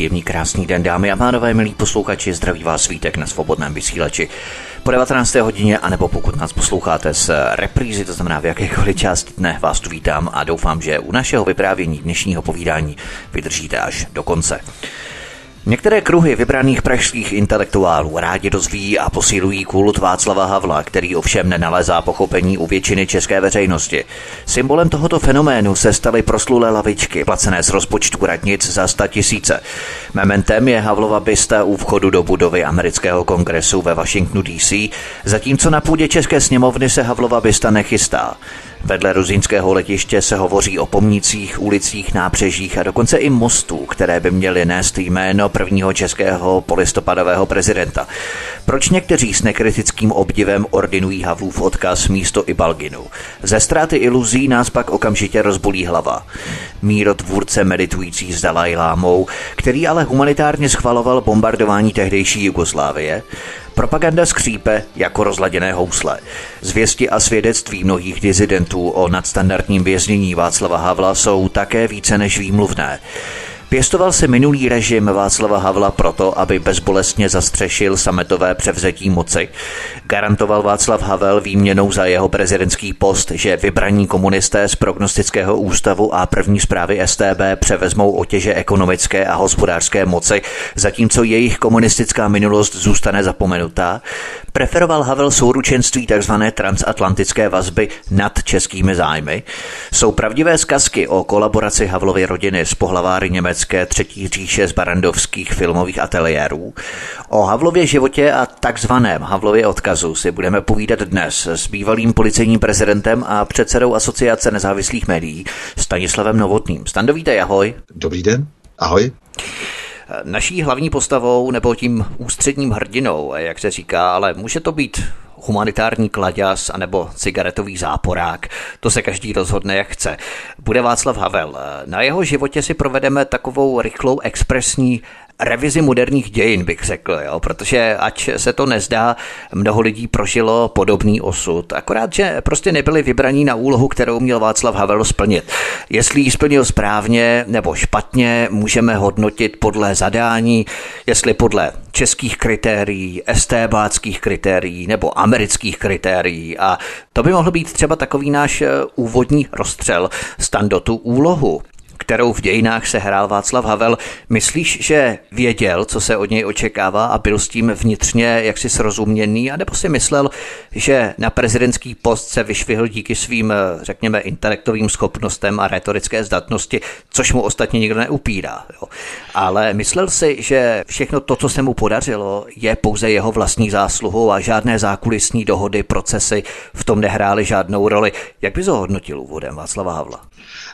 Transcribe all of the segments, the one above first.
Příjemný krásný den, dámy a pánové, milí posluchači, zdraví vás svítek na svobodném vysílači po 19. hodině, anebo pokud nás posloucháte z reprízy, to znamená v jakékoliv části dne, vás tu vítám a doufám, že u našeho vyprávění dnešního povídání vydržíte až do konce. Některé kruhy vybraných pražských intelektuálů rádi dozví a posilují kult Václava Havla, který ovšem nenalezá pochopení u většiny české veřejnosti. Symbolem tohoto fenoménu se staly proslulé lavičky, placené z rozpočtu radnic za sta tisíce. Mementem je Havlova bysta u vchodu do budovy amerického kongresu ve Washingtonu DC, zatímco na půdě České sněmovny se Havlova bysta nechystá. Vedle ruzínského letiště se hovoří o pomnících, ulicích, nábřežích a dokonce i mostů, které by měly nést jméno prvního českého polistopadového prezidenta. Proč někteří s nekritickým obdivem ordinují Havlův odkaz místo i Balginu? Ze ztráty iluzí nás pak okamžitě rozbolí hlava. Mírotvůrce meditující s Dalajlámou, který ale humanitárně schvaloval bombardování tehdejší Jugoslávie, Propaganda skřípe jako rozladěné housle. Zvěsti a svědectví mnohých dizidentů o nadstandardním věznění Václava Havla jsou také více než výmluvné. Pěstoval se minulý režim Václava Havla proto, aby bezbolestně zastřešil sametové převzetí moci. Garantoval Václav Havel výměnou za jeho prezidentský post, že vybraní komunisté z prognostického ústavu a první zprávy STB převezmou otěže ekonomické a hospodářské moci, zatímco jejich komunistická minulost zůstane zapomenutá. Preferoval Havel souručenství tzv. transatlantické vazby nad českými zájmy. Jsou pravdivé zkazky o kolaboraci Havlovy rodiny s pohlaváry německé třetí říše z barandovských filmových ateliérů. O Havlově životě a takzvaném Havlově odkazu si budeme povídat dnes s bývalým policejním prezidentem a předsedou Asociace nezávislých médií Stanislavem Novotným. Standovíte, ahoj. Dobrý den, ahoj. Naší hlavní postavou nebo tím ústředním hrdinou, jak se říká, ale může to být humanitární kladěz anebo cigaretový záporák. To se každý rozhodne, jak chce. Bude Václav Havel. Na jeho životě si provedeme takovou rychlou expresní revizi moderních dějin, bych řekl, jo? protože ať se to nezdá, mnoho lidí prožilo podobný osud, akorát, že prostě nebyli vybraní na úlohu, kterou měl Václav Havel splnit. Jestli ji splnil správně nebo špatně, můžeme hodnotit podle zadání, jestli podle českých kritérií, estébáckých kritérií nebo amerických kritérií a to by mohl být třeba takový náš eh, úvodní rozstřel standotu úlohu kterou v dějinách se hrál Václav Havel. Myslíš, že věděl, co se od něj očekává a byl s tím vnitřně jaksi srozuměný, anebo si myslel, že na prezidentský post se vyšvihl díky svým, řekněme, intelektovým schopnostem a retorické zdatnosti, což mu ostatně nikdo neupírá. Jo. Ale myslel si, že všechno to, co se mu podařilo, je pouze jeho vlastní zásluhou a žádné zákulisní dohody, procesy v tom nehrály žádnou roli. Jak by hodnotil úvodem Václava Havla?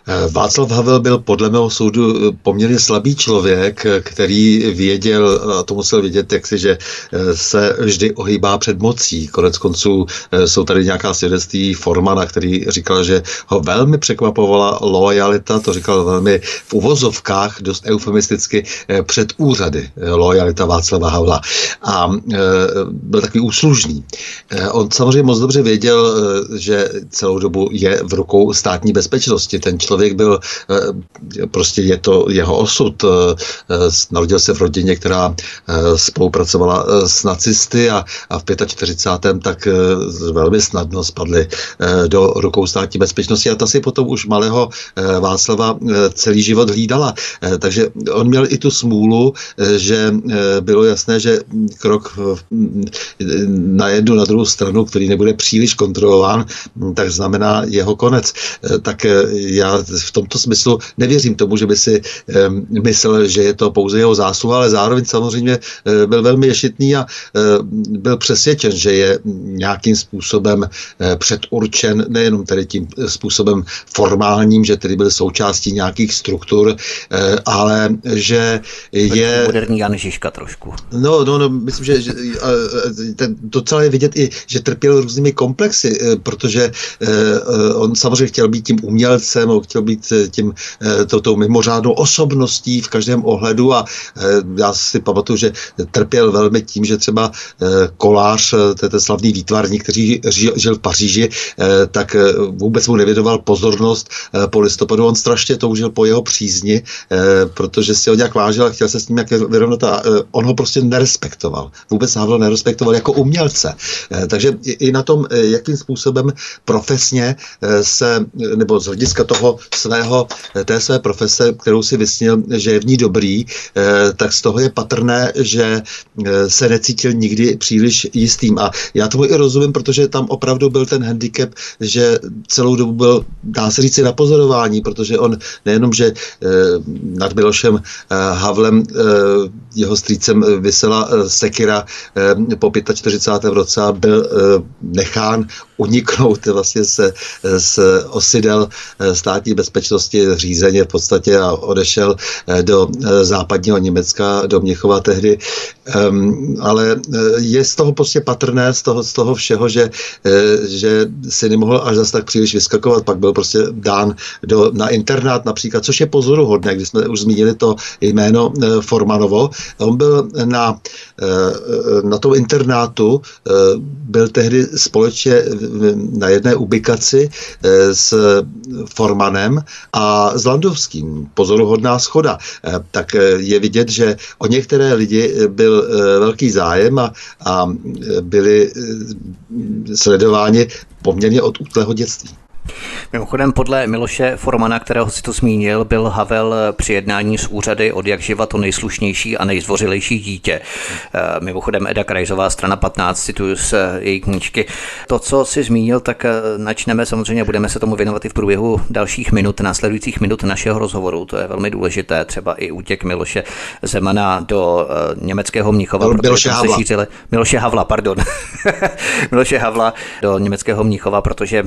Eh, Václav Havel byl podle mého soudu eh, poměrně slabý člověk, eh, který věděl, a to musel vědět, jak si, že se vždy ohýbá před mocí. Konec konců jsou tady nějaká svědectví Formana, který říkal, že ho velmi překvapovala lojalita, to říkal velmi v uvozovkách, dost eufemisticky, před úřady lojalita Václava Havla. A byl takový úslužný. On samozřejmě moc dobře věděl, že celou dobu je v rukou státní bezpečnosti. Ten člověk byl, eh, prostě je to jeho osud. Eh, eh, narodil se v rodině, která spolupracovala s nacisty a, a v 45. tak velmi snadno spadly do rukou státní bezpečnosti a ta si potom už malého Václava celý život hlídala. Takže on měl i tu smůlu, že bylo jasné, že krok na jednu, na druhou stranu, který nebude příliš kontrolován, tak znamená jeho konec. Tak já v tomto smyslu nevěřím tomu, že by si myslel, že je to pouze jeho zásluha, ale zároveň samozřejmě byl velmi ješitný a byl přesvědčen, že je nějakým způsobem předurčen, nejenom tedy tím způsobem formálním, že tedy byl součástí nějakých struktur, ale že je... Moderní Jan Žižka trošku. No, no, no myslím, že, že ten, docela je vidět i, že trpěl různými komplexy, protože on samozřejmě chtěl být tím umělcem, on chtěl být tím tou mimořádnou osobností v každém ohledu a já si pamatuju, že trpěl velmi tím, že třeba kolář, to je ten slavný výtvarník, který žil v Paříži, tak vůbec mu nevědoval pozornost po listopadu. On strašně toužil po jeho přízni, protože si ho nějak vážil a chtěl se s ním jak vyrovnat a on ho prostě nerespektoval. Vůbec Havel nerespektoval jako umělce. Takže i na tom, jakým způsobem profesně se, nebo z hlediska toho svého, té své profese, kterou si vysnil, že je v ní dobrý, tak z toho je patrné, že se necítil nikdy příliš jistým. A já tomu i rozumím, protože tam opravdu byl ten handicap, že celou dobu byl, dá se říct, na pozorování, protože on nejenom, že nad Milošem Havlem jeho strýcem vysela sekira po 45. roce a byl nechán uniknout vlastně se z osidel státní bezpečnosti řízeně v podstatě a odešel do západního Německa, do Měchova tehdy. Um, ale je z toho prostě patrné, z toho, z toho všeho, že, že si nemohl až zase tak příliš vyskakovat, pak byl prostě dán do, na internát například, což je pozoruhodné, když jsme už zmínili to jméno Formanovo. On byl na, na tom internátu, byl tehdy společně na jedné ubikaci s Formanem a s Landovským. Pozoruhodná schoda. Tak je vidět, že o některé lidi byl velký zájem a, a byli sledováni poměrně od útlého dětství. Mimochodem podle Miloše Formana, kterého si to zmínil, byl Havel při jednání s úřady od jak živa to nejslušnější a nejzvořilejší dítě. Eh, mimochodem Eda Krajzová, strana 15, cituju z eh, její knížky. To, co si zmínil, tak eh, načneme samozřejmě, budeme se tomu věnovat i v průběhu dalších minut, následujících minut našeho rozhovoru. To je velmi důležité, třeba i útěk Miloše Zemana do německého Mnichova. Miloše Havla. Šířili, Miloše Havla, pardon. Miloše Havla do německého Mnichova, protože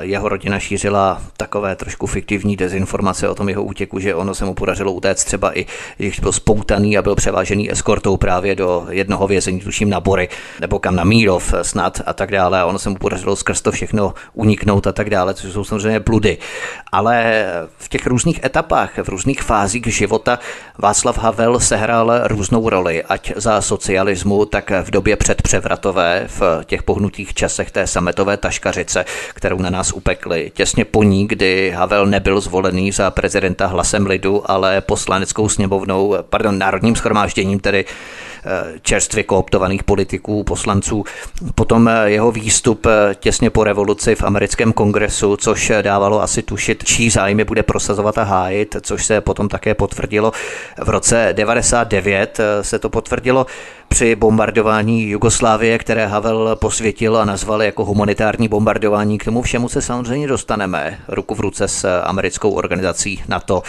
jeho jeho rodina šířila takové trošku fiktivní dezinformace o tom jeho útěku, že ono se mu podařilo utéct třeba i, když byl spoutaný a byl převážený eskortou právě do jednoho vězení, tuším na Bory, nebo kam na Mírov snad a tak dále. A ono se mu podařilo skrz to všechno uniknout a tak dále, což jsou samozřejmě bludy. Ale v těch různých etapách, v různých fázích života Václav Havel sehrál různou roli, ať za socialismu, tak v době předpřevratové, v těch pohnutých časech té sametové taškařice, kterou na nás upekl upekli těsně po ní, kdy Havel nebyl zvolený za prezidenta hlasem lidu, ale poslaneckou sněmovnou, pardon, národním schromážděním, tedy eh, čerstvě kooptovaných politiků, poslanců. Potom eh, jeho výstup eh, těsně po revoluci v americkém kongresu, což dávalo asi tušit, čí zájmy bude prosazovat a hájit, což se potom také potvrdilo. V roce 99 se to potvrdilo při bombardování Jugoslávie, které Havel posvětil a nazval jako humanitární bombardování. K tomu všemu se samozřejmě dostaneme ruku v ruce s americkou organizací NATO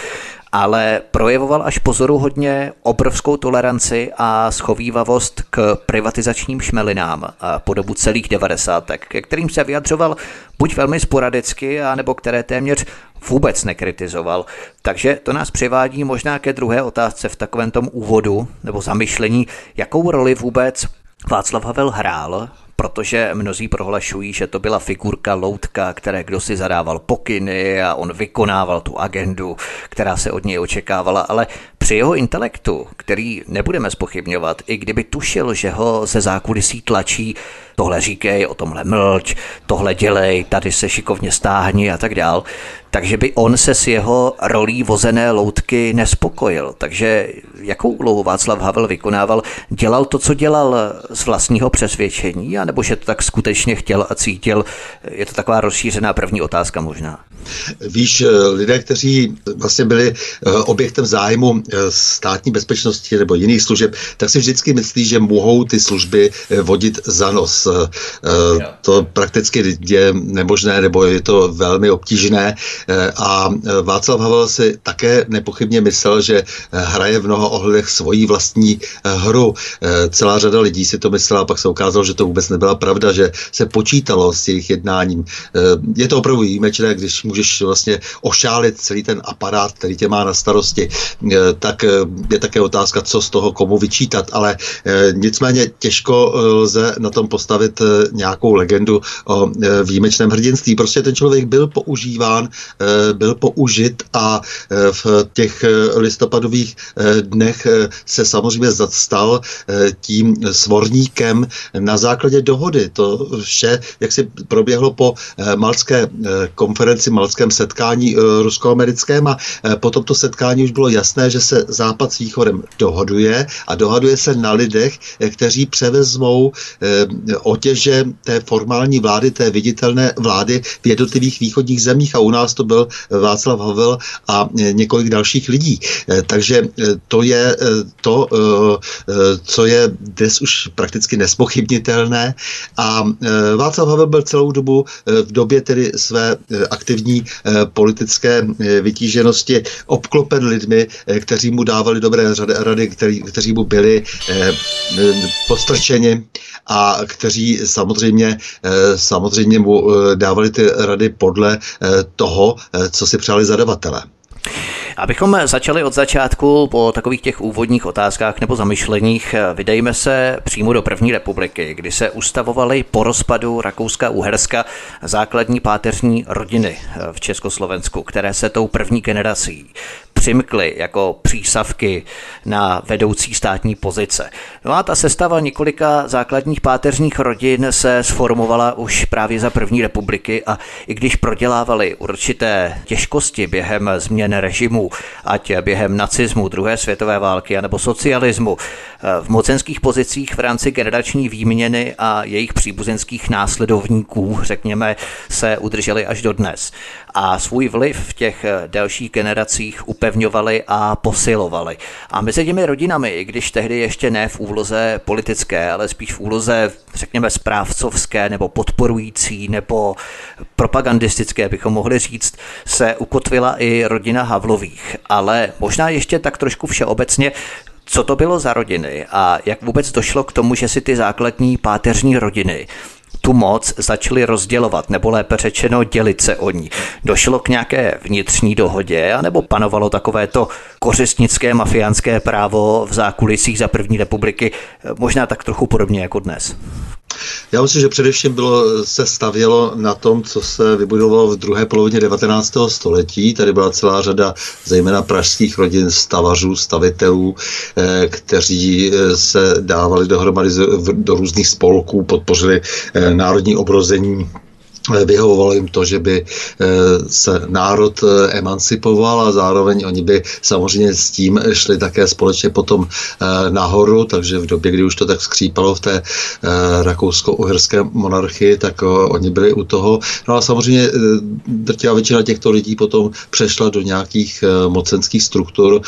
ale projevoval až pozoruhodně obrovskou toleranci a schovývavost k privatizačním šmelinám po dobu celých devadesátek, ke kterým se vyjadřoval buď velmi sporadicky, anebo které téměř vůbec nekritizoval. Takže to nás přivádí možná ke druhé otázce v takovém tom úvodu nebo zamyšlení, jakou roli vůbec Václav Havel hrál protože mnozí prohlašují, že to byla figurka loutka, které kdo si zadával pokyny a on vykonával tu agendu, která se od něj očekávala, ale při jeho intelektu, který nebudeme spochybňovat, i kdyby tušil, že ho ze zákulisí tlačí, tohle říkej, o tomhle mlč, tohle dělej, tady se šikovně stáhni a tak dál, takže by on se s jeho rolí vozené loutky nespokojil. Takže jakou úlohu Václav Havel vykonával? Dělal to, co dělal z vlastního přesvědčení, anebo že to tak skutečně chtěl a cítil? Je to taková rozšířená první otázka možná. Víš, lidé, kteří vlastně byli eh, objektem zájmu státní bezpečnosti nebo jiných služeb, tak si vždycky myslí, že mohou ty služby vodit za nos. To prakticky je nemožné, nebo je to velmi obtížné. A Václav Havel si také nepochybně myslel, že hraje v mnoha ohledech svoji vlastní hru. Celá řada lidí si to myslela, pak se ukázalo, že to vůbec nebyla pravda, že se počítalo s jejich jednáním. Je to opravdu výjimečné, když můžeš vlastně ošálit celý ten aparát, který tě má na starosti, eh, tak eh, je také otázka, co z toho komu vyčítat, ale eh, nicméně těžko lze na tom postavit nějakou legendu o výjimečném hrdinství. Prostě ten člověk byl používán, byl použit a v těch listopadových dnech se samozřejmě stal tím svorníkem na základě dohody. To vše, jak si proběhlo po malské konferenci, malském setkání rusko-americkém a po tomto setkání už bylo jasné, že se Západ s Východem dohoduje a dohaduje se na lidech, eh, kteří převezmou eh, otěže té formální vlády, té viditelné vlády v jednotlivých východních zemích a u nás to byl Václav Havel a eh, několik dalších lidí. Takže to je to, co je dnes už prakticky nespochybnitelné a Václav Havel byl celou dobu v době tedy své aktivní politické vytíženosti obklopen lidmi, eh, kteří mu dávali dobré rady, kteří mu byli eh, postrčeni a kteří samozřejmě, eh, samozřejmě mu dávali ty rady podle toho, co si přáli zadavatele. Abychom začali od začátku po takových těch úvodních otázkách nebo zamyšleních, vydejme se přímo do první republiky, kdy se ustavovaly po rozpadu Rakouska-Uherska základní páteřní rodiny v Československu, které se tou první generací přimkly jako přísavky na vedoucí státní pozice. No a ta sestava několika základních páteřních rodin se sformovala už právě za první republiky a i když prodělávali určité těžkosti během změn režimu, ať během nacismu, druhé světové války nebo socialismu, v mocenských pozicích v rámci generační výměny a jejich příbuzenských následovníků, řekněme, se udrželi až do dnes. A svůj vliv v těch dalších generacích upevňovali a posilovali. A mezi těmi rodinami, i když tehdy ještě ne v úloze politické, ale spíš v úloze, řekněme, správcovské nebo podporující nebo propagandistické, bychom mohli říct, se ukotvila i rodina Havlových. Ale možná ještě tak trošku všeobecně co to bylo za rodiny a jak vůbec došlo k tomu, že si ty základní páteřní rodiny tu moc začali rozdělovat, nebo lépe řečeno dělit se o ní. Došlo k nějaké vnitřní dohodě, anebo panovalo takovéto kořistnické mafiánské právo v zákulisích za první republiky, možná tak trochu podobně jako dnes? Já myslím, že především bylo, se stavělo na tom, co se vybudovalo v druhé polovině 19. století. Tady byla celá řada zejména pražských rodin stavařů, stavitelů, eh, kteří eh, se dávali dohromady do různých spolků, podpořili eh, národní obrození vyhovovalo jim to, že by eh, se národ eh, emancipoval a zároveň oni by samozřejmě s tím šli také společně potom eh, nahoru, takže v době, kdy už to tak skřípalo v té rakousko-uherské monarchii, tak oni byli u toho. No a samozřejmě drtivá většina těchto lidí potom přešla do nějakých mocenských struktur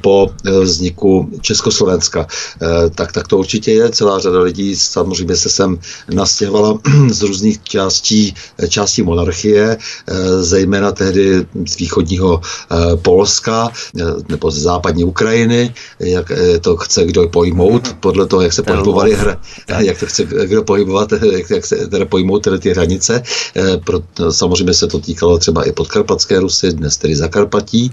po vzniku Československa. Tak, tak to určitě je. Celá řada lidí samozřejmě se sem nastěhovala z různých částí části monarchie, eh, zejména tehdy z východního eh, Polska eh, nebo z západní Ukrajiny, jak to chce kdo pojmout, mhm. podle toho, jak se pohybovali hra, jak to chce kdo pohybovat, jak, jak se teda pojmout tedy ty hranice. Pro, samozřejmě se to týkalo třeba i podkarpatské Rusy, dnes tedy Zakarpatí,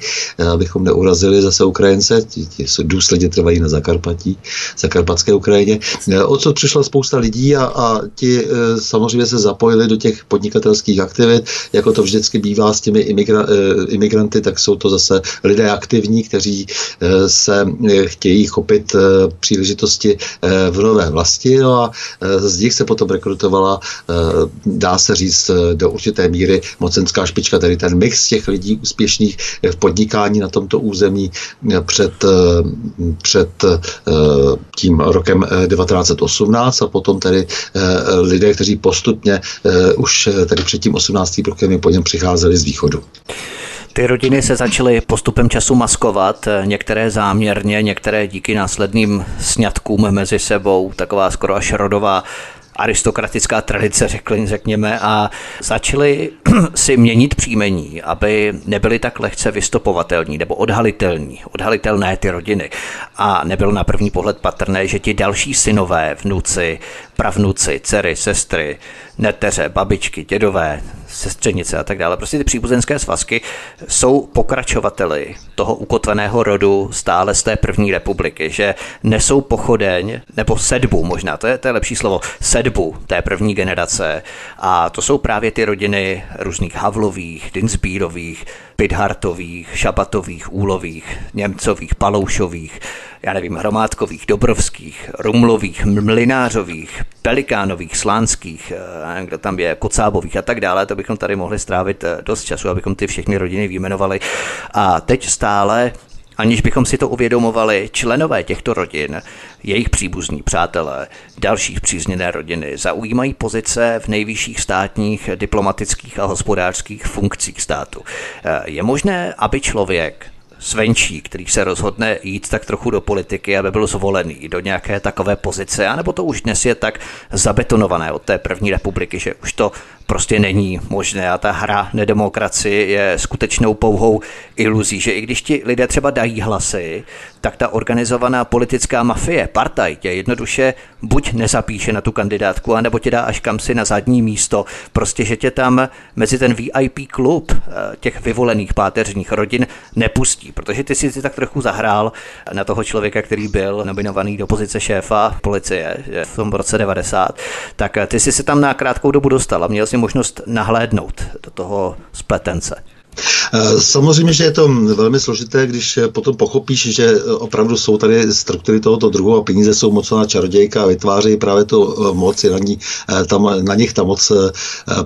abychom neurazili zase Ukrajince, ti, ti důsledně trvají na Zakarpatí, Zakarpatské Ukrajině. O co přišla spousta lidí a, a ti samozřejmě se zapojili do těch podnikatelských aktivit, jako to vždycky bývá s těmi imigra, eh, imigranty, tak jsou to zase lidé aktivní, kteří eh, se eh, chtějí chopit příležitosti v nové vlasti, no a z nich se potom rekrutovala, dá se říct, do určité míry mocenská špička, tedy ten mix těch lidí úspěšných v podnikání na tomto území před, před tím rokem 1918 a potom tedy lidé, kteří postupně už tedy před tím 18. rokem po něm přicházeli z východu. Ty rodiny se začaly postupem času maskovat, některé záměrně, některé díky následným sňatkům mezi sebou, taková skoro až rodová aristokratická tradice, řekli, řekněme, a začali si měnit příjmení, aby nebyly tak lehce vystopovatelní nebo odhalitelní, odhalitelné ty rodiny. A nebylo na první pohled patrné, že ti další synové, vnuci, pravnuci, dcery, sestry, neteře, babičky, dědové, sestřenice a tak dále. Prostě ty příbuzenské svazky jsou pokračovateli toho ukotveného rodu stále z té první republiky, že nesou pochodeň, nebo sedbu možná, to je, to je lepší slovo, sedbu té první generace. A to jsou právě ty rodiny různých Havlových, Dinsbírových, Pidhartových, Šabatových, Úlových, Němcových, Paloušových, já nevím, Hromádkových, Dobrovských, Rumlových, Mlinářových, Pelikánových, Slánských, eh, kdo tam je, Kocábových a tak dále, to bychom tady mohli strávit eh, dost času, abychom ty všechny rodiny vyjmenovali. A teď stále aniž bychom si to uvědomovali, členové těchto rodin, jejich příbuzní přátelé, dalších přízněné rodiny zaujímají pozice v nejvyšších státních, diplomatických a hospodářských funkcích státu. Eh, je možné, aby člověk Svenčí, který se rozhodne jít tak trochu do politiky, aby byl zvolený do nějaké takové pozice, anebo to už dnes je tak zabetonované od té první republiky, že už to prostě není možné a ta hra nedemokracie je skutečnou pouhou iluzí, že i když ti lidé třeba dají hlasy, tak ta organizovaná politická mafie, partaj tě jednoduše buď nezapíše na tu kandidátku, anebo tě dá až kam si na zadní místo. Prostě, že tě tam mezi ten VIP klub eh, těch vyvolených páteřních rodin nepustí, protože ty si tak trochu zahrál na toho člověka, který byl nominovaný do pozice šéfa policie v tom roce 90, tak ty si se tam na krátkou dobu dostal a měl si možnost nahlédnout do toho spletence. Eh, samozřejmě, že je to velmi složité, když eh, potom pochopíš, že eh, opravdu jsou tady struktury tohoto druhu a peníze jsou mocná čarodějka a vytvářejí právě tu moc, je na, ní, tam, na nich ta moc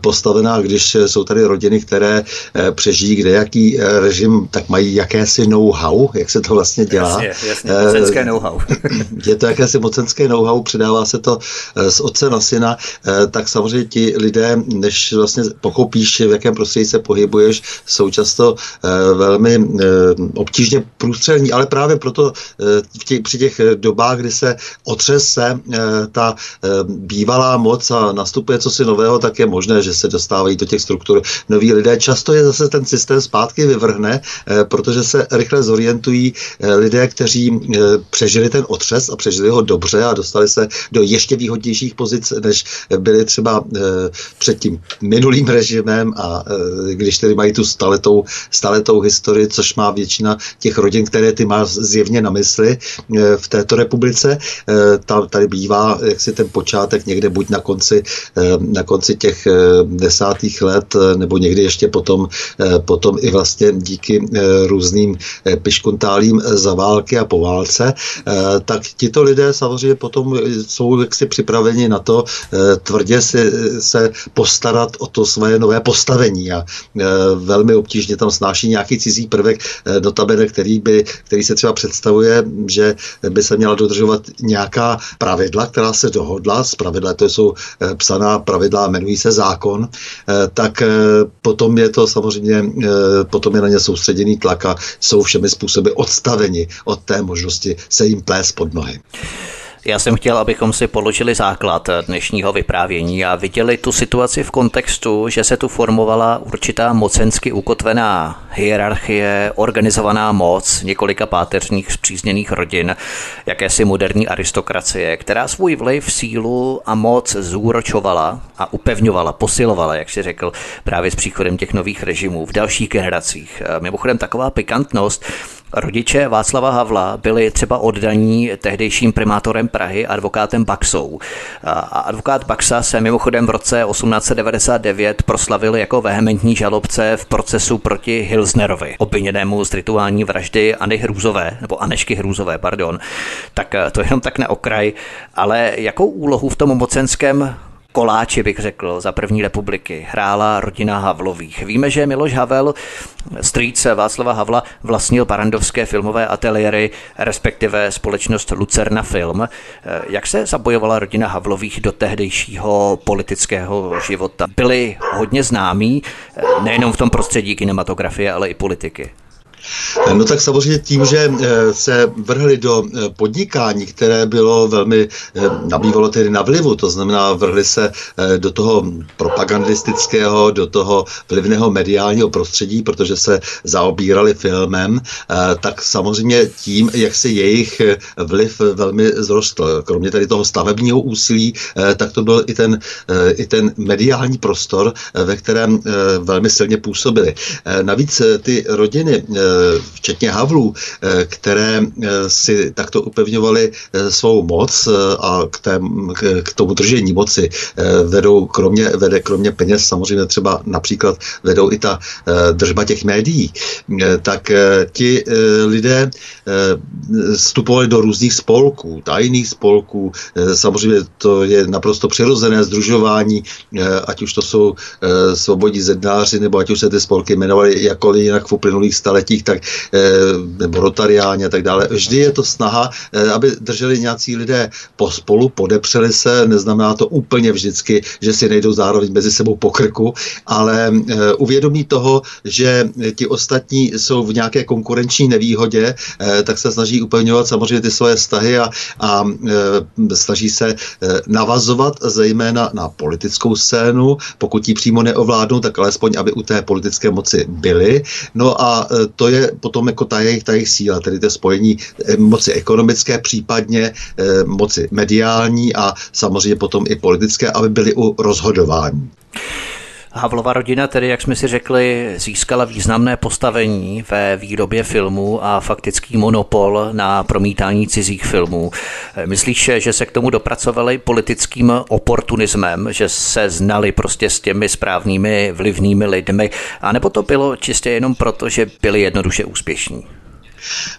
postavená. Když jsou tady rodiny, které přežijí kde jaký režim, tak mají jakési know-how, jak se to vlastně dělá. Jasně, jasně, mocenské know-how. je to jakési mocenské know-how, předává se to z otce na syna, tak samozřejmě ti lidé, než vlastně pochopíš, v jakém prostředí se pohybuješ, jsou často eh, velmi eh, obtížně průstřelní, ale právě proto eh, v těch, při těch dobách, kdy se otřese ta bývalá moc a nastupuje cosi nového, tak je možné, že se dostávají do těch struktur noví lidé. Často je zase ten systém zpátky vyvrhne, protože se rychle zorientují lidé, kteří přežili ten otřes a přežili ho dobře a dostali se do ještě výhodnějších pozic, než byli třeba před tím minulým režimem a když tedy mají tu staletou, staletou historii, což má většina těch rodin, které ty má zjevně na mysli eh, v této republice. Eh, tady bývá jaksi ten počátek někde buď na konci, eh, na konci těch desátých let, nebo někdy ještě potom, potom i vlastně díky různým piškuntálím za války a po válce, tak tito lidé samozřejmě potom jsou jaksi připraveni na to tvrdě si, se postarat o to své nové postavení a velmi velmi obtížně tam snáší nějaký cizí prvek, do eh, tabene, který, by, který se třeba představuje, že by se měla dodržovat nějaká pravidla, která se dohodla, z pravidla, to jsou eh, psaná pravidla, jmenují se zákon, eh, tak potom je to samozřejmě, potom je na ně soustředěný tlak a jsou všemi způsoby odstaveni od té možnosti se jim plést pod nohy. Já jsem chtěl, abychom si položili základ dnešního vyprávění a viděli tu situaci v kontextu, že se tu formovala určitá mocensky ukotvená hierarchie, organizovaná moc několika páteřních zpřízněných rodin, jakési moderní aristokracie, která svůj vliv, sílu a moc zúročovala a upevňovala, posilovala, jak si řekl, právě s příchodem těch nových režimů v dalších generacích. Mimochodem taková pikantnost, Rodiče Václava Havla byli třeba oddaní tehdejším primátorem Prahy advokátem Baxou. A advokát Baxa se mimochodem v roce 1899 proslavil jako vehementní žalobce v procesu proti Hilsnerovi, obviněnému z rituální vraždy Anny Hrůzové, nebo Anešky Hrůzové, pardon. Tak to jenom tak na okraj, ale jakou úlohu v tom mocenském koláči, bych řekl, za první republiky hrála rodina Havlových. Víme, že Miloš Havel, strýce Václava Havla, vlastnil parandovské filmové ateliéry, respektive společnost Lucerna Film. Jak se zabojovala rodina Havlových do tehdejšího politického života? Byli hodně známí, nejenom v tom prostředí kinematografie, ale i politiky. No tak samozřejmě tím, že eh, se vrhli do eh, podnikání, které bylo velmi, eh, nabývalo tedy na vlivu, to znamená vrhli se do toho propagandistického, do toho vlivného mediálního prostředí, protože se zaobírali filmem, tak samozřejmě tím, jak se jejich vliv velmi zrostl. Kromě tady toho stavebního úsilí, tak to byl i ten, i ten mediální prostor, ve kterém velmi silně působili. Navíc ty rodiny včetně Havlů, eh, které eh, si takto upevňovaly eh, svou moc a k, té, k tomu držení moci vedou kromě, vede kromě peněz samozřejmě třeba například vedou i ta držba těch médií, tak ti lidé vstupovali do různých spolků, tajných spolků, samozřejmě to je naprosto přirozené združování, ať už to jsou svobodní zednáři, nebo ať už se ty spolky jmenovaly jakkoliv jinak v uplynulých staletích, tak eh, nebo rotariáni a tak dále. Vždy je to snaha, eh, aby drželi nějací lidé pospolu, podepřeli se, neznamená to úplně vždycky, že si nejdou zároveň mezi sebou po krku, ale eh, uvědomí toho, že ti ostatní jsou v nějaké konkurenční nevýhodě, tak se snaží upevňovat samozřejmě ty svoje vztahy a, a snaží se navazovat zejména na politickou scénu, pokud ji přímo neovládnou, tak alespoň, aby u té politické moci byli. No a to je potom jako ta jejich, ta jejich síla, tedy to spojení eh, moci ekonomické, případně eh, moci mediální a samozřejmě potom i politické, aby byly u rozhodování. Havlova rodina tedy, jak jsme si řekli, získala významné postavení ve výrobě filmů a faktický monopol na promítání cizích filmů. Myslíš, že se k tomu dopracovali politickým oportunismem, že se znali prostě s těmi správnými vlivnými lidmi, anebo to bylo čistě jenom proto, že byli jednoduše úspěšní?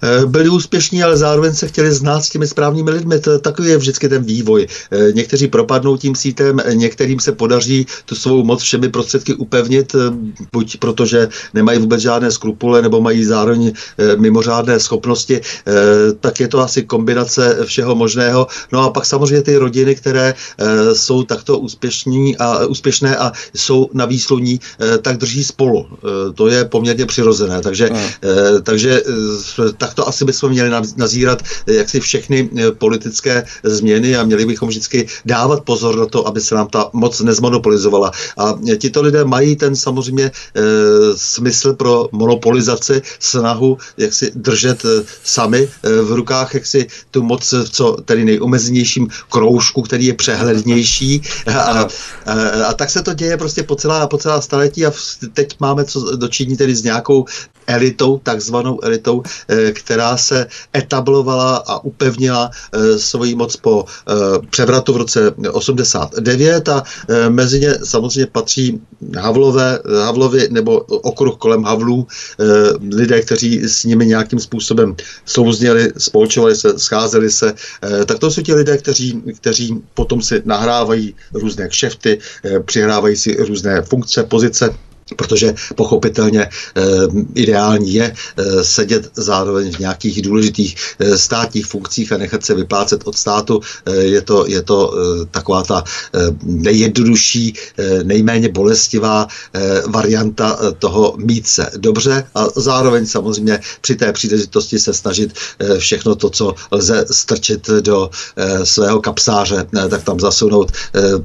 Eh, byli úspěšní, ale zároveň se chtěli znát s těmi správnými lidmi. To, takový je vždycky ten vývoj. Eh, někteří propadnou tím sítem, některým se podaří tu svou moc všemi prostředky upevnit, eh, buď protože nemají vůbec žádné skrupule, nebo mají zároveň mimořádné schopnosti, tak je to asi kombinace všeho možného. No a pak samozřejmě ty rodiny, které jsou takto úspěšní a úspěšné a jsou na výsluní, tak drží spolu. To je poměrně přirozené. Takže, no. takže tak to asi bychom měli nazírat jak si všechny eh, politické změny a měli bychom vždycky dávat pozor na to, aby se nám ta moc nezmonopolizovala. A tito lidé mají ten samozřejmě smysl pro monopolizaci, snahu, jak si držet sami v rukách, jak si tu moc v co tedy nejomezenějším kroužku, který je přehlednější. A, a, a tak se to děje prostě po celá, po celá staletí a teď máme co dočinit tedy s nějakou elitou, takzvanou elitou, eh, která se etablovala a upevnila eh, svoji moc po eh, převratu v roce 89 a mezi ně samozřejmě patří Havlové, Havlovi nebo okruh kolem Havlů, lidé, kteří s nimi nějakým způsobem souzněli, spolčovali se, scházeli se, tak to jsou ti lidé, kteří, kteří potom si nahrávají různé kšefty, přihrávají si různé funkce, pozice protože pochopitelně e, ideální je e, sedět zároveň v nějakých důležitých e, státních funkcích a nechat se vyplácet od státu. Je to, je to taková ta nejjednodušší, nejméně bolestivá varianta toho mít se dobře a zároveň samozřejmě při té příležitosti se snažit všechno to, co lze strčit do svého kapsáře, tak tam zasunout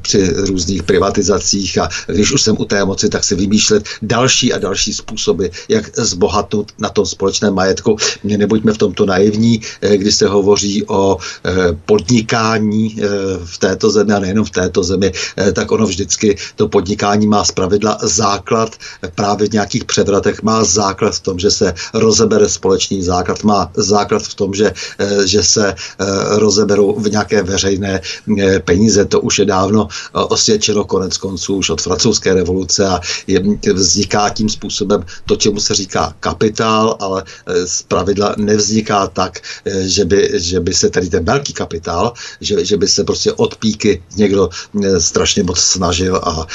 při různých privatizacích a když už jsem u té moci, tak si vymýšlím vymýšlet další a další způsoby, jak zbohatnout na tom společném majetku. Mě nebuďme v tomto naivní, eh, když se hovoří o eh, podnikání eh, v této zemi a nejenom v této zemi, tak ono vždycky to podnikání má zpravidla základ právě v nějakých převratech, má základ v tom, že se rozebere společný základ, má základ v tom, že, že se rozeberou v nějaké veřejné peníze. To už je dávno osvědčeno konec konců už od francouzské revoluce a vzniká tím způsobem to, čemu se říká kapitál, ale z pravidla nevzniká tak, že by, že by se tady ten velký kapitál, že, že by se prostě od píky někdo strašně moc snažil a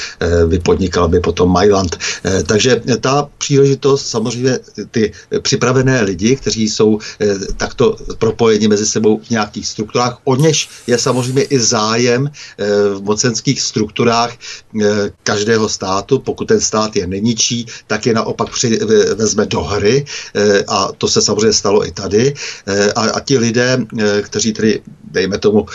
vypodnikal by potom Mailand. Takže ta příležitost, samozřejmě ty připravené lidi, kteří jsou takto propojeni mezi sebou v nějakých strukturách, o něž je samozřejmě i zájem v mocenských strukturách každého státu, pokud ten stát je neničí, tak je naopak při, vezme do hry a to se samozřejmě stalo i tady a, a ti lidé, kteří tedy, dejme tomu,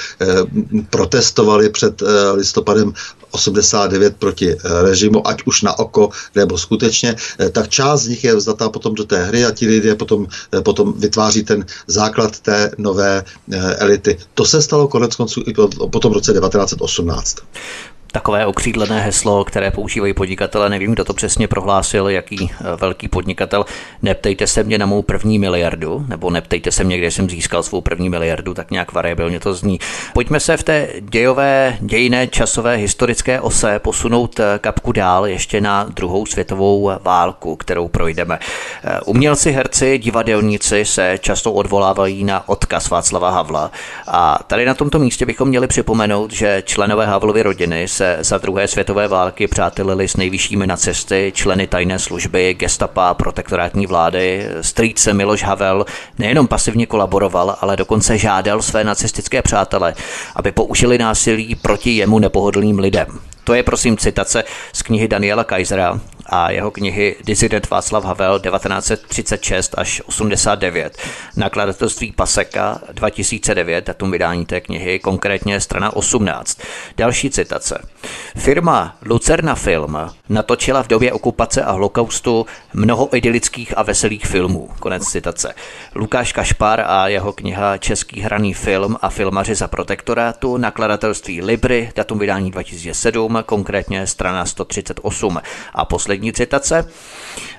protestovali před listopadem 89 proti režimu, ať už na oko nebo skutečně, tak část z nich je vzdatá potom do té hry a ti lidé potom, potom vytváří ten základ té nové elity. To se stalo konec konců i po tom roce 1918 takové okřídlené heslo, které používají podnikatele. Nevím, kdo to přesně prohlásil, jaký eh, velký podnikatel. Neptejte se mě na mou první miliardu, nebo neptejte se mě, kde jsem získal svou první miliardu, tak nějak variabilně to zní. Pojďme se v té dějové, dějné, časové, historické ose posunout eh, kapku dál ještě na druhou světovou válku, kterou projdeme. Eh, umělci, herci, divadelníci se často odvolávají na odkaz Václava Havla a tady na tomto místě bychom měli připomenout, že členové Havlovy rodiny se za druhé světové války přátelili s nejvyššími nacisty, členy tajné služby, gestapa, protektorátní vlády. Strýce Miloš Havel nejenom pasivně kolaboroval, ale dokonce žádal své nacistické přátele, aby použili násilí proti jemu nepohodlným lidem. To je prosím citace z knihy Daniela Kaisera a jeho knihy Disident Václav Havel 1936 až 89, nakladatelství Paseka 2009, datum vydání té knihy, konkrétně strana 18. Další citace. Firma Lucerna Film natočila v době okupace a holokaustu mnoho idylických a veselých filmů. Konec citace. Lukáš Kašpar a jeho kniha Český hraný film a filmaři za protektorátu, nakladatelství Libry, datum vydání 2007, konkrétně strana 138. A poslední citace.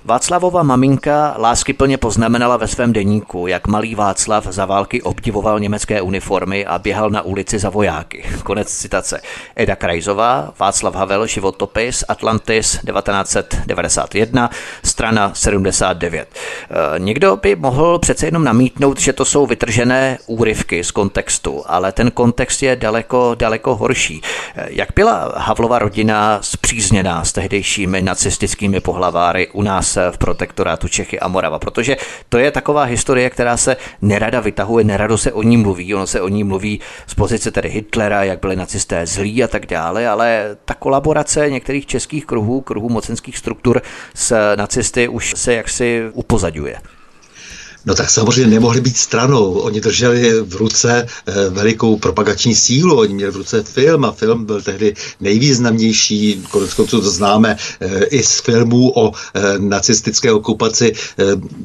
Václavova maminka láskyplně poznamenala ve svém deníku, jak malý Václav za války obdivoval německé uniformy a běhal na ulici za vojáky. Konec citace. Eda Krajzová, Václav Havel, životopis, Atlantis 1991, strana 79. E, někdo by mohl přece jenom namítnout, že to jsou vytržené úryvky z kontextu, ale ten kontext je daleko, daleko horší. E, jak byla Havlova rodina zpřízněná s tehdejšími nacistickými pohlaváry u nás v protektorátu Čechy a Morava, protože to je taková historie, která se nerada vytahuje, nerado se o ní mluví, ono se o ní mluví z pozice tedy Hitlera, jak byli nacisté zlí a tak dále, ale ta kolaborace některých českých kruhů, kruhů mocenských struktur s nacisty už se jaksi upozadňuje. No tak samozřejmě nemohli být stranou. Oni drželi v ruce eh, velikou propagační sílu, oni měli v ruce film a film byl tehdy nejvýznamnější, konec konců to známe eh, i z filmů o eh, nacistické okupaci,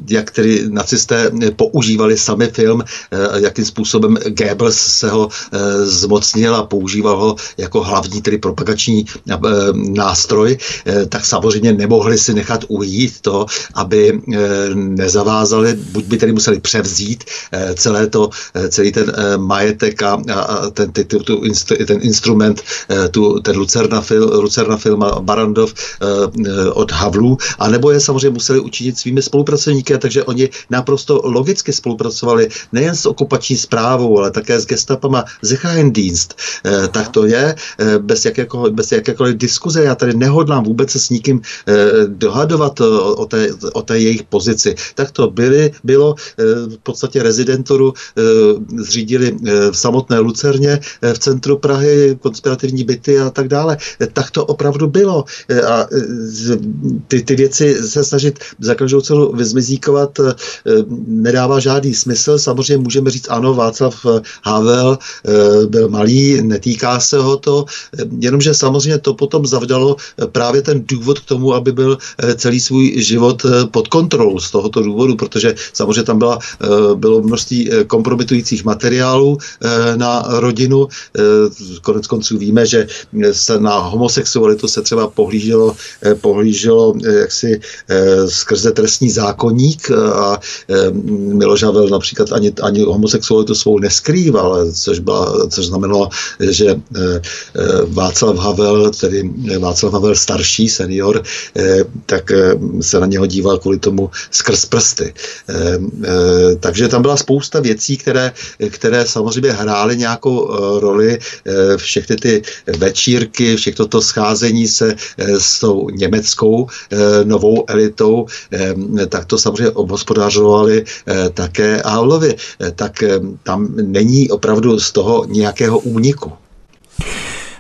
jak tedy nacisté používali sami film, jakým způsobem Goebbels se ho zmocnil a používal ho jako hlavní tedy propagační nástroj, tak samozřejmě nemohli si nechat ujít to, aby nezavázali buď by tedy museli převzít eh, celé to, eh, celý ten eh, majetek a, a ten, ty, tu, tu, ten instrument, tu, ten Lucerna, fil, Lucerna firma Barandov od Havlu, anebo je samozřejmě museli učinit svými spolupracovníky, takže oni naprosto logicky spolupracovali nejen s okupační zprávou, ale také s gestapama Sicherheitsdienst. Tak to je bez, jakékoliv, bez jakékoliv diskuze. Já tady nehodlám vůbec se s nikým dohadovat o, o, té, o té jejich pozici. Tak to byly, byly bylo eh, v podstatě rezidenturu eh, zřídili eh, v samotné Lucerně v centru Prahy, konspirativní byty a tak dále. Tak to opravdu bylo. A ty, ty věci se snažit za každou cenu vyzmizíkovat nedává žádný smysl. Samozřejmě můžeme říct, ano, Václav Havel byl malý, netýká se ho to, jenomže samozřejmě to potom zavdalo právě ten důvod k tomu, aby byl celý svůj život pod kontrolou z tohoto důvodu, protože samozřejmě samozřejmě tam byla, bylo množství kompromitujících materiálů na rodinu. Konec konců víme, že se na homosexualitu se třeba pohlíželo, pohlíželo jaksi skrze trestní zákonník a Miloš Havel například ani, ani homosexualitu svou neskrýval, což, byla, což znamenalo, že Václav Havel, tedy Václav Havel starší, senior, tak se na něho díval kvůli tomu skrz prsty. Takže tam byla spousta věcí, které, které samozřejmě hrály nějakou roli. Všechny ty večírky, všechno to scházení se s tou německou novou elitou, tak to samozřejmě obhospodařovali také Havlovi. Tak tam není opravdu z toho nějakého úniku.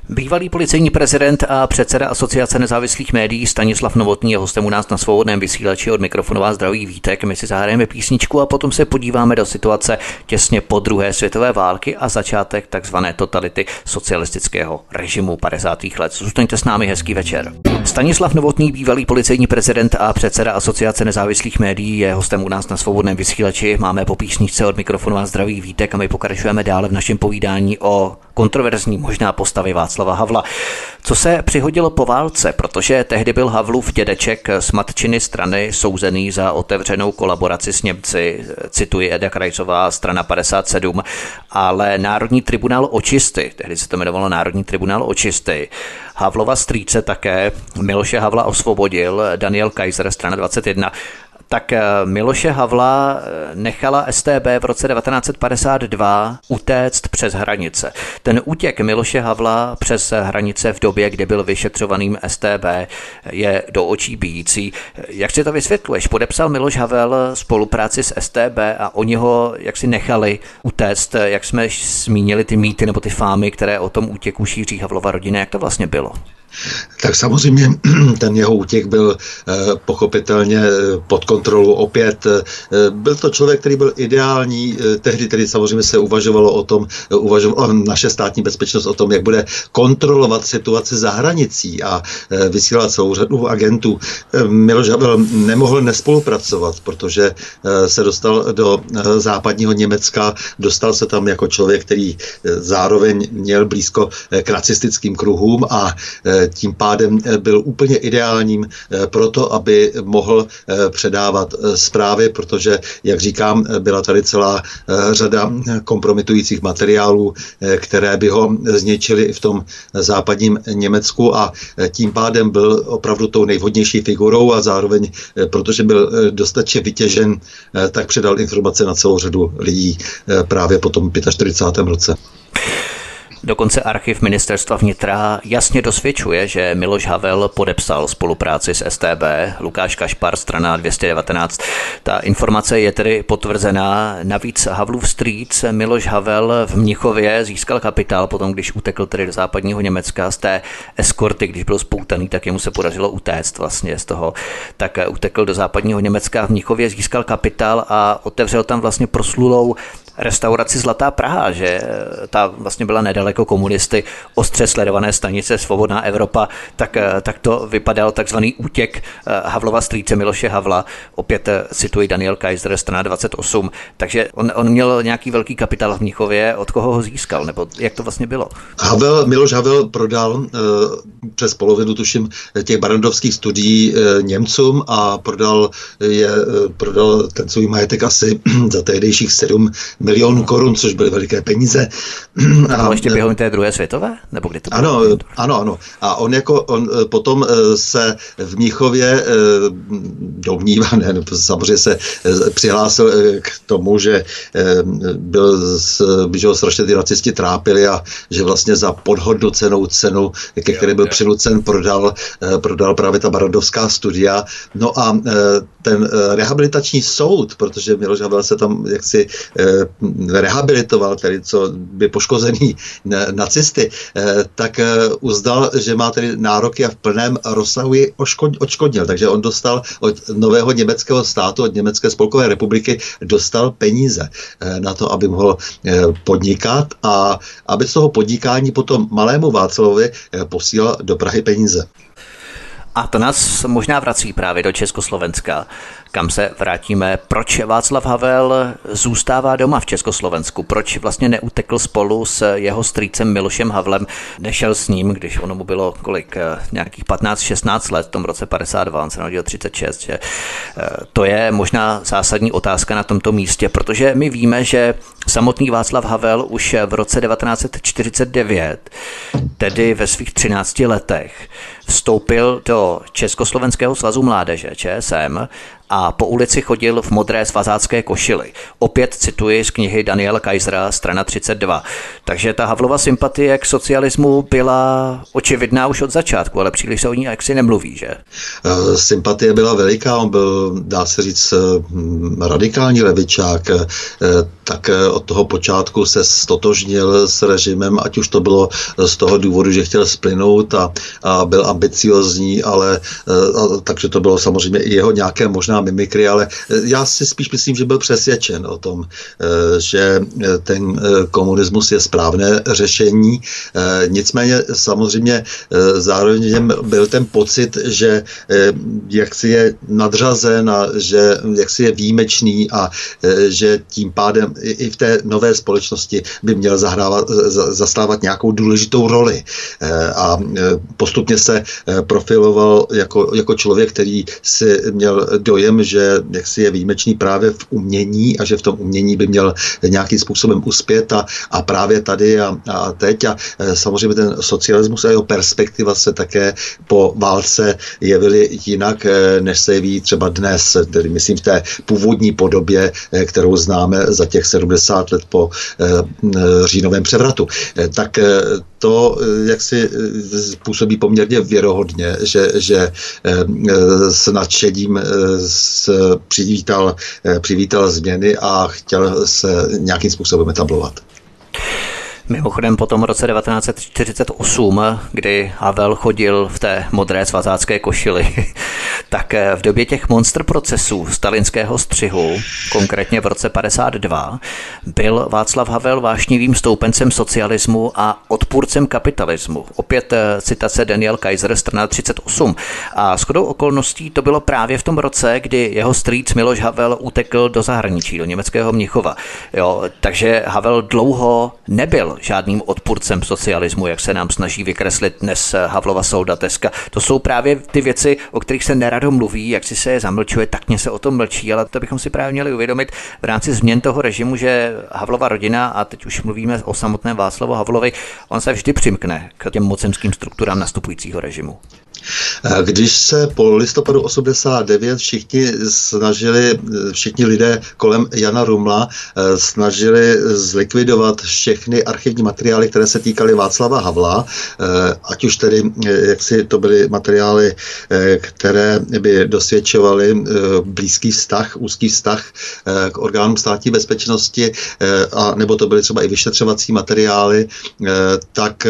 Bývalý policejní prezident a předseda Asociace nezávislých médií Stanislav Novotný je hostem u nás na svobodném vysílači od mikrofonová zdraví Vítek. My si zahrajeme písničku a potom se podíváme do situace těsně po druhé světové války a začátek takzvané totality socialistického režimu 50. let. Zůstaňte s námi, hezký večer. Stanislav Novotný, bývalý policejní prezident a předseda Asociace nezávislých médií, je hostem u nás na svobodném vysílači. Máme po písničce od mikrofonová zdraví Vítek a my pokračujeme dále v našem povídání o kontroverzní možná postavy Václava Havla. Co se přihodilo po válce, protože tehdy byl Havlův dědeček z matčiny strany souzený za otevřenou kolaboraci s Němci, cituji Eda Krajcová, strana 57, ale Národní tribunál očisty, tehdy se to jmenovalo Národní tribunál očisty, Havlova strýce také, Miloše Havla osvobodil, Daniel Kaiser, strana 21, tak eh, Miloše Havla eh, nechala STB v roce 1952 utéct přes hranice. Ten útěk Miloše Havla přes hranice v době, kdy byl vyšetřovaným STB, je do očí bíjící. Jak si to vysvětluješ? Podepsal Miloš Havel spolupráci s STB a oni ho jak si nechali utéct, jak jsme zmínili ty mýty nebo ty fámy, které o tom útěku šíří Havlova rodina. Jak to vlastně bylo? Tak samozřejmě ten jeho útěk byl eh, pochopitelně eh, pod kontrolou opět. Eh, byl to člověk, který byl ideální, tehdy tedy samozřejmě se uvažovalo o tom, uvažovalo naše státní bezpečnost o tom, jak bude kontrolovat situaci za hranicí a vysílat celou řadu agentů. Miloš Havel nemohl nespolupracovat, protože se dostal do západního Německa, dostal se tam jako člověk, který zároveň měl blízko k nacistickým kruhům a tím pádem eh, byl úplně ideálním eh, pro to, aby mohl eh, předávat zprávy, protože, jak říkám, byla tady celá řada kompromitujících materiálů, které by ho zničily i v tom západním Německu a tím pádem byl opravdu tou nejvhodnější figurou a zároveň, protože byl dostatečně vytěžen, tak předal informace na celou řadu lidí právě po tom 45. roce. Dokonce archiv ministerstva vnitra jasně dosvědčuje, že Miloš Havel podepsal spolupráci s STB, Lukáš Kašpar, strana 219. Ta informace je tedy potvrzená. Navíc Havlův strýc Miloš Havel v Mnichově získal kapitál potom, když utekl tedy do západního Německa z té eskorty, když byl spoutaný, tak jemu se podařilo utéct vlastně z toho. Tak utekl do západního Německa v Mnichově, získal kapitál a otevřel tam vlastně proslulou restauraci Zlatá Praha, že eh, ta vlastně byla nedaleko komunisty, ostře sledované stanice Svobodná Evropa, tak, eh, tak to vypadal takzvaný útěk eh, Havlova strýce Miloše Havla, opět cituji Daniel Kaiser, strana 28, takže on, on měl nějaký velký kapitál v Mnichově, od koho ho získal, nebo jak to vlastně bylo? Havel, Miloš Havel prodal přes polovinu, tuším, těch barandovských studií Němcům a prodal, je, prodal ten svůj majetek asi za tehdejších 7 milionů korun, což byly veliké peníze. A, a ještě během té druhé světové? Nebo kdy to ano, bylo? ano, ano. A on jako on eh, potom eh, se v Míchově eh, domnívá, ne, no, samozřejmě se přihlásil k tomu, že byl, že ho strašně ty nacisti trápili a že vlastně za podhodnocenou cenu, ke které byl přinucen, prodal, prodal právě ta Baradovská studia. No a ten rehabilitační soud, protože Miloš Havel se tam jaksi rehabilitoval, tedy co by poškozený nacisty, eh, tak eh, uznal, že má tedy nároky a v plném rozsahu ji odškodnil. Takže on dostal od nového německého státu, od Německé spolkové republiky, dostal peníze eh, na to, aby mohl podnikat a aby z toho podnikání potom malému Václavovi posílal do Prahy peníze. A to nás možná vrací právě do Československa, kam se vrátíme. Proč Václav Havel zůstává doma v Československu? Proč vlastně neutekl spolu s jeho strýcem Milošem Havlem? Nešel s ním, když ono mu bylo kolik, eh, nějakých 15-16 let, v tom roce 52, on se narodil 36. Že? Eh, to je možná zásadní otázka na tomto místě, protože my víme, že samotný Václav Havel už v roce 1949, tedy ve svých 13 letech, vstoupil do Československého svazu mládeže ČSM a po ulici chodil v modré svazácké košili. Opět cituji z knihy Daniela Kaisera, strana 32. Takže ta Havlova sympatie k socialismu byla očividná už od začátku, ale příliš se o ní jaksi nemluví, že? Eh, sympatie byla veliká, on byl, dá se říct, eh, radikální levičák, eh, tak od toho počátku se stotožnil s režimem, ať už to bylo z toho důvodu, že chtěl splynout a, a byl ambiciozní, ale a, takže to bylo samozřejmě i jeho nějaké možná mimikry, ale eh, já si spíš myslím, že byl přesvědčen o tom, eh, že eh, ten komunismus je správné řešení. Nicméně samozřejmě zároveň byl ten pocit, že jak si je nadřazen a že jak si je výjimečný a že tím pádem i v té nové společnosti by měl zahrávat, zastávat nějakou důležitou roli. A postupně se profiloval jako, jako člověk, který si měl dojem že jaksi je výjimečný právě v umění a že v tom umění by měl nějakým způsobem uspět a, a právě tady a, a teď. A e, samozřejmě ten socialismus a jeho perspektiva se také po válce jevily jinak, e, než se jeví třeba dnes, tedy myslím v té původní podobě, kterou známe za těch 70 let po říjnovém převratu. Tak to jak si působí poměrně věrohodně, že, že s nadšením přivítal, eh, přivítal změny a chtěl se nějakým způsobem etablovat. Mimochodem po tom roce 1948, kdy Havel chodil v té modré svazácké košili, tak v době těch monster procesů stalinského střihu, konkrétně v roce 52, byl Václav Havel vášnivým stoupencem socialismu a odpůrcem kapitalismu. Opět eh, citace Daniel Kaiser, strana 38. A shodou okolností to bylo právě v tom roce, kdy jeho strýc Miloš Havel utekl do zahraničí, do německého Mnichova. Jo, takže Havel dlouho nebyl žádným odpůrcem socialismu, jak se nám snaží vykreslit dnes Havlova soudateska. To jsou právě ty věci, o kterých se nerado mluví, jak si se je zamlčuje, tak mě se o tom mlčí, ale to bychom si právě měli uvědomit v rámci změn toho režimu, že Havlova rodina, a teď už mluvíme o samotném Václavu Havlovi, on se vždy přimkne k těm mocemským strukturám nastupujícího režimu. Když se po listopadu 89 všichni snažili, všichni lidé kolem Jana Rumla eh, snažili zlikvidovat všechny archivní materiály, které se týkaly Václava Havla, eh, ať už tedy, eh, jak si to byly materiály, které by dosvědčovaly blízký vztah, úzký vztah k orgánům státní bezpečnosti, a nebo to byly třeba i vyšetřovací materiály, tak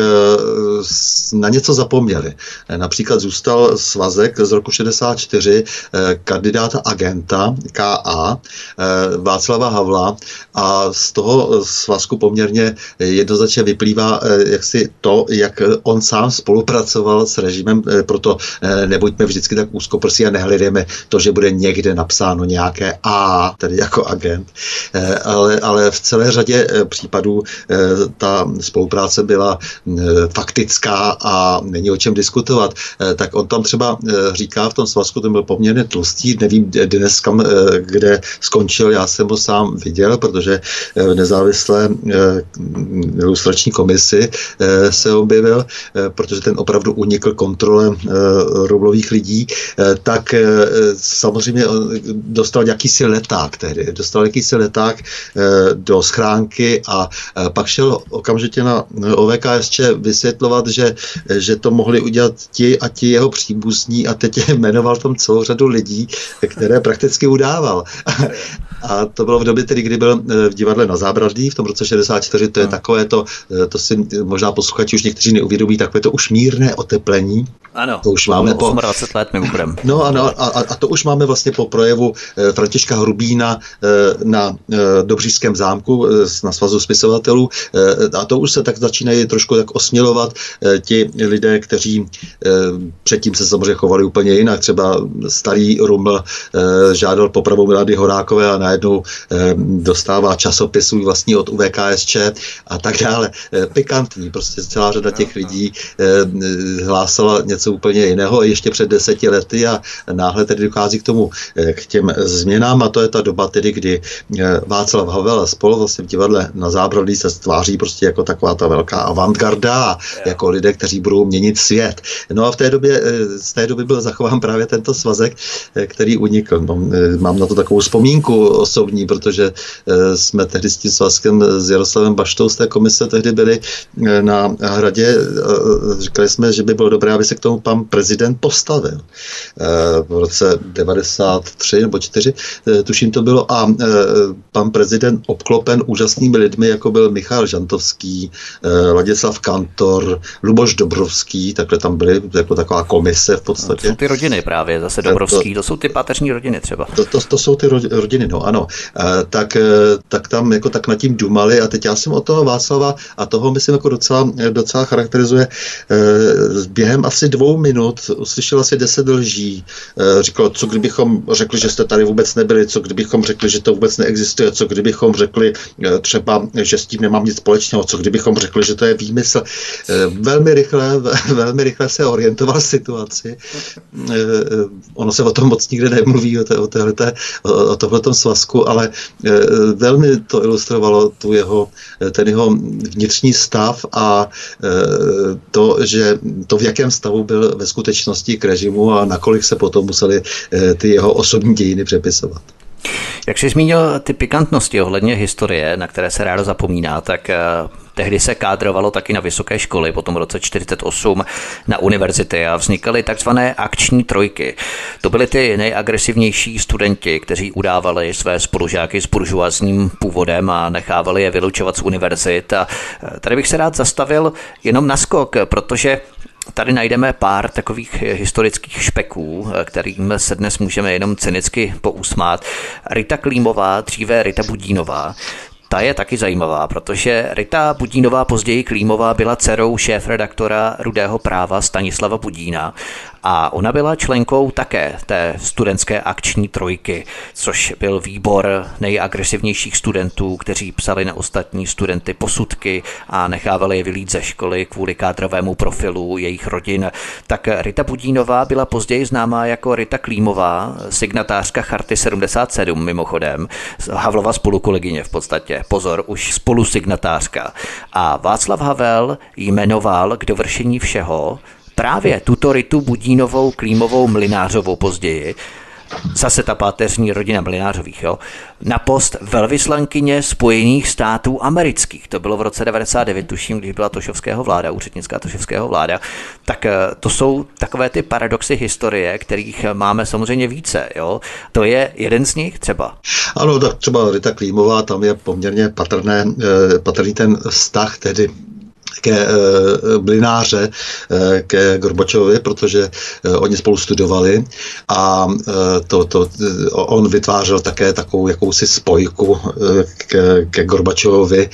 na něco zapomněli. Například zůstal svazek z roku 64 eh, kandidáta agenta KA eh, Václava Havla a z toho svazku poměrně jednoznačně vyplývá eh, jaksi to, jak on sám spolupracoval s režimem, proto nebuďme vždycky tak úzkoprsí a nehledejme to, že bude někde napsáno nějaké A, tedy jako agent, ale, ale v celé řadě případů ta spolupráce byla faktická a není o čem diskutovat. Eh, tak on tam třeba eh, říká v tom svazku, ten byl poměrně tlustý, nevím dnes kam, eh, kde skončil, já jsem ho sám viděl, protože v nezávislé ilustrační komisi se objevil, protože ten opravdu unikl kontrole rublových lidí, tak samozřejmě dostal jakýsi leták tehdy, dostal jakýsi leták do schránky a pak šel okamžitě na OVKSČ vysvětlovat, že, že to mohli udělat ti a ti jeho příbuzní a teď jmenoval tam celou řadu lidí, které prakticky udával. A to bylo v době, tedy, kdy byl eh, v divadle na Zábradlí v tom roce 64, to je hmm. takové to, eh, to si možná posluchači už někteří neuvědomí, takové to už mírné oteplení. Ano, to už máme po 20 let mimochodem. No ano, a, a, to už máme vlastně po projevu eh, Františka Hrubína na Dobřížském zámku na svazu spisovatelů a to už se tak začínají trošku tak osmělovat ti lidé, kteří předtím se samozřejmě chovali úplně jinak. Třeba starý Ruml žádal popravu Milady Horákové a najednou dostává časopis svůj vlastní od UVKSČ a tak dále. Pikantní, prostě celá řada těch lidí hlásala něco úplně jiného ještě před deseti lety a náhle tedy dochází k tomu, k těm změnám a to je ta doba tedy, kdy Václav Havel a spolu vlastně v divadle na zábradlí se stváří prostě jako taková ta velká avantgarda, jako lidé, kteří budou měnit svět. No a v té době, eh, z té doby byl zachován právě tento svazek, eh, který unikl. No, eh, mám na to takovou vzpomínku osobní, protože jsme tehdy s tím svazkem s Jaroslavem Baštou z té komise tehdy byli na hradě. Říkali jsme, že by bylo dobré, aby se k tomu pan prezident postavil. V roce 93 nebo 4, tuším to bylo, a pan prezident obklopen úžasnými lidmi, jako byl Michal Žantovský, Ladislav Kantor, Luboš Dobrovský, takhle tam byly jako taková komise v podstatě. To jsou ty rodiny právě, zase Dobrovský, to, to jsou ty páteřní rodiny třeba. To, to, to jsou ty rodiny, no ano. E, tak, e, tak tam jako tak nad tím dumali a teď já jsem od toho Václava a toho myslím jako docela, docela charakterizuje. E, během asi dvou minut uslyšel asi deset lží. E, říkal, co kdybychom řekli, že jste tady vůbec nebyli, co kdybychom řekli, že to vůbec neexistuje, co kdybychom řekli třeba, že s tím nemám nic společného, co kdybychom řekli, že to je výmysl. Eh, velmi rychle, velmi rychle se orientoval situaci. Eh, eh, ono se o tom moc nikde nemluví, o, té, o, téhleté, o tohletom svazku, ale velmi to ilustrovalo tu jeho, ten jeho vnitřní stav a to, že to, v jakém stavu byl ve skutečnosti k režimu a nakolik se potom museli ty jeho osobní dějiny přepisovat. Jak jsi zmínil ty pikantnosti ohledně historie, na které se rádo zapomíná, tak eh, Tehdy se kádrovalo taky na vysoké školy, potom v roce 48 na univerzity a vznikaly takzvané akční trojky. To byly ty nejagresivnější studenti, kteří udávali své spolužáky s buržuazním původem a nechávali je vylučovat z univerzit. A eh, tady bych se rád zastavil jenom na skok, protože Tady najdeme pár takových historických špeků, kterým se dnes můžeme jenom cynicky pousmát. Rita Klímová, dříve Rita Budínová, ta je taky zajímavá, protože Rita Budínová, později Klímová, byla dcerou šéf-redaktora Rudého práva Stanislava Budína a ona byla členkou také té studentské akční trojky, což byl výbor nejagresivnějších studentů, kteří psali na ostatní studenty posudky a nechávali je vylít ze školy kvůli kádrovému profilu jejich rodin. Tak Rita Budínová byla později známá jako Rita Klímová, signatářka Charty 77 mimochodem, Havlova spolukolegyně v podstatě. Pozor, už spolusignatářka. A Václav Havel jmenoval k dovršení všeho právě tuto Ritu Budínovou, Klímovou, Mlinářovou později, zase ta páteřní rodina Mlinářových, jo, na post velvyslankyně Spojených států amerických. To bylo v roce 99, tuším, když byla Tošovského vláda, úřednická Tošovského vláda. Tak eh, to jsou takové ty paradoxy historie, kterých máme samozřejmě více. Jo. To je jeden z nich třeba. Ano, tak třeba Rita Klímová, tam je poměrně patrné, eh, patrný ten vztah tedy ke blináře, eh, ke Gorbačovi, protože eh, oni spolu studovali a eh, to, to, on vytvářel také takovou jakousi spojku ke, ke Gorbačovi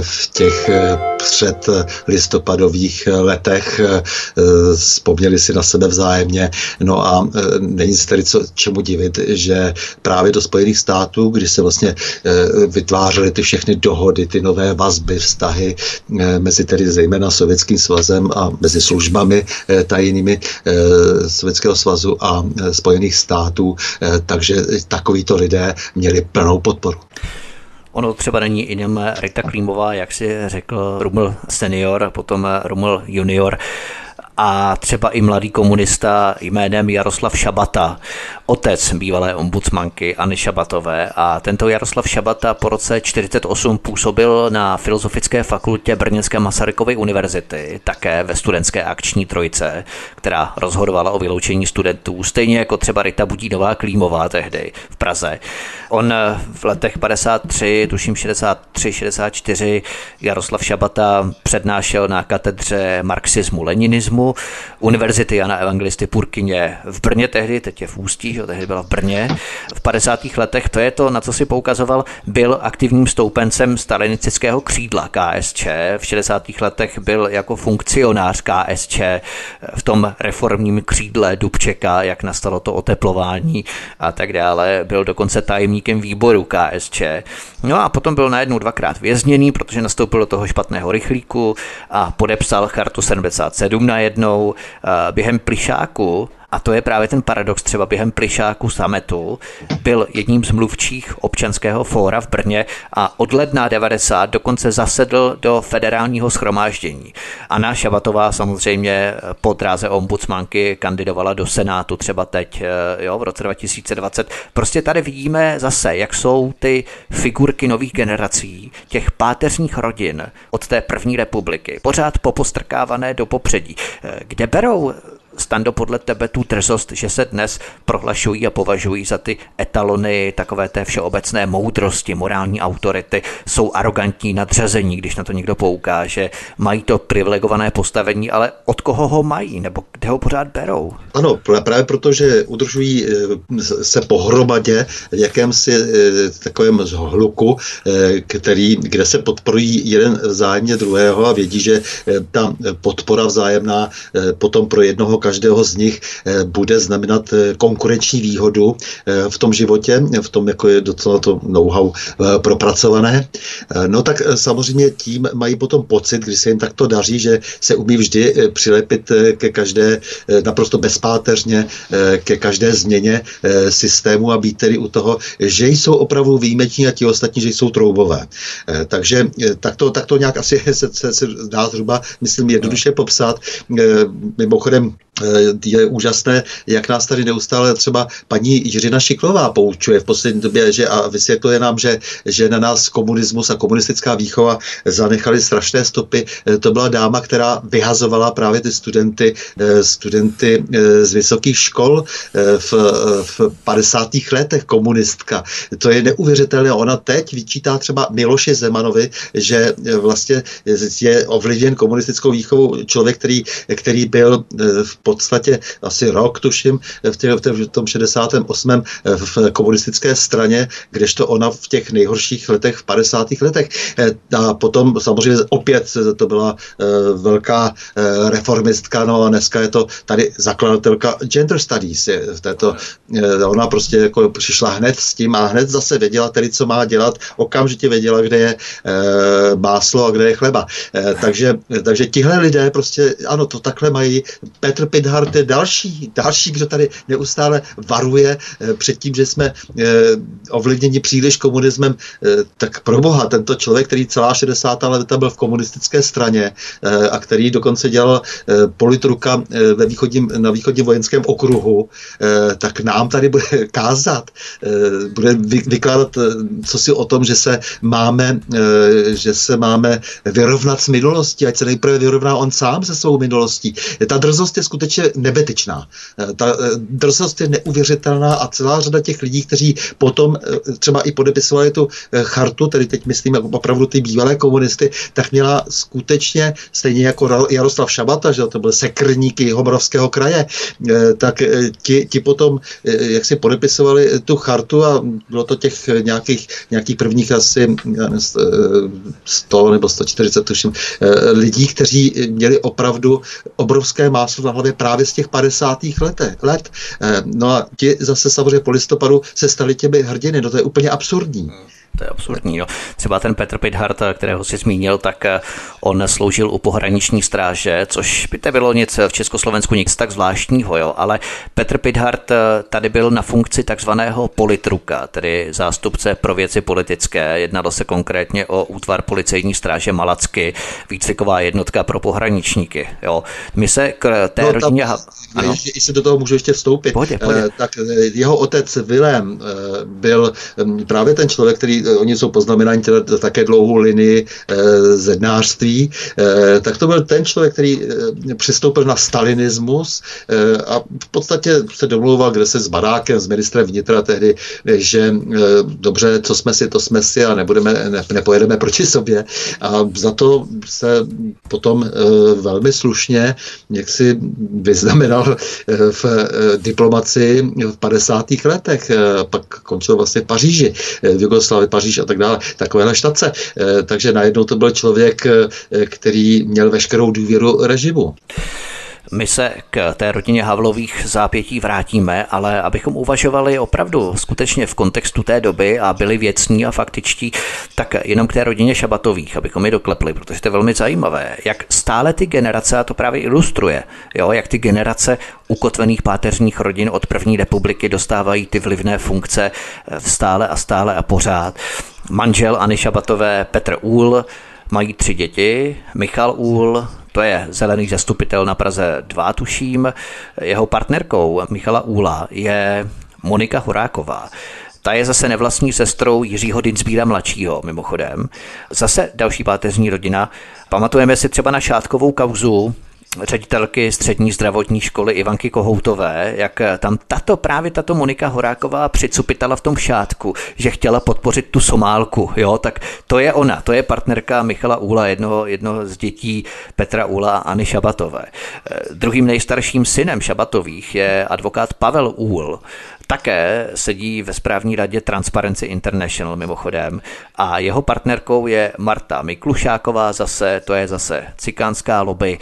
v těch před listopadových letech. Vzpomněli si na sebe vzájemně. No a není se tedy co, čemu divit, že právě do Spojených států, kdy se vlastně vytvářely ty všechny dohody, ty nové vazby, vztahy mezi tedy zejména Sovětským svazem a mezi službami eh, tajnými eh, Sovětského svazu a eh, Spojených států, takže takovýto lidé měli plnou podporu. Ono třeba není jenom Rita Klímová, jak si řekl Ruml senior, potom Ruml junior a třeba i mladý komunista jménem Jaroslav Šabata, otec bývalé ombudsmanky Anny Šabatové a tento Jaroslav Šabata po roce 48 působil na Filozofické fakultě Brněnské Masarykovy univerzity, také ve studentské akční trojce, která rozhodovala o vyloučení studentů, stejně jako třeba Rita Budínová Klímová tehdy v Praze. On v letech 53, tuším 63, 64, Jaroslav Šabata přednášel na katedře marxismu, leninismu Univerzity Jana Evangelisty Purkyně v Brně tehdy, teď je v Ústí, že tehdy byla v Brně. V 50. letech, to je to, na co si poukazoval, byl aktivním stoupencem stalinistického křídla KSČ. V 60. letech byl jako funkcionář KSČ v tom reformním křídle Dubčeka, jak nastalo to oteplování a tak dále. Byl dokonce tajemníkem výboru KSČ. No a potom byl najednou dvakrát vězněný, protože nastoupil do toho špatného rychlíku a podepsal chartu 77 najednou. Během plišáku a to je právě ten paradox třeba během plišáku sametu, byl jedním z mluvčích občanského fóra v Brně a od ledna 90 dokonce zasedl do federálního schromáždění. Anna Šabatová samozřejmě po dráze ombudsmanky kandidovala do Senátu třeba teď, eh, jo, v roce 2020. Prostě tady vidíme zase, jak jsou ty figurky nových generací, těch páteřních rodin od té první republiky, pořád popostrkávané do popředí. Eh, kde berou Stando, podle tebe tu drzost, že se dnes prohlašují a považují za ty etalony takové té všeobecné moudrosti, morální autority, jsou arrogantní nadřazení, když na to někdo poukáže, mají to privilegované postavení, ale od koho ho mají, nebo kde ho pořád berou? Ano, právě proto, že udržují eh, se pohromadě v jakémsi eh, takovém hluku, eh, který, kde se podporují jeden vzájemně druhého a vědí, že ta podpora vzájemná potom pro jednoho každého z nich eh, bude znamenat eh, konkurenční výhodu eh, v tom životě, v tom, jako je docela to know-how propracované. No tak samozřejmě tím mají potom pocit, když se jim takto daří, že se umí vždy přilepit ke každé, naprosto bezpáteřně, ke každé změně systému a být tedy u toho, že jsou opravdu výjimeční a ti ostatní, že jsou troubové. Takže tak to, tak to nějak asi se, se, se dá zhruba, myslím, jednoduše popsat. Mimochodem, je úžasné, jak nás tady neustále třeba paní Jiřina Šiklová poučuje v poslední době že a vysvětluje nám, že, že na nás komunismus a komunistická výchova zanechali strašné stopy. Eh, to byla dáma, která vyhazovala právě ty studenty, eh, studenty z vysokých škol v, v 50. letech, komunistka. To je neuvěřitelné. Ona teď vyčítá třeba Miloše Zemanovi, že vlastně je ovlivněn komunistickou výchovou člověk, který, který byl v podstatě asi rok, tuším, v, tě, v tom 68. Eh, v komunistické straně, kdežto ona v těch nejhorších letech, v 50. letech. Eh, a potom samozřejmě opět to byla eh, velká reformistka, no a dneska je to tady zakladatelka gender studies. V této, ona prostě jako přišla hned s tím a hned zase věděla tedy, co má dělat, okamžitě věděla, kde je máslo a kde je chleba. Takže, takže tihle lidé prostě, ano, to takhle mají. Petr Pidhart je další, další, kdo tady neustále varuje eh, před tím, že jsme eh, ovlivněni příliš komunismem, eh, tak pro boha, tento člověk, který celá 60. leta byl v komunistické straně a který dokonce dělal politruka ve východním, na východním vojenském okruhu, tak nám tady bude kázat, bude vykládat co si o tom, že se máme, že se máme vyrovnat s minulostí, ať se nejprve vyrovná on sám se svou minulostí. Ta drzost je skutečně skutečně nebetyčná. Eh, ta eh, drzost je neuvěřitelná a celá řada těch lidí, kteří potom eh, třeba i podepisovali tu chartu, tedy teď myslím opravdu ty bývalé komunisty, tak měla skutečně, stejně jako Jaroslav Šabata, že to byl sekrník Jihomoravského kraje, tak ti, ti potom, jak si podepisovali tu chartu a bylo to těch nějakých, nějakých prvních asi 100 nebo 140 tuším, lidí, kteří měli opravdu obrovské máslo na hlavě právě z těch 50. letech, let. Eh, no a ti zase samozřejmě po listopadu se stali těmi hrdiny, no to je úplně absurdní. To je absurdní. Jo. Třeba ten Petr Pithart, kterého si zmínil, tak eh, on sloužil u pohraniční stráže, což by to bylo nic v Československu nic tak zvláštního, jo. ale Petr Pithart eh, tady byl na funkci takzvaného politruka, tedy zástupce pro věci politické. Jednalo se konkrétně o útvar policejní stráže Malacky, výcviková jednotka pro pohraničníky. Jo. My se k té no, rodině... Ano. Jestli do toho můžu ještě vstoupit, pohodě. Eh, tak jeho otec Vilém byl hm, právě ten člověk, který oni jsou poznamenáni teda také dlouhou linii e, zednářství, e, tak to byl ten člověk, který přistoupil na stalinismus a v podstatě se domlouval, kde se s Barákem, s ministrem vnitra tehdy, že dobře, co jsme si, to jsme si a nebudeme, ne, nepojedeme proti sobě. A za to se potom velmi slušně jak si vyznamenal v diplomaci v 50. letech, pak končil vlastně v Paříži, v Jugoslavii, Paříž a tak dále, takovéhle štace. Takže najednou to byl člověk, který měl veškerou důvěru režimu. My se k té rodině Havlových zápětí vrátíme, ale abychom uvažovali opravdu skutečně v kontextu té doby a byli věcní a faktičtí, tak jenom k té rodině Šabatových, abychom je doklepli, protože to je velmi zajímavé, jak stále ty generace, a to právě ilustruje, jo, jak ty generace ukotvených páteřních rodin od první republiky dostávají ty vlivné funkce stále a stále a pořád. Manžel Ani Šabatové Petr Úl, mají tři děti, Michal Úl, to je zelený zastupitel na Praze 2, tuším. Jeho partnerkou Michala Úla je Monika Horáková. Ta je zase nevlastní sestrou Jiřího Dinsbíra mladšího, mimochodem. Zase další páteřní rodina. Pamatujeme si třeba na šátkovou kauzu, ředitelky střední zdravotní školy Ivanky Kohoutové, jak tam tato právě tato Monika Horáková přicupitala v tom šátku, že chtěla podpořit tu Somálku, jo, tak to je ona, to je partnerka Michala Úla, jednoho, jednoho z dětí Petra Úla a Anny Šabatové. Eh, druhým nejstarším synem Šabatových je advokát Pavel Úl, také sedí ve správní radě Transparency International mimochodem. A jeho partnerkou je Marta Miklušáková zase, to je zase cikánská lobby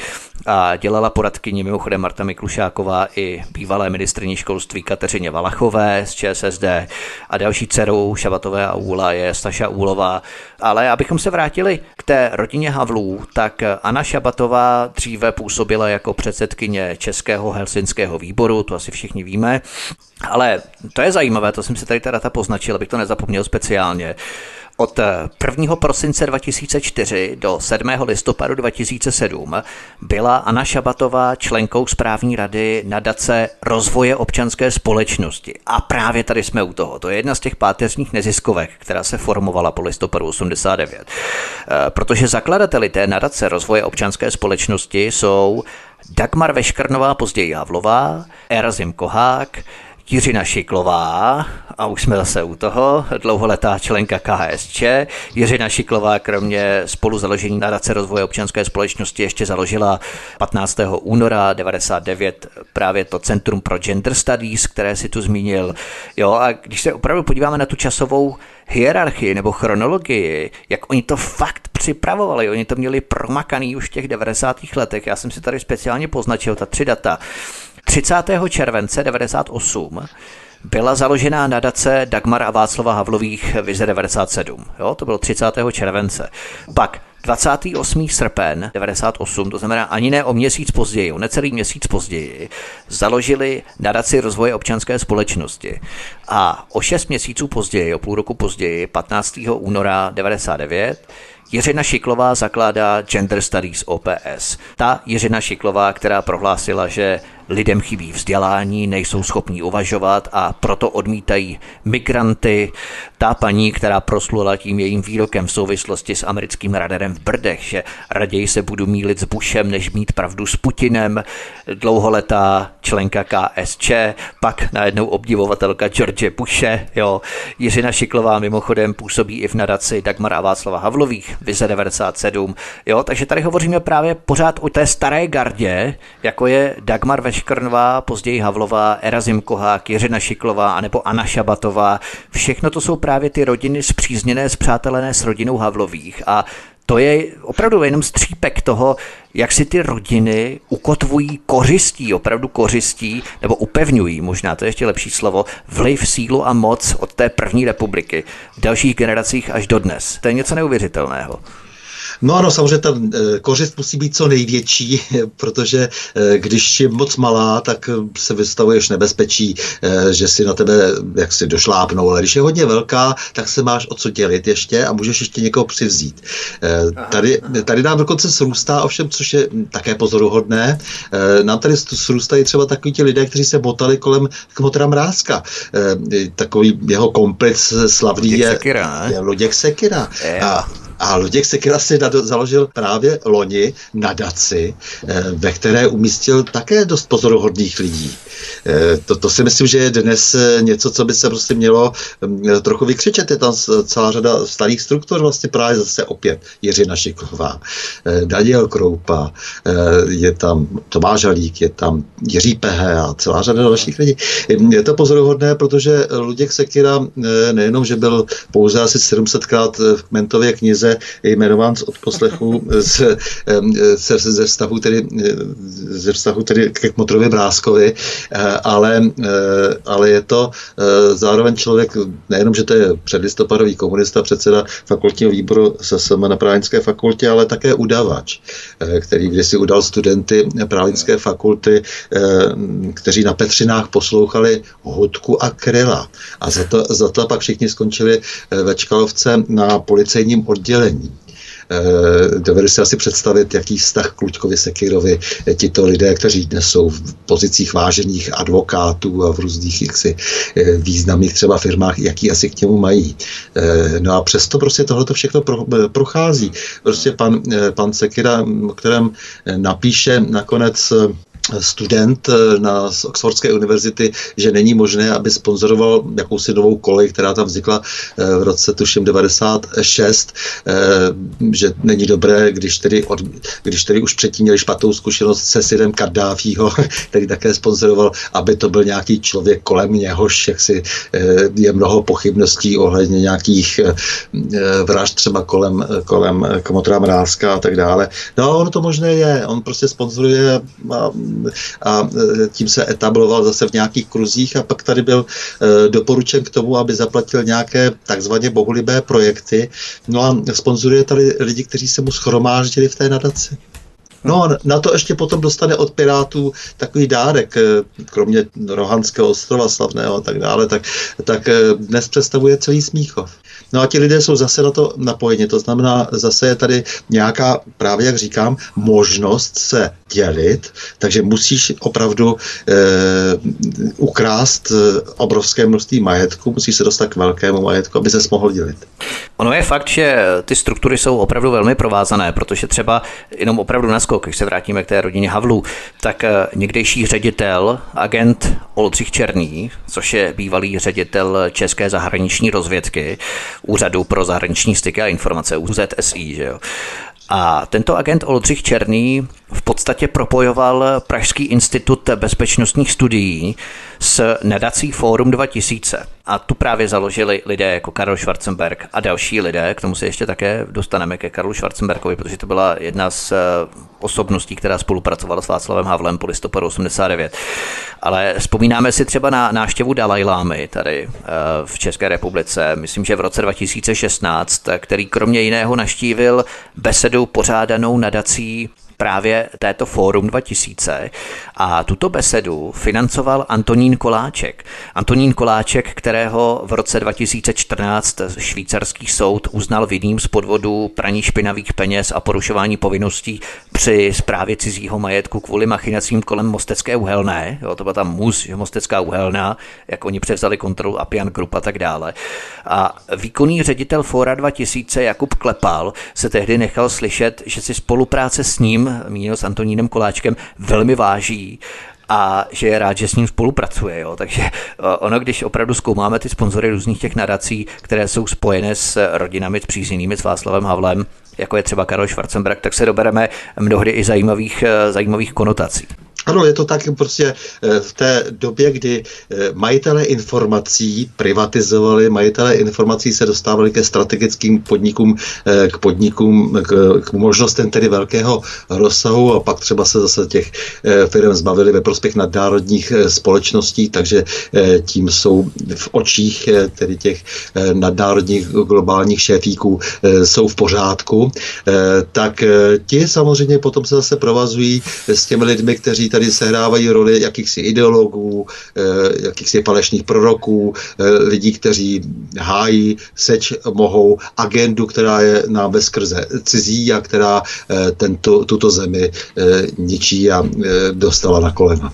a dělala poradkyni mimochodem Marta Miklušáková i bývalé ministrní školství Kateřině Valachové z ČSSD a další dcerou Šabatové a Úla je Staša Úlová. Ale abychom se vrátili k té rodině Havlů, tak Anna Šabatová dříve působila jako předsedkyně Českého helsinského výboru, to asi všichni víme, ale to je zajímavé, to jsem si tady ta data poznačil, abych to nezapomněl speciálně. Od 1. prosince 2004 do 7. listopadu 2007 byla Anna Šabatová členkou správní rady nadace rozvoje občanské společnosti. A právě tady jsme u toho. To je jedna z těch páteřních neziskovek, která se formovala po listopadu 89. Eh, protože zakladateli té nadace rozvoje občanské společnosti jsou Dagmar Veškrnová, později Havlová, Erazim Kohák, Jiřina Šiklová, a už jsme zase u toho, dlouholetá členka KSČ. Jiřina Šiklová kromě spolu založení nadace rozvoje občanské společnosti ještě založila 15. února 99 právě to Centrum pro Gender Studies, které si tu zmínil. Jo, a když se opravdu podíváme na tu časovou hierarchii nebo chronologii, jak oni to fakt připravovali, oni to měli promakaný už v těch 90. letech. Já jsem si tady speciálně poznačil ta tři data. 30. července 98 byla založená nadace Dagmar a Václava Havlových Vize 97. Jo, to bylo 30. července. Pak 28. srpen 98, to znamená ani ne o měsíc později, o necelý měsíc později, založili nadaci rozvoje občanské společnosti. A o šest měsíců později, o půl roku později, 15. února 99, Jiřina Šiklová zakládá Gender Studies OPS. Ta Jiřina Šiklová, která prohlásila, že lidem chybí vzdělání, nejsou schopní uvažovat a proto odmítají migranty. Ta paní, která proslula tím jejím výrokem v souvislosti s americkým radarem v Brdech, že raději se budu mílit s Bushem, než mít pravdu s Putinem, dlouholetá členka KSČ, pak najednou obdivovatelka George Bushe, jo. Jiřina Šiklová mimochodem působí i v nadaci Dagmar a Václava Havlových, Vize 97, jo, takže tady hovoříme právě pořád o té staré gardě, jako je Dagmar ve Škrnová, později Havlová, Erazim Kohák, Jiřina Šiklová anebo Anna Šabatová. Všechno to jsou právě ty rodiny zpřízněné, zpřátelené s rodinou Havlových a to je opravdu jenom střípek toho, jak si ty rodiny ukotvují kořistí, opravdu kořistí, nebo upevňují, možná to je ještě lepší slovo, vliv, sílu a moc od té první republiky v dalších generacích až do dnes. To je něco neuvěřitelného. No ano, samozřejmě ta eh, kořist musí být co největší, protože eh, když je moc malá, tak eh, se vystavuješ nebezpečí, že si na tebe jak si došlápnou, ale když je hodně velká, tak se máš o co dělit ještě a můžeš ještě někoho přivzít. Tady, tady nám dokonce srůstá, ovšem, což je také pozoruhodné, nám tady srůstají třeba takový ti lidé, kteří se botali kolem Kmotra Mrázka. Takový jeho komplic slavný Luděk je, Sekira, je Luděk Sekira. A A Luděk Sekira si založil právě loni nadaci, ve které umístil také dost pozoruhodných lidí. To, to si myslím, že je dnes něco, co by se prostě mělo mm, trochu vykřičet. Je tam celá řada starých struktur, vlastně právě zase opět Jiřina Šiková, Daniel Kroupa, je tam Tomáš Halík, je tam Jiří Pehe a celá řada dalších lidí. Je to pozoruhodné, protože Luděk Sekira nejenom, že byl pouze asi 700krát v Mentově knize jmenován z odposlechu z, ze, ze vztahu tedy, ze vztahu tedy ke Kmotrovi Bráskovi, ale, ale je to zároveň člověk, nejenom, že to je předlistopadový komunista, předseda fakultního výboru SSM na Právnické fakultě, ale také udavač, který kdysi udal studenty Právnické fakulty, kteří na Petřinách poslouchali hudku a kryla. A za to, za to pak všichni skončili ve Čkalovce na policejním oddělení. Eh, dovedu si asi představit, jaký vztah k Luďkovi Sekirovi tito lidé, kteří dnes jsou v pozicích vážených advokátů a v různých jaksi, eh, významných třeba firmách, jaký asi k němu mají. Eh, no a přesto prostě tohle všechno prochází. Prostě pan, pan Sekira, kterém napíše nakonec student eh, na z Oxfordské univerzity, že není možné, aby sponzoroval jakousi novou kolej, která tam vznikla eh, v roce tuším 96, eh, že není dobré, když tedy, od, když tedy už předtím měli špatnou zkušenost se syrem Kaddáfího, který také sponzoroval, aby to byl nějaký člověk kolem něhož, jak si je mnoho pochybností ohledně nějakých vražd třeba kolem, kolem Komotra Mrázka a tak dále. No, ono to možné je, on prostě sponzoruje a e, tím se etabloval zase v nějakých kruzích a pak tady byl e, doporučen k tomu, aby zaplatil nějaké takzvaně bohulibé projekty. No a sponzoruje tady lidi, kteří se mu schromáždili v té nadaci. No a na to ještě potom dostane od Pirátů takový dárek, e, kromě Rohanského ostrova slavného a tak dále, tak, tak dnes představuje celý Smíchov. No a ti lidé jsou zase na to napojeni, to znamená, zase je tady nějaká, právě jak říkám, možnost se dělit, takže musíš opravdu e, ukrást eh, obrovské množství majetku, musíš se dostat k velkému majetku, aby se mohl dělit. Ono je fakt, že ty struktury jsou opravdu velmi provázané, protože třeba jenom opravdu naskok, když se vrátíme k té rodině Havlů, tak eh, někdejší ředitel, agent Oldřich Černý, což je bývalý ředitel České zahraniční rozvědky, Úřadu pro zahraniční styky a informace, UZSI, že jo, a tento agent Oldřich Černý v podstatě propojoval Pražský institut bezpečnostních studií s nadací Fórum 2000. A tu právě založili lidé jako Karl Schwarzenberg a další lidé. K tomu se ještě také dostaneme ke Karlu Schwarzenbergovi, protože to byla jedna z eh, osobností, která spolupracovala s Václavem Havlem po listopadu 89. Ale vzpomínáme si třeba na návštěvu Dalajlámy tady eh, v České republice, myslím, že v roce 2016, který kromě jiného naštívil besedu pořádanou nadací právě této Fórum 2000 a tuto besedu financoval Antonín Koláček. Antonín Koláček, kterého v roce 2014 švýcarský soud uznal vinným z podvodu praní špinavých peněz a porušování povinností při správě cizího majetku kvůli machinacím kolem Mostecké uhelné. Jo, to byla tam mus, Mostecká uhelná, jak oni převzali kontrolu Apian Group a tak dále. A výkonný ředitel Fóra 2000 Jakub Klepal se tehdy nechal slyšet, že si spolupráce s ním mínil s Antonínem Koláčkem, velmi váží a že je rád, že s ním spolupracuje. Jo. Takže ono, když opravdu zkoumáme ty sponzory různých těch nadací, které jsou spojené s rodinami s příznými, s Václavem Havlem, jako je třeba Karol Schwarzenberg, tak se dobereme mnohdy i zajímavých, zajímavých konotací. Ano, je to tak prostě v té době, kdy eh, majitelé informací privatizovali, majitelé informací se dostávali ke strategickým podnikům, eh, k podnikům, k, k možnostem tedy velkého rozsahu a pak třeba se zase těch firm zbavili ve prospěch nadnárodních společností, takže tím jsou v očích tedy těch nadnárodních globálních šéfíků jsou v pořádku, tak ti samozřejmě potom se zase provazují s těmi lidmi, kteří tady sehrávají roli jakýchsi ideologů, eh, jakýchsi falešných proroků, eh, lidí, kteří hájí, seč mohou agendu, která je nám ve skrze cizí a která eh, tento, tuto zemi ničí a dostala na kolena.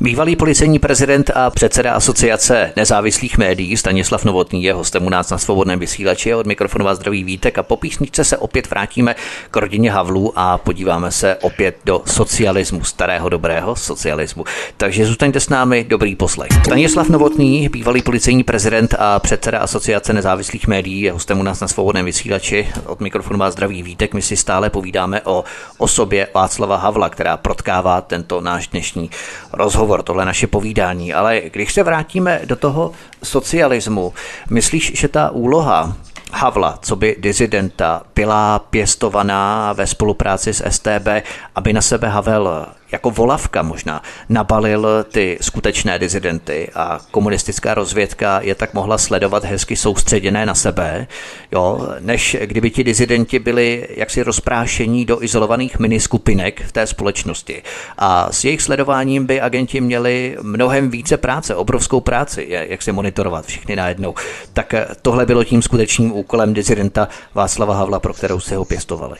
Bývalý policejní prezident a předseda asociace nezávislých médií Stanislav Novotný je hostem u nás na svobodném vysílači. Od mikrofonu vás zdraví Vítek a po písničce se opět vrátíme k rodině Havlů a podíváme se opět do socialismu, starého dobrého socialismu. Takže zůstaňte s námi, dobrý poslech. Stanislav Novotný, bývalý policejní prezident a předseda asociace nezávislých médií, je hostem u nás na svobodném vysílači. Od mikrofonu vás zdraví Vítek. My si stále povídáme o osobě Václava Havla, která protkává tento náš dnešní rozhovor, tohle naše povídání. Ale když se vrátíme do toho socialismu, myslíš, že ta úloha Havla, co by dizidenta, byla pěstovaná ve spolupráci s STB, aby na sebe Havel jako volavka možná nabalil ty skutečné dizidenty a komunistická rozvědka je tak mohla sledovat hezky soustředěné na sebe, jo, než kdyby ti dizidenti byli jaksi rozprášení do izolovaných miniskupinek v té společnosti. A s jejich sledováním by agenti měli mnohem více práce, obrovskou práci, jak se monitorovat všechny najednou. Tak tohle bylo tím skutečným úkolem dizidenta Václava Havla, pro kterou se ho pěstovali.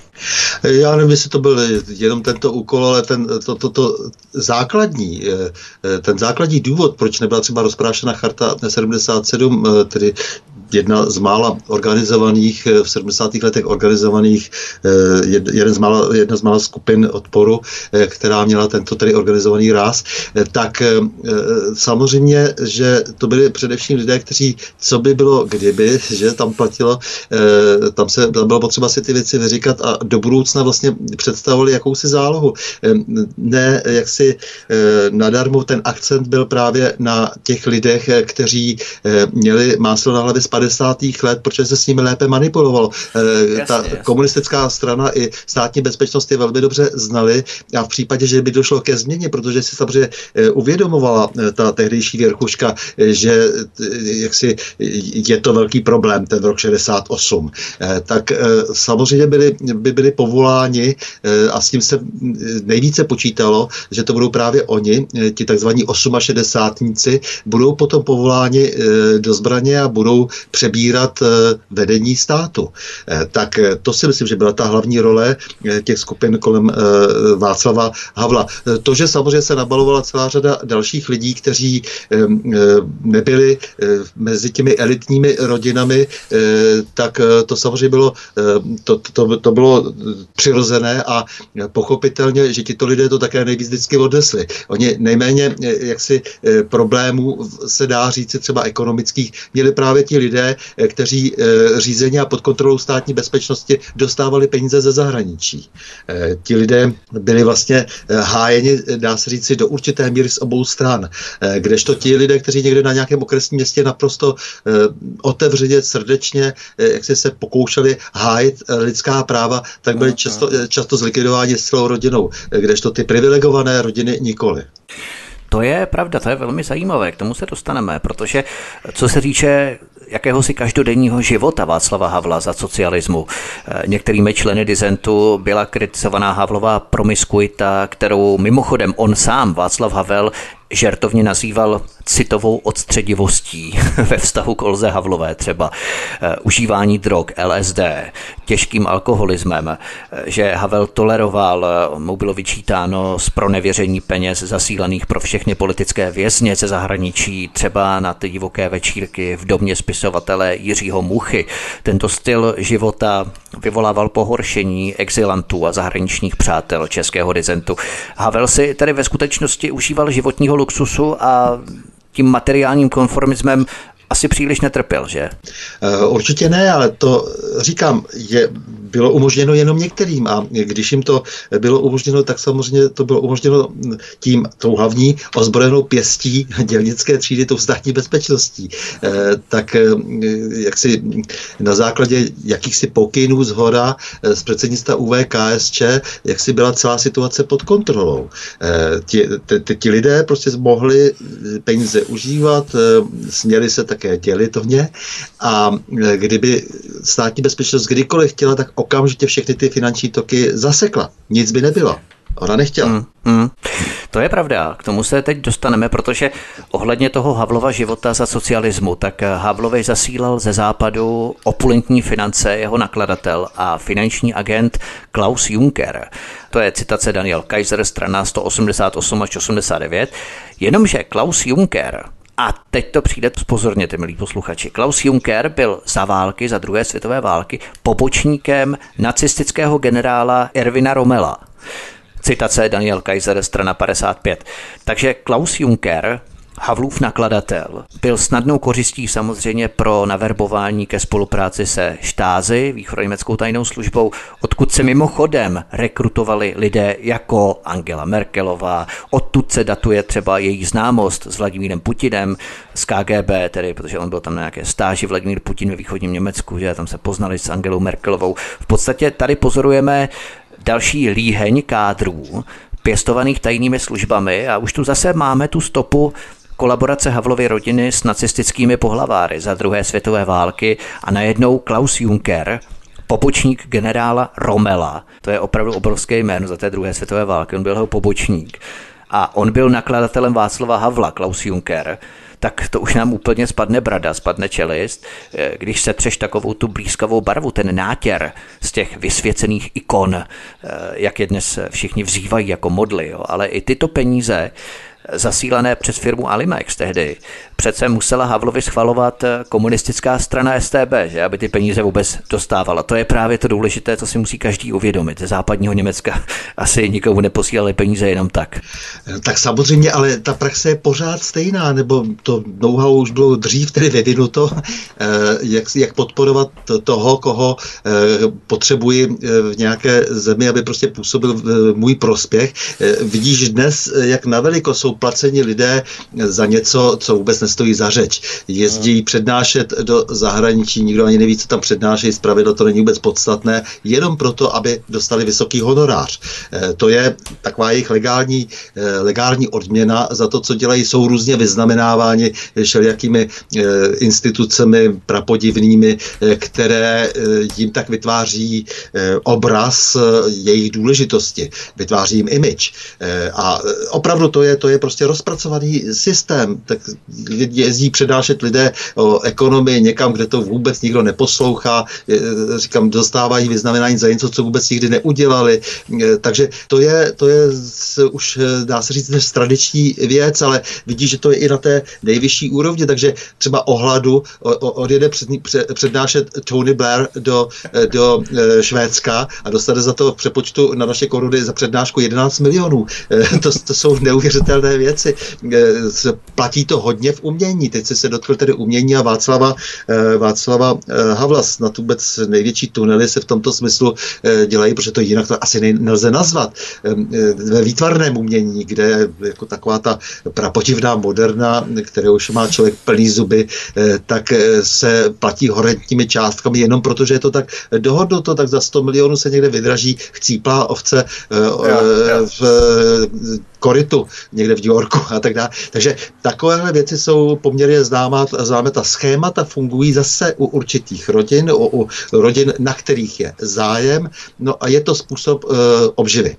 Já nevím, jestli to byl jenom tento úkol, ale ten, to, to, to základní, eh, eh, ten základní důvod, proč nebyla třeba rozprášena charta 77, eh, tedy jedna z mála organizovaných, v 70. letech organizovaných, jeden z mála, jedna z mála skupin odporu, která měla tento tedy organizovaný ráz, tak samozřejmě, že to byli především lidé, kteří, co by bylo kdyby, že tam platilo, tam, se, tam bylo potřeba si ty věci vyříkat a do budoucna vlastně představovali jakousi zálohu. Ne jak si eh, nadarmo ten akcent byl právě na těch lidech, eh, kteří eh, měli máslo na hlavě z 50. let, protože se s nimi lépe manipulovalo. Jasně, Ta jasně. komunistická strana i státní bezpečnost je velmi dobře znali a v případě, že by došlo ke změně, protože si samozřejmě uvědomovala ta tehdejší věrchuška, že jaksi je to velký problém, ten rok 68, tak samozřejmě byli, by byli povoláni a s tím se nejvíce počítalo, že to budou právě oni, eh, ti takzvaní 68 budou potom povoláni eh, do zbraně a budou přebírat eh, vedení státu. Tak to si myslím, že byla ta hlavní role těch skupin kolem Václava Havla. To, že samozřejmě se nabalovala celá řada dalších lidí, kteří nebyli mezi těmi elitními rodinami, tak to samozřejmě bylo, to, to, to bylo přirozené a pochopitelně, že tito lidé to také nejvíc vždycky odnesli. Oni nejméně eh, jaksi eh, problémů se dá říct třeba ekonomických měli právě ti lidé, eh, kteří řízení a pod kontrolou státní bezpečnosti dostávali peníze ze zahraničí. Ti lidé byli vlastně hájeni, dá se říci, do určité míry z obou stran. Kdežto ti lidé, kteří někde na nějakém okresním městě naprosto otevřeně, srdečně, jak se pokoušeli hájit lidská práva, tak byli často, často zlikvidováni s celou rodinou. Kdežto ty privilegované privilegované rodiny nikoli. To je pravda, to je velmi zajímavé, k tomu se dostaneme, protože co se týče jakéhosi každodenního života Václava Havla za socialismu. Eh, některými členy dizentu byla kritizovaná Havlová promiskuita, kterou mimochodem on sám, Václav Havel, žertovně nazýval citovou odstředivostí ve vztahu k Olze Havlové třeba, e, užívání drog, LSD, těžkým alkoholismem, e, že Havel toleroval, e, mu bylo vyčítáno z pronevěření peněz zasílaných pro všechny politické vězně ze zahraničí, třeba na ty divoké večírky v domě spisovatele Jiřího Muchy. Tento styl života vyvolával pohoršení exilantů a zahraničních přátel českého dizentu. Havel si tedy ve skutečnosti užíval životního luxusu a tím materiálním konformismem asi příliš netrpěl, že? Eh, určitě ne, ale to říkám, je, bylo umožněno jenom některým a když jim to bylo umožněno, tak samozřejmě to bylo umožněno tím, tou hlavní ozbrojenou pěstí dělnické třídy, tou státní bezpečností. Eh, tak eh, jak si na základě jakýchsi pokynů z hora z předsednictva UVKSČ, jak si byla celá situace pod kontrolou. Ti, ti, ti lidé prostě mohli peníze užívat, směli se tak také dělitovně a e, kdyby státní bezpečnost kdykoliv chtěla, tak okamžitě všechny ty finanční toky zasekla. Nic by nebylo. Ona nechtěla. Mm, mm. To je pravda, k tomu se teď dostaneme, protože ohledně toho Havlova života za socialismu, tak Havlovi zasílal ze západu opulentní finance jeho nakladatel a finanční agent Klaus Juncker. To je citace Daniel Kaiser, strana 188 až 89. Jenomže Klaus Juncker a teď to přijde, pozorněte, milí posluchači. Klaus Juncker byl za války, za druhé světové války, pobočníkem nacistického generála Ervina Romela. Citace Daniel Kaiser, strana 55. Takže Klaus Juncker Havlův nakladatel byl snadnou kořistí samozřejmě pro naverbování ke spolupráci se štázy, východoněmeckou tajnou službou, odkud se mimochodem rekrutovali lidé jako Angela Merkelová, odtud se datuje třeba její známost s Vladimírem Putinem z KGB, tedy protože on byl tam na nějaké stáži Vladimír Putin ve východním Německu, že tam se poznali s Angelou Merkelovou. V podstatě tady pozorujeme další líheň kádrů, pěstovaných tajnými službami a už tu zase máme tu stopu kolaborace Havlovy rodiny s nacistickými pohlaváry za druhé světové války a najednou Klaus Juncker, pobočník generála Romela, to je opravdu obrovské jméno za té druhé světové války, on byl jeho pobočník, a on byl nakladatelem Václava Havla, Klaus Juncker, tak to už nám úplně spadne brada, spadne čelist, eh, když se třeš takovou tu blízkavou barvu, ten nátěr z těch vysvěcených ikon, eh, jak je dnes všichni vzývají jako modly, jo. ale i tyto peníze zasílané přes firmu Alimex tehdy, přece musela Havlovi schvalovat eh, komunistická strana STB, že aby ty peníze vůbec dostávala. To je právě to důležité, co si musí každý uvědomit. Ze západního Německa asi nikomu neposílali peníze jenom tak. Eh, tak samozřejmě, ale ta praxe je pořád stejná, nebo to know-how už bylo dřív tedy vyvinuto, eh, jak, jak podporovat toho, koho potřebuji v nějaké zemi, aby prostě působil můj prospěch. Vidíš dnes, jak na veliko jsou placeni lidé za něco, co vůbec nestojí za řeč. Jezdí hmm. přednášet do zahraničí, nikdo ani neví, co tam přednášejí, zpravidlo to není vůbec podstatné, jenom proto, aby dostali vysoký honorář. Eh, to je taková jejich legální, eh, legální odměna za to, co dělají, jsou různě vyznamenáváni všelijakými eh, institucemi prapodivnými, které jim tak vytváří obraz jejich důležitosti, vytváří jim image. A opravdu to je, to je prostě rozpracovaný systém. Tak jezdí předášet lidé o ekonomii někam, kde to vůbec nikdo neposlouchá, říkám, dostávají vyznamenání za něco, co vůbec nikdy neudělali. Takže to je, to je už, dá se říct, než tradiční věc, ale vidí, že to je i na té nejvyšší úrovni, takže třeba ohladu odjede před, přednášet Tony Blair do, do e, Švédska a dostane za to v přepočtu na naše koruny za přednášku 11 milionů. To, to jsou neuvěřitelné věci. Platí to hodně v umění. Teď se dotkl tedy umění a Václava, eh, Václava eh, Havla. Na vůbec největší tunely se v tomto smyslu eh, dělají, protože to jinak to asi nelze nazvat. Ve výtvarném umění, kde jako taková ta prapotivná moderna, které už má člověk plný zuby, tak se platí horentními částkami jenom proto, že je to tak dohodnuto, tak za 100 milionů se někde vydraží chcíplá ovce ja, ja. v korytu někde v New Yorku a tak dále. Takže takovéhle věci jsou poměrně známá, známé. Ta schémata fungují zase u určitých rodin, u, u rodin, na kterých je zájem, no a je to způsob uh, obživy.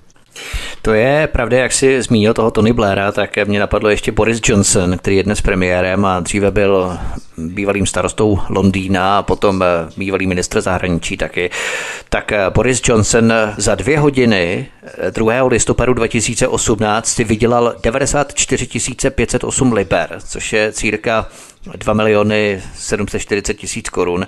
To je pravda, jak si zmínil toho Tony Blaira, tak mě napadlo ještě Boris Johnson, který je dnes premiérem a dříve byl bývalým starostou Londýna a potom eh, bývalý ministr zahraničí taky. Tak eh, Boris Johnson za dvě hodiny 2. Eh, listopadu 2018 si vydělal 94 508 liber, což je círka 2 miliony 740 tisíc korun.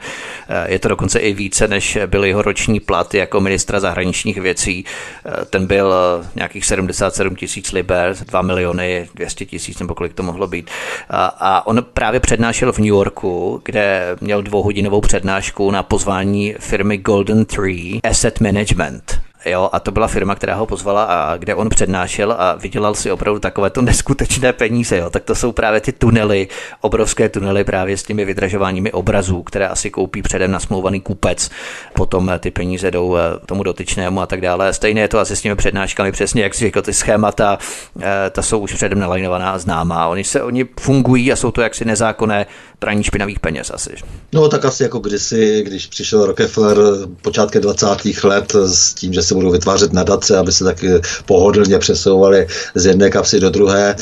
Eh, je to dokonce i více, než byl jeho roční plat jako ministra zahraničních věcí. Eh, ten byl eh, nějakých 77 tisíc liber, 2 miliony 200 tisíc, nebo kolik to mohlo být. A on právě přednášel v New Yorku, kde měl dvouhodinovou přednášku na pozvání firmy Golden Tree Asset Management. Jo, a to byla firma, která ho pozvala a kde on přednášel a vydělal si opravdu takovéto neskutečné peníze. Jo. Tak to jsou právě ty tunely, obrovské tunely právě s těmi vydražováními obrazů, které asi koupí předem nasmlouvaný kupec. Potom ty peníze jdou eh, tomu dotyčnému a tak dále. Stejně je to asi s těmi přednáškami, přesně jak si řekl, ty schémata, eh, ta jsou už předem nalajnovaná a známá. Oni se, oni fungují a jsou to jaksi nezákonné praní špinavých peněz asi. No tak asi jako kdysi, když přišel Rockefeller počátkem 20. let s tím, že se budou vytvářet nadace, aby se tak pohodlně přesouvaly z jedné kapsy do druhé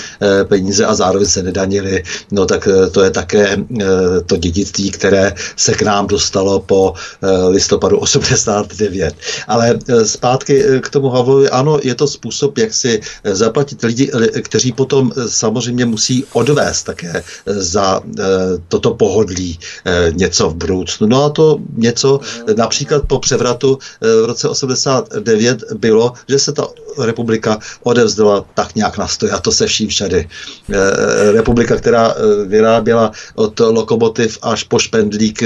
peníze a zároveň se nedanili, no tak to je také to dědictví, které se k nám dostalo po listopadu 89. Ale zpátky k tomu Havlovi, ano, je to způsob, jak si zaplatit lidi, kteří potom samozřejmě musí odvést také za toto pohodlí něco v budoucnu. No a to něco například po převratu v roce 89 bylo, že se ta republika odevzdala tak nějak na stoj a to se vším všady. Republika, která vyráběla od lokomotiv až po špendlík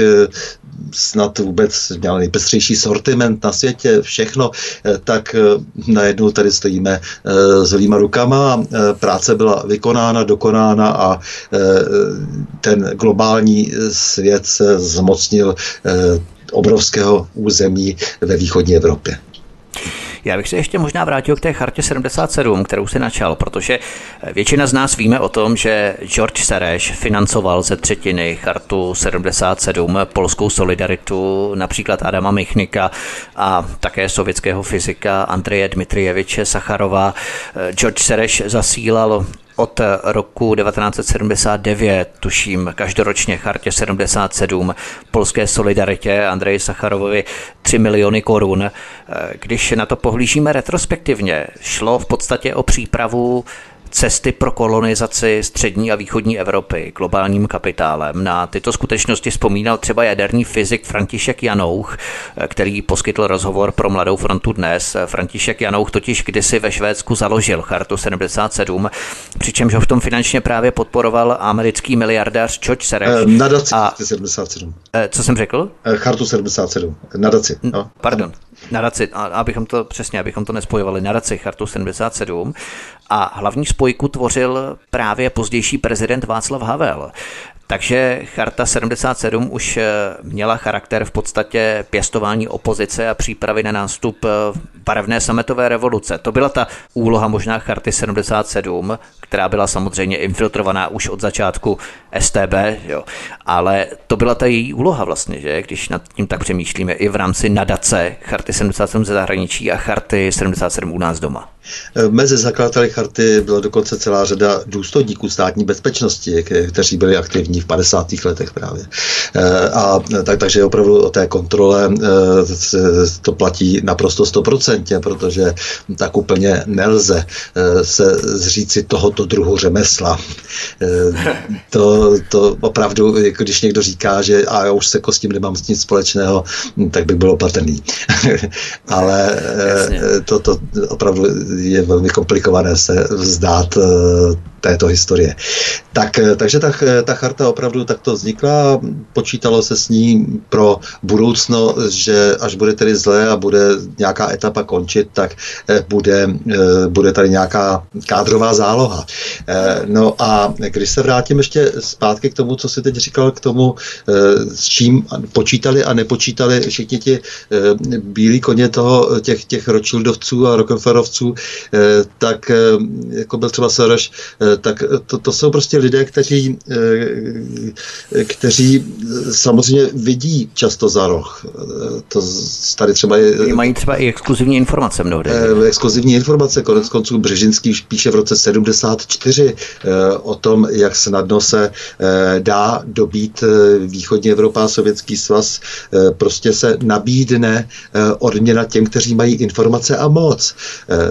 snad vůbec měla nejpestřejší sortiment na světě, všechno, tak najednou tady stojíme s holýma rukama. Práce byla vykonána, dokonána a ten globální svět se zmocnil obrovského území ve východní Evropě. Já bych se ještě možná vrátil k té chartě 77, kterou si načal, protože většina z nás víme o tom, že George Sereš financoval ze třetiny chartu 77, polskou solidaritu, například Adama Michnika a také sovětského fyzika Andreje Dmitrijeviče Sacharova. George Sereš zasílal od roku 1979, tuším každoročně chartě 77, polské solidaritě Andreji Sacharovovi 3 miliony korun. Když na to pohlížíme retrospektivně, šlo v podstatě o přípravu cesty pro kolonizaci střední a východní Evropy globálním kapitálem. Na tyto skutečnosti vzpomínal třeba jaderný fyzik František Janouch, který poskytl rozhovor pro Mladou frontu dnes. František Janouch totiž kdysi ve Švédsku založil Chartu 77, přičemž ho v tom finančně právě podporoval americký miliardář George Sereš. Eh, nadaci a, 77. Eh, co jsem řekl? Eh, Chartu 77. Nadaci. No. Pardon. Nadaci, abychom to přesně, abychom to nespojovali, nadaci Chartu 77 a hlavní spojku tvořil právě pozdější prezident Václav Havel. Takže Charta 77 už eh, měla charakter v podstatě pěstování opozice a přípravy na nástup eh, barevné sametové revoluce. To byla ta úloha možná Charty 77, která byla samozřejmě infiltrovaná už od začátku STB, jo. ale to byla ta její úloha vlastně, že když nad tím tak přemýšlíme i v rámci nadace Charty 77 ze zahraničí a Charty 77 u nás doma. Eh, mezi zakladateli charty byla dokonce celá řada důstojníků státní bezpečnosti, kteří byli aktivní v 50. letech právě. Eh, a tak, takže opravdu o té kontrole eh, to platí naprosto stoprocentně, protože tak úplně nelze se zříci tohoto druhu řemesla. To, to opravdu, jako když někdo říká, že a já už se s tím nemám nic společného, tak bych byl opatrný. Ale to, to opravdu je velmi komplikované se vzdát eh, této historie. Tak, eh, takže ta, eh, ta charta opravdu takto vznikla, počítalo se s ní pro budoucno, že až bude tedy zlé a bude nějaká etapa končit, tak bude, bude tady nějaká kádrová záloha. No a když se vrátím ještě zpátky k tomu, co si teď říkal, k tomu, s čím počítali a nepočítali všichni ti bílí koně toho, těch, těch Rothschildovců a Rockefellerovců, Eh, tak eh, jako byl třeba Soros, eh, tak to, to jsou prostě lidé, kteří, kteří samozřejmě vidí často za roh. To tady třeba je... Mají třeba i exkluzivní informace mnohdy. Exkluzivní informace, konec konců Břežinský píše v roce 74 o tom, jak snadno se dá dobít východní Evropa a sovětský svaz, prostě se nabídne odměna těm, kteří mají informace a moc.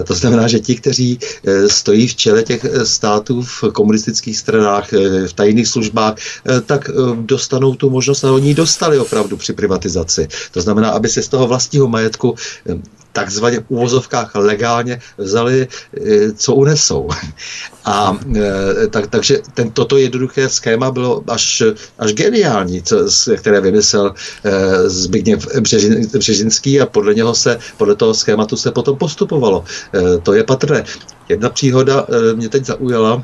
To znamená, že ti, kteří eh, stojí v čele těch eh, států v komunistických stranách, eh, v tajných službách, tak dostanou tu možnost a oni dostali opravdu při privatizaci. To znamená, aby se z toho vlastního majetku takzvaně v uvozovkách legálně vzali, co unesou. A tak, takže ten, toto jednoduché schéma bylo až, až geniální, co, které vymyslel Zbigněv Břežin, Břežinský a podle něho se, podle toho schématu se potom postupovalo. To je patrné. Jedna příhoda mě teď zaujala,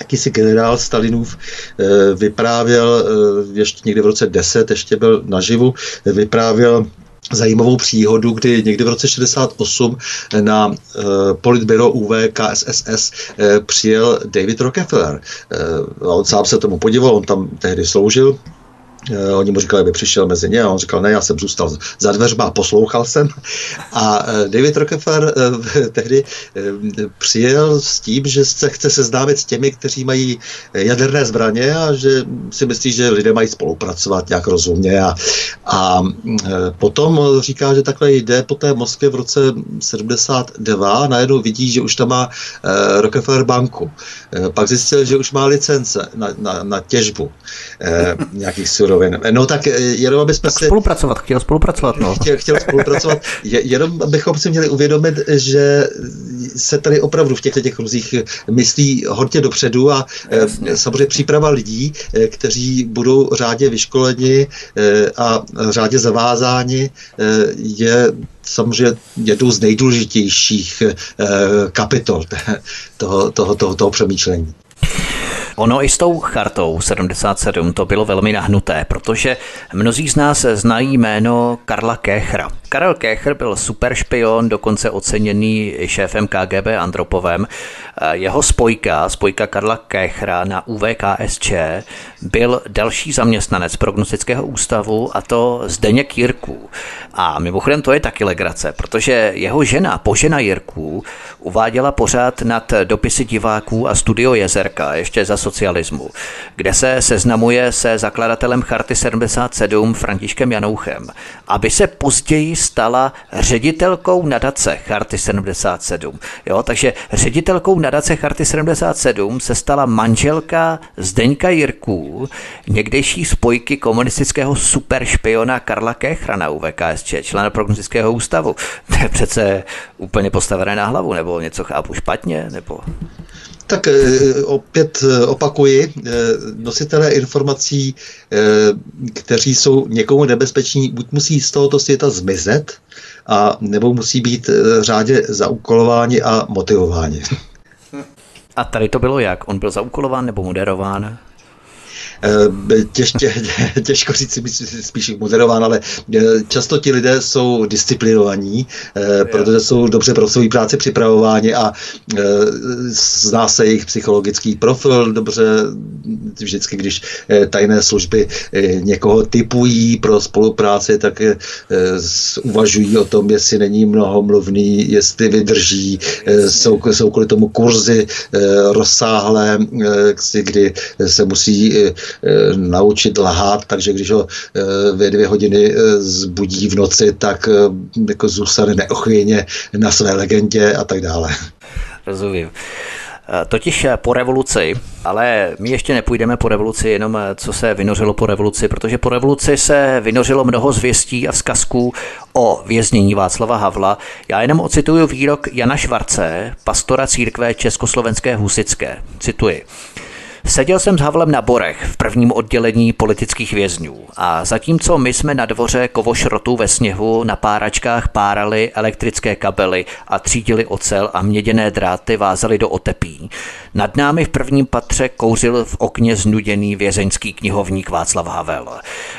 jakýsi generál Stalinův vyprávěl, ještě někdy v roce 10, ještě byl naživu, vyprávěl zajímavou příhodu, kdy někdy v roce 68 na uh, politbyro UV KSSS uh, přijel David Rockefeller. Uh, on sám se tomu podíval, on tam tehdy sloužil Eh, oni mu říkali, aby přišel mezi ně a on říkal, ne, já jsem zůstal za dveřma a poslouchal jsem. A eh, David Rockefeller eh, tehdy přijel s tím, že se chce seznámit s těmi, kteří mají jaderné zbraně a že si myslí, že lidé mají spolupracovat nějak rozumně. A, a potom říká, že takhle jde po té Moskvě v roce 72 a najednou vidí, že už tam má Rockefeller banku. Pak zjistil, že už má licence na, na, na těžbu nějakých surovin. No tak eh, jenom aby jsme tak si... spolupracovat, chtěl spolupracovat, no. Chtěl, chtěl spolupracovat, jenom bychom si měli uvědomit, že se tady opravdu v těchto těch ruzích myslí hodně dopředu a eh, Jasně. samozřejmě příprava lidí, eh, kteří budou řádě vyškoleni a řádě zavázáni, je samozřejmě jednou z nejdůležitějších kapitol toho, toho, toho, toho přemýšlení. Ono i s tou chartou 77 to bylo velmi nahnuté, protože mnozí z nás znají jméno Karla Kéchra. Karel Kéchr byl super špion, dokonce oceněný šéfem KGB Andropovem. Jeho spojka, spojka Karla Kéchra na UVKSČ, byl další zaměstnanec prognostického ústavu a to Zdeněk Jirků. A mimochodem to je taky legrace, protože jeho žena, požena Jirků, uváděla pořád nad dopisy diváků a studio Jezerka ještě za socialismu, kde se seznamuje se zakladatelem Charty 77 Františkem Janouchem, aby se později stala ředitelkou nadace Charty 77. Jo, takže ředitelkou nadace Charty 77 se stala manželka Zdeňka Jirků, někdejší spojky komunistického superšpiona Karla Kéchra na UVKSČ, člena prognostického ústavu. To je přece úplně postavené na hlavu, nebo něco chápu špatně, nebo... Tak eh, opět eh, opakuji, eh, nositelé informací, kteří jsou někomu nebezpeční, buď musí z tohoto světa zmizet, a nebo musí být řádě zaúkolováni a motivováni. A tady to bylo jak? On byl zaúkolován nebo moderován? Eh, těž, tě, těžko říct spíš moderován, ale eh, často ti lidé jsou disciplinovaní, eh, protože jsou dobře pro svou práci připravováni a zná se jejich psychologický profil dobře. Vždycky, když tajné služby někoho typují pro spolupráci, tak uvažují o tom, jestli není mnohomluvný, jestli vydrží. Jsou, jsou kvůli tomu kurzy rozsáhlé, kdy se musí Eh, naučit lhát, takže když ho eh, ve dvě hodiny eh, zbudí v noci, tak jako zůstane neochvějně na své legendě a tak dále. Rozumím. Totiž po revoluci, ale my ještě nepůjdeme po revoluci, jenom co se vynořilo po revoluci, protože po revoluci se vynořilo mnoho zvěstí a vzkazků o věznění Václava Havla. Já jenom ocituju výrok Jana Švarce, pastora církve Československé husické. Cituji. Seděl jsem s Havlem na Borech v prvním oddělení politických vězňů a zatímco my jsme na dvoře kovošrotu ve sněhu na páračkách párali elektrické kabely a třídili ocel a měděné dráty vázali do otepí, nad námi v prvním patře kouřil v okně znuděný vězeňský knihovník Václav Havel.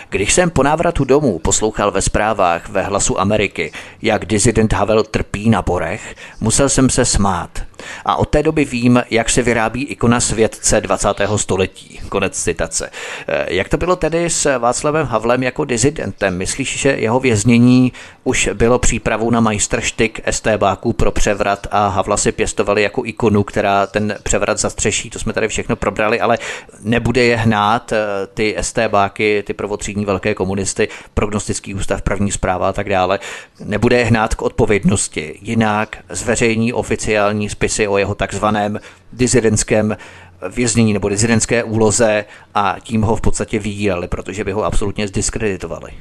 Když jsem po návratu domů poslouchal ve zprávách ve hlasu Ameriky, jak dizident Havel trpí na Borech, musel jsem se smát. A od té doby vím, jak se vyrábí ikona světce 20. století. Konec citace. Eh, jak to bylo tedy s Václavem Havlem jako dizidentem? Myslíš, že jeho věznění už bylo přípravou na majstrštyk STBáků pro převrat a Havla si pěstovali jako ikonu, která ten převrat zastřeší? To jsme tady všechno probrali, ale nebude je hnát eh, ty STBáky, ty prvotřídní velké komunisty, prognostický ústav, první zpráva a tak dále. Nebude je hnát k odpovědnosti. Jinak zveřejní oficiální spis dopisy o jeho takzvaném dizidentském věznění nebo dizidentské úloze a tím ho v podstatě vyjíjeli, protože by ho absolutně zdiskreditovali.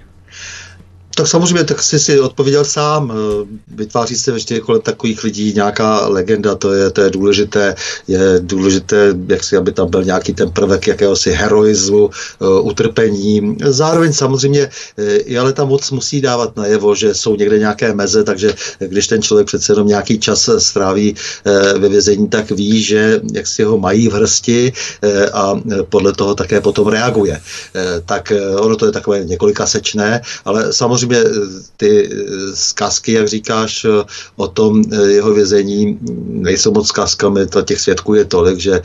Tak samozřejmě, tak jsi si odpověděl sám. Eh, vytváří se vždy kolem takových lidí nějaká legenda, to je, to je důležité. Je důležité, jak si, aby tam byl nějaký ten prvek jakéhosi heroizmu, eh, utrpení. Zároveň samozřejmě eh, ale ta moc musí dávat najevo, že jsou někde nějaké meze, takže když ten člověk přece jenom nějaký čas stráví ve vězení, tak ví, že jak si ho mají v hrsti a podle toho také potom reaguje. Tak ono to je takové několika sečné, ale samozřejmě samozřejmě ty zkazky, jak říkáš, o tom jeho vězení nejsou moc zkazkami, to těch svědků je tolik, že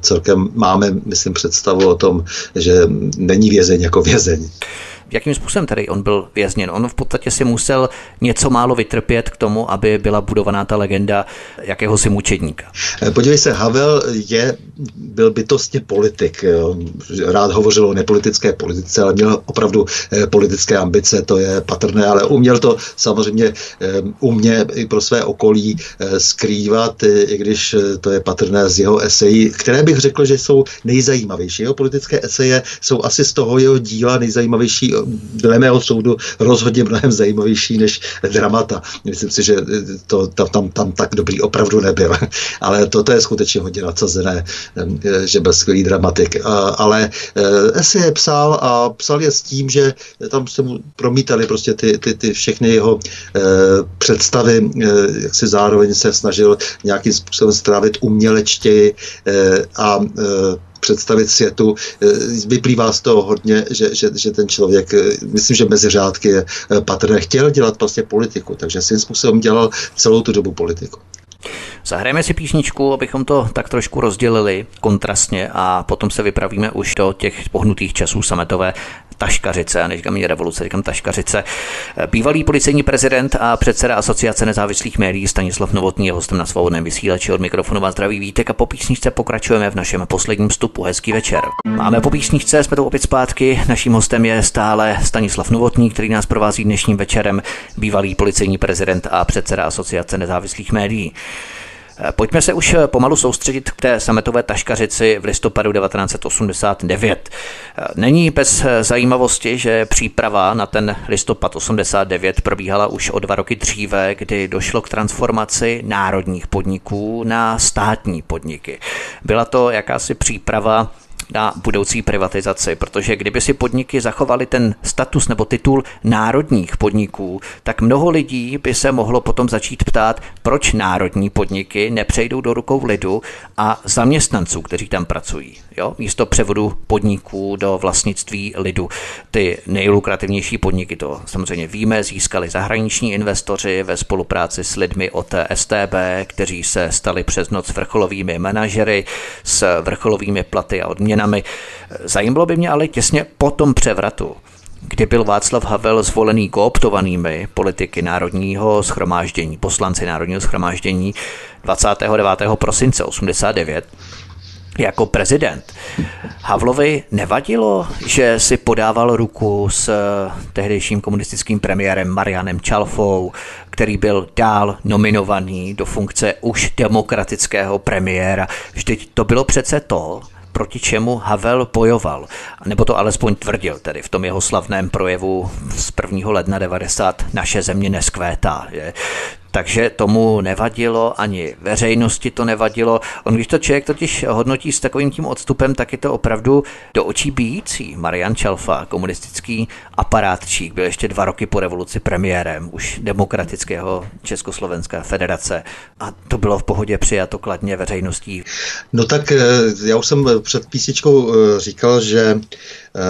celkem máme, myslím, představu o tom, že není vězeň jako vězeň jakým způsobem tady on byl vězněn? On v podstatě si musel něco málo vytrpět k tomu, aby byla budovaná ta legenda jakéhosi mučedníka. Eh, podívej se, Havel je, byl bytostně politik. Rád hovořil o nepolitické politice, ale měl opravdu eh, politické ambice, to je patrné, ale uměl to samozřejmě eh, umě i pro své okolí skrývat, i když to je patrné z jeho esejí, které bych řekl, že jsou nejzajímavější. Jeho politické eseje jsou asi z toho jeho díla nejzajímavější dle mého soudu rozhodně mnohem zajímavější než dramata. Myslím si, že to tam, tam, tam tak dobrý opravdu nebyl. Ale toto je skutečně hodně nadsazené, že byl skvělý dramatik. Ale esy je psal a psal je s tím, že tam se mu promítali prostě ty, ty, ty všechny jeho eh, představy, eh, jak si zároveň se snažil nějakým způsobem strávit umělečtěji eh, a představit světu. Eh, vyplývá z toho hodně, že, že, že ten člověk, eh, myslím, že mezi řádky je eh, patrné, chtěl dělat vlastně politiku, takže svým způsobem dělal celou tu dobu politiku. Zahrajeme si písničku, abychom to tak trošku rozdělili kontrastně a potom se vypravíme už do těch pohnutých časů sametové Taškařice, a neříkám ani revoluce, říkám Taškařice. Bývalý policejní prezident a předseda Asociace nezávislých médií Stanislav Novotný je hostem na svobodném vysílači od mikrofonu vás zdraví vítek a po písničce pokračujeme v našem posledním vstupu. Hezký večer. Máme po písničce, jsme tu opět zpátky. Naším hostem je stále Stanislav Novotný, který nás provází dnešním večerem, bývalý policejní prezident a předseda Asociace nezávislých médií. Pojďme se už pomalu soustředit k té sametové taškařici v listopadu 1989. Není bez zajímavosti, že příprava na ten listopad 89 probíhala už o dva roky dříve, kdy došlo k transformaci národních podniků na státní podniky. Byla to jakási příprava na budoucí privatizaci, protože kdyby si podniky zachovali ten status nebo titul národních podniků, tak mnoho lidí by se mohlo potom začít ptát, proč národní podniky nepřejdou do rukou lidu a zaměstnanců, kteří tam pracují. Jo? Místo převodu podniků do vlastnictví lidu. Ty nejlukrativnější podniky, to samozřejmě víme, získali zahraniční investoři ve spolupráci s lidmi od STB, kteří se stali přes noc vrcholovými manažery s vrcholovými platy a odměnami změnami. Zajímalo by mě ale těsně po tom převratu, kdy byl Václav Havel zvolený kooptovanými politiky Národního schromáždění, poslanci Národního schromáždění 29. prosince 89, jako prezident. Havlovi nevadilo, že si podával ruku s tehdejším komunistickým premiérem Marianem Čalfou, který byl dál nominovaný do funkce už demokratického premiéra. Vždyť to bylo přece to, proti čemu Havel bojoval, nebo to alespoň tvrdil tedy v tom jeho slavném projevu z 1. ledna 90 naše země neskvétá. Je takže tomu nevadilo, ani veřejnosti to nevadilo. On, když to člověk totiž hodnotí s takovým tím odstupem, tak je to opravdu do očí bíjící. Marian Čalfa, komunistický aparátčík, byl ještě dva roky po revoluci premiérem už demokratického Československé federace a to bylo v pohodě přijato kladně veřejností. No tak eh, já už jsem před písničkou eh, říkal, že eh,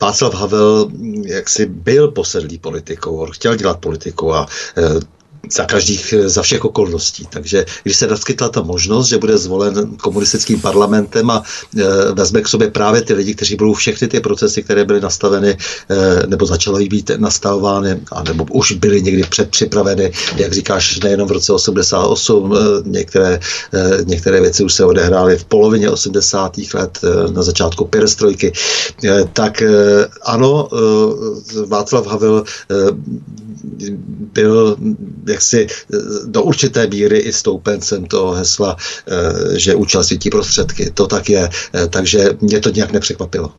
Václav Havel jaksi byl posedlý politikou, on chtěl dělat politiku a za každých, za všech okolností. Takže když se naskytla ta možnost, že bude zvolen komunistickým parlamentem a e, vezme k sobě právě ty lidi, kteří budou všechny ty procesy, které byly nastaveny e, nebo začaly být nastavovány, a nebo už byly někdy předpřipraveny, jak říkáš, nejenom v roce 88, e, některé, e, některé věci už se odehrály v polovině 80. let, e, na začátku perestrojky, e, tak e, ano, e, Václav Havel e, byl jaksi eh, do určité míry i stoupencem toho hesla, eh, že účel svítí prostředky. To tak je, eh, takže mě to nějak nepřekvapilo.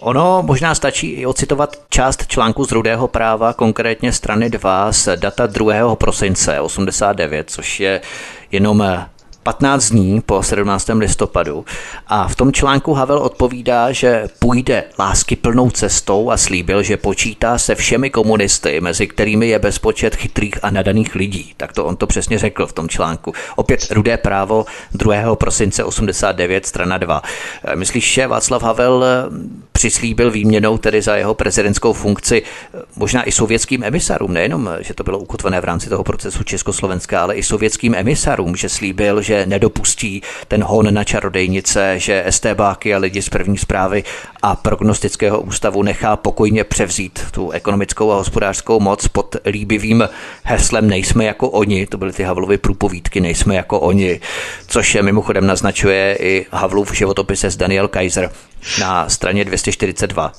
Ono možná stačí i ocitovat část článku z Rudého práva, konkrétně strany 2 z data 2. prosince 89, což je jenom 15 dní po 17. listopadu a v tom článku Havel odpovídá, že půjde lásky plnou cestou a slíbil, že počítá se všemi komunisty, mezi kterými je bezpočet chytrých a nadaných lidí. Tak to on to přesně řekl v tom článku. Opět rudé právo 2. prosince 89, strana 2. Myslíš, že Václav Havel přislíbil výměnou tedy za jeho prezidentskou funkci možná i sovětským emisarům, nejenom, že to bylo ukotvené v rámci toho procesu Československa, ale i sovětským emisarům, že slíbil, že nedopustí ten hon na čarodejnice, že STBáky a lidi z první zprávy a prognostického ústavu nechá pokojně převzít tu ekonomickou a hospodářskou moc pod líbivým heslem Nejsme jako oni, to byly ty Havlovy průpovídky Nejsme jako oni, což je mimochodem naznačuje i Havlův životopise s Daniel Kaiser na straně 242.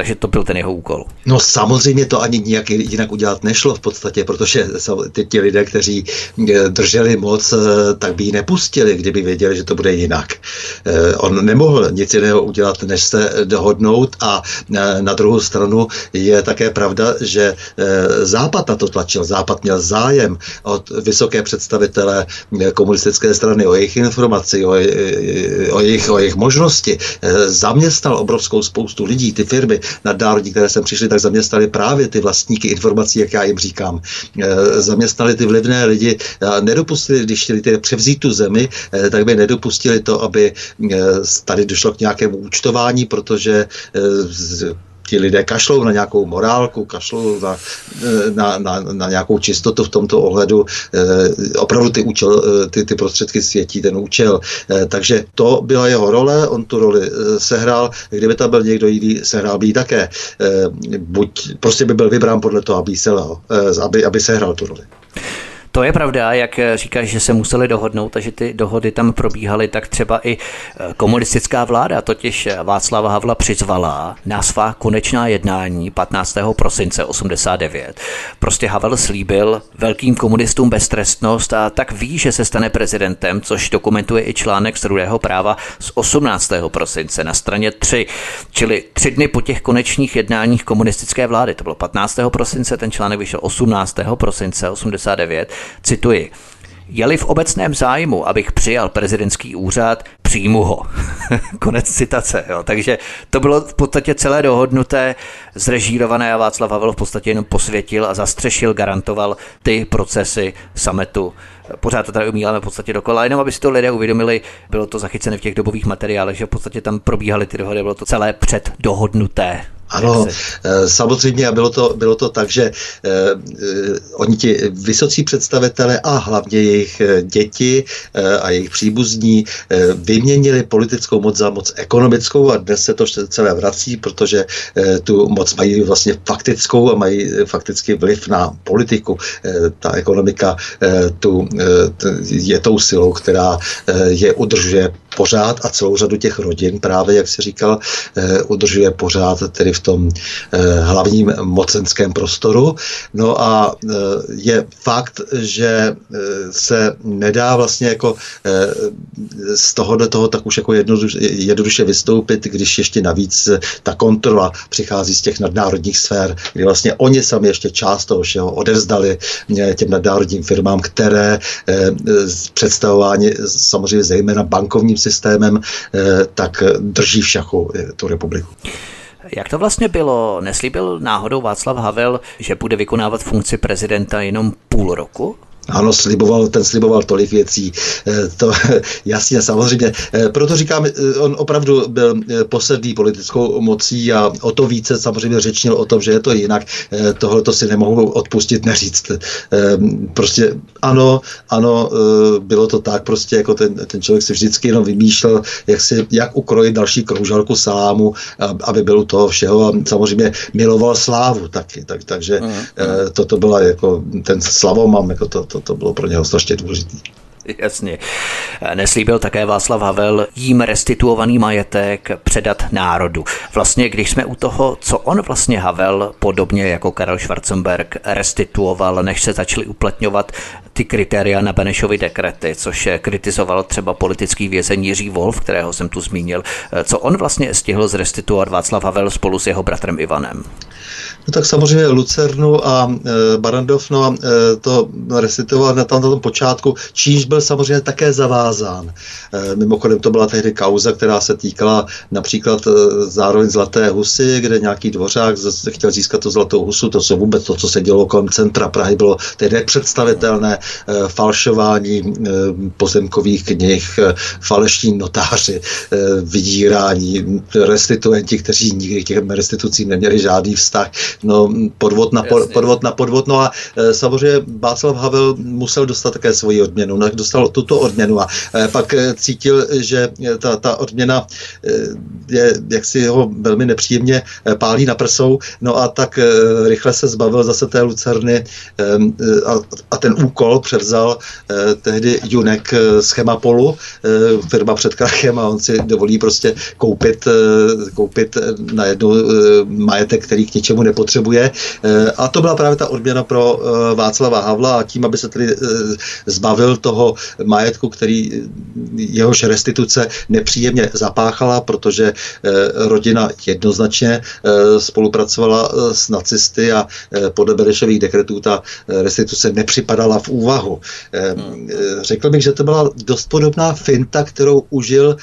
Takže to byl ten jeho úkol. No samozřejmě to ani nijak jinak udělat nešlo v podstatě, protože ty, ti lidé, kteří eh, drželi moc, eh, tak by ji nepustili, kdyby věděli, že to bude jinak. Eh, on nemohl nic jiného udělat, než se dohodnout a na druhou stranu je také pravda, že Západ na to tlačil. Západ měl zájem od vysoké představitele komunistické strany o jejich informaci, o, o, jejich, o jejich možnosti. Zaměstnal obrovskou spoustu lidí, ty firmy, nadnárodní, které sem přišly, tak zaměstnali právě ty vlastníky informací, jak já jim říkám. Eh, zaměstnali ty vlivné lidi a nedopustili, když chtěli převzít tu zemi, eh, tak by nedopustili to, aby eh, tady došlo k nějakému účtování, protože ti lidé kašlou na nějakou morálku, kašlou na, na, na, na nějakou čistotu v tomto ohledu. Eh, opravdu ty, účel, eh, ty, ty prostředky světí ten účel. Eh, takže to byla jeho role, on tu roli sehrál. Kdyby tam byl někdo jiný, sehrál by ji také. Buď prostě by byl vybrán podle toho, aby, selal, aby, aby sehrál tu roli. To je pravda, jak říkáš, že se museli dohodnout a že ty dohody tam probíhaly, tak třeba i eh, komunistická vláda totiž Václava Havla přizvala na svá konečná jednání 15. prosince 89. Prostě Havel slíbil velkým komunistům beztrestnost a tak ví, že se stane prezidentem, což dokumentuje i článek z Rudého práva z 18. prosince na straně 3, čili tři dny po těch konečných jednáních komunistické vlády. To bylo 15. prosince, ten článek vyšel 18. prosince 89 Cituji. Je-li v obecném zájmu, abych přijal prezidentský úřad, přijmu ho. Konec citace. Jo. Takže to bylo v podstatě celé dohodnuté, zrežírované a Václav Havel v podstatě jenom posvětil a zastřešil, garantoval ty procesy sametu. Pořád to tady umíláme v podstatě dokola, jenom aby si to lidé uvědomili, bylo to zachycené v těch dobových materiálech, že v podstatě tam probíhaly ty dohody, bylo to celé předdohodnuté. Ano, eh, samozřejmě a bylo to, bylo to tak, že eh, eh, oni ti vysocí představitele a hlavně jejich eh, děti eh, a jejich příbuzní eh, vyměnili politickou moc za moc ekonomickou a dnes se to celé vrací, protože eh, tu moc mají vlastně faktickou a mají fakticky vliv na politiku. Eh, ta ekonomika eh, tu, eh, je tou silou, která eh, je udržuje pořád a celou řadu těch rodin právě, jak si říkal, eh, udržuje pořád tedy v tom eh, hlavním mocenském prostoru. No a eh, je fakt, že se nedá vlastně jako z toho do toho tak už jako jednoduše, jednoduše vystoupit, když ještě navíc ta kontrola přichází z těch nadnárodních sfér, kdy vlastně oni sami ještě část toho všeho odevzdali těm nadnárodním firmám, které představování samozřejmě zejména bankovním systémem, tak drží v šachu tu republiku. Jak to vlastně bylo? Neslíbil náhodou Václav Havel, že bude vykonávat funkci prezidenta jenom půl roku? Ano, sliboval, ten sliboval tolik věcí. Eh, to jasně, samozřejmě. Eh, proto říkám, eh, on opravdu byl posedlý politickou mocí a o to více samozřejmě řečnil o tom, že je to jinak. Tohle to si nemohu odpustit neříct. Prostě ano, ano, bylo to tak, prostě jako ten, ten člověk si vždycky jenom vymýšlel, jak, si, jak ukrojit další kroužalku salámu, aby bylo toho všeho a samozřejmě miloval slávu taky. Tak, takže uh-huh. toto byla jako ten slavomam, jako to, to to bylo pro něho strašně důležité. Jasně. Neslíbil také Václav Havel jím restituovaný majetek předat národu. Vlastně, když jsme u toho, co on vlastně Havel, podobně jako Karel Schwarzenberg, restituoval, než se začaly uplatňovat ty kritéria na Benešovy dekrety, což kritizoval třeba politický vězeň Jiří Wolf, kterého jsem tu zmínil. Co on vlastně stihl zrestituovat Václav Havel spolu s jeho bratrem Ivanem? No tak samozřejmě Lucernu a e, Barandov no, e, to restituoval na tom, na tom počátku, čímž byl samozřejmě také zavázán. E, mimochodem to byla tehdy kauza, která se týkala například e, zároveň Zlaté husy, kde nějaký dvořák chtěl získat to Zlatou husu, to jsou vůbec to, co se dělo kolem centra Prahy, bylo tehdy představitelné falšování pozemkových knih, falešní notáři, vydírání, restituenti, kteří nikdy k těm restitucím neměli žádný vztah, no, podvod na, pod, podvod na podvod, no a samozřejmě Václav Havel musel dostat také svoji odměnu, no, dostal tuto odměnu a pak cítil, že ta, ta odměna je, jak si ho velmi nepříjemně pálí na prsou, no a tak rychle se zbavil zase té Lucerny a, a ten úkol převzal tehdy Junek z Chemapolu, firma před krachem a on si dovolí prostě koupit, koupit na jednu majetek, který k něčemu nepotřebuje. A to byla právě ta odměna pro Václava Havla a tím, aby se tedy zbavil toho majetku, který jehož restituce nepříjemně zapáchala, protože rodina jednoznačně spolupracovala s nacisty a podle Benešových dekretů ta restituce nepřipadala v. Hmm. Řekl bych, že to byla dost podobná finta, kterou užil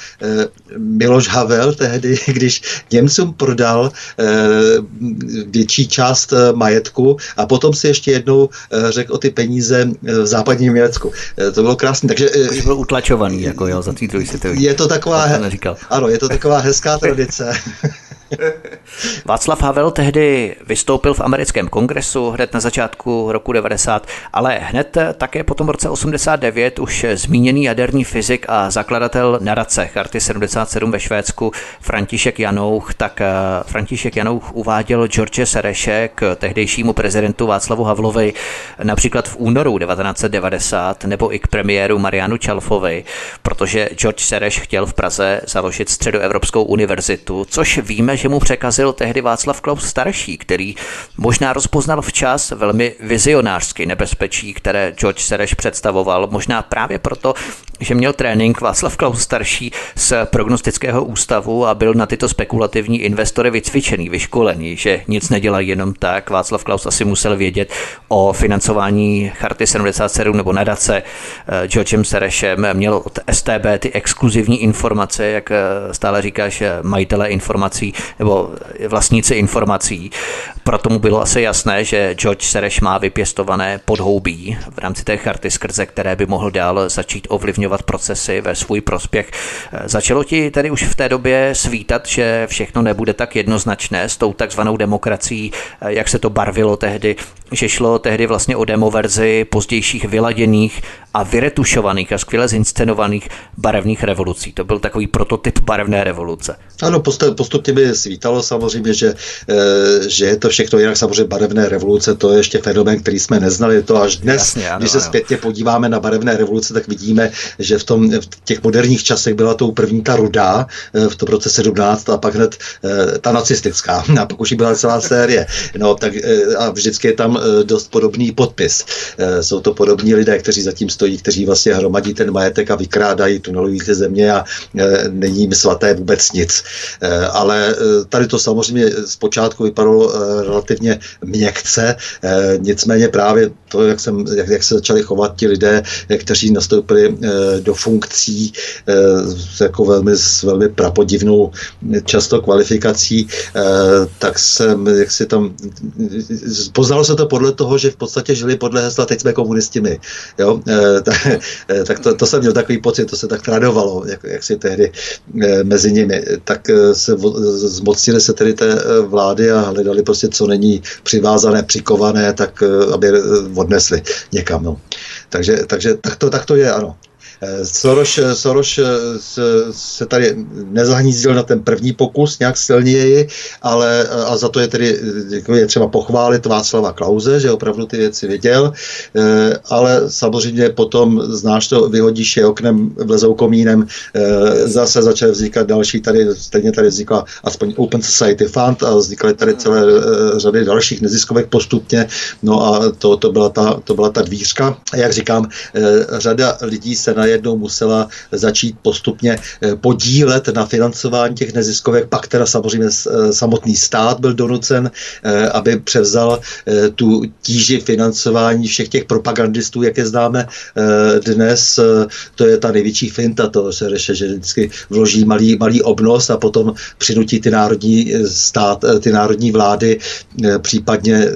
Miloš Havel tehdy, když Němcům prodal větší část majetku a potom si ještě jednou řekl o ty peníze v západním Německu. To bylo krásné. Takže, byl utlačovaný, jako jo, za tý Je to taková, ano, je to taková hezká tradice. Václav Havel tehdy vystoupil v americkém kongresu hned na začátku roku 90, ale hned také potom v roce 89 už zmíněný jaderný fyzik a zakladatel nadace Charty 77 ve Švédsku František Janouch, tak eh, František Janouch uváděl George Sereše k tehdejšímu prezidentu Václavu Havlovi například v únoru 1990 nebo i k premiéru Marianu Čalfovi, protože George Sereš chtěl v Praze založit Středoevropskou univerzitu, což víme, že mu překazil tehdy Václav Klaus starší, který možná rozpoznal včas velmi vizionářsky nebezpečí, které George Sereš představoval, možná právě proto, že měl trénink Václav Klaus starší z prognostického ústavu a byl na tyto spekulativní investory vycvičený, vyškolený, že nic nedělají jenom tak. Václav Klaus asi musel vědět o financování Charty 77 nebo nadace eh, Georgem Serešem, měl od STB ty exkluzivní informace, jak eh, stále říkáš, majitele informací nebo vlastníci informací. Proto mu bylo asi jasné, že George Sereš má vypěstované podhoubí v rámci té charty, skrze které by mohl dál začít ovlivňovat procesy ve svůj prospěch. Začalo ti tedy už v té době svítat, že všechno nebude tak jednoznačné s tou takzvanou demokracií, jak se to barvilo tehdy, že šlo tehdy vlastně o demoverzi pozdějších vyladěných a vyretušovaných a skvěle zinscenovaných barevných revolucí. To byl takový prototyp barevné revoluce. Ano, postupně by svítalo samozřejmě, že, eh, že je to všechno jinak. Samozřejmě barevné revoluce, to je ještě fenomén, který jsme neznali. To až dnes, Jasně, ano, když se ano. zpětně podíváme na barevné revoluce, tak vidíme, že v, tom, v těch moderních časech byla tou první ta rudá eh, v tom roce 17 a pak hned eh, ta nacistická. A pak už byla celá série. No, tak a vždycky je tam dost podobný podpis. Jsou to podobní lidé, kteří zatím stojí, kteří vlastně hromadí ten majetek a vykrádají, tunelují ty země a není jim svaté vůbec nic. Ale tady to samozřejmě zpočátku vypadalo relativně měkce, nicméně právě to, jak, jsem, jak, jak se začali chovat ti lidé, kteří nastoupili do funkcí jako velmi, s velmi prapodivnou často kvalifikací, tak jsem, jak si tam, poznalo se to podle toho, že v podstatě žili podle hesla teď jsme komunisti my. Jo? Tak, tak to, to jsem měl takový pocit, to se tak tradovalo, jak, jak si tehdy mezi nimi. Tak se zmocnili se tedy té vlády a hledali prostě, co není přivázané, přikované, tak aby odnesli někam. No. Takže, takže tak, to, tak to je, ano. Soros, Soros se tady nezahnízdil na ten první pokus nějak silněji, ale a za to je tedy jako je třeba pochválit Václava Klauze, že opravdu ty věci věděl, eh, ale samozřejmě potom, znáš to, vyhodíš je oknem, vlezou komínem, eh, zase začaly vznikat další, tady stejně tady vznikla aspoň Open Society Fund a vznikaly tady celé eh, řady dalších neziskovek postupně, no a to, to, byla, ta, to byla ta dvířka. Jak říkám, řada lidí se se najednou musela začít postupně podílet na financování těch neziskovek, pak teda samozřejmě samotný stát byl donucen, aby převzal tu tíži financování všech těch propagandistů, jak je známe dnes. To je ta největší finta toho se reše, že vždycky vloží malý, malý obnos a potom přinutí ty národní stát, ty národní vlády, případně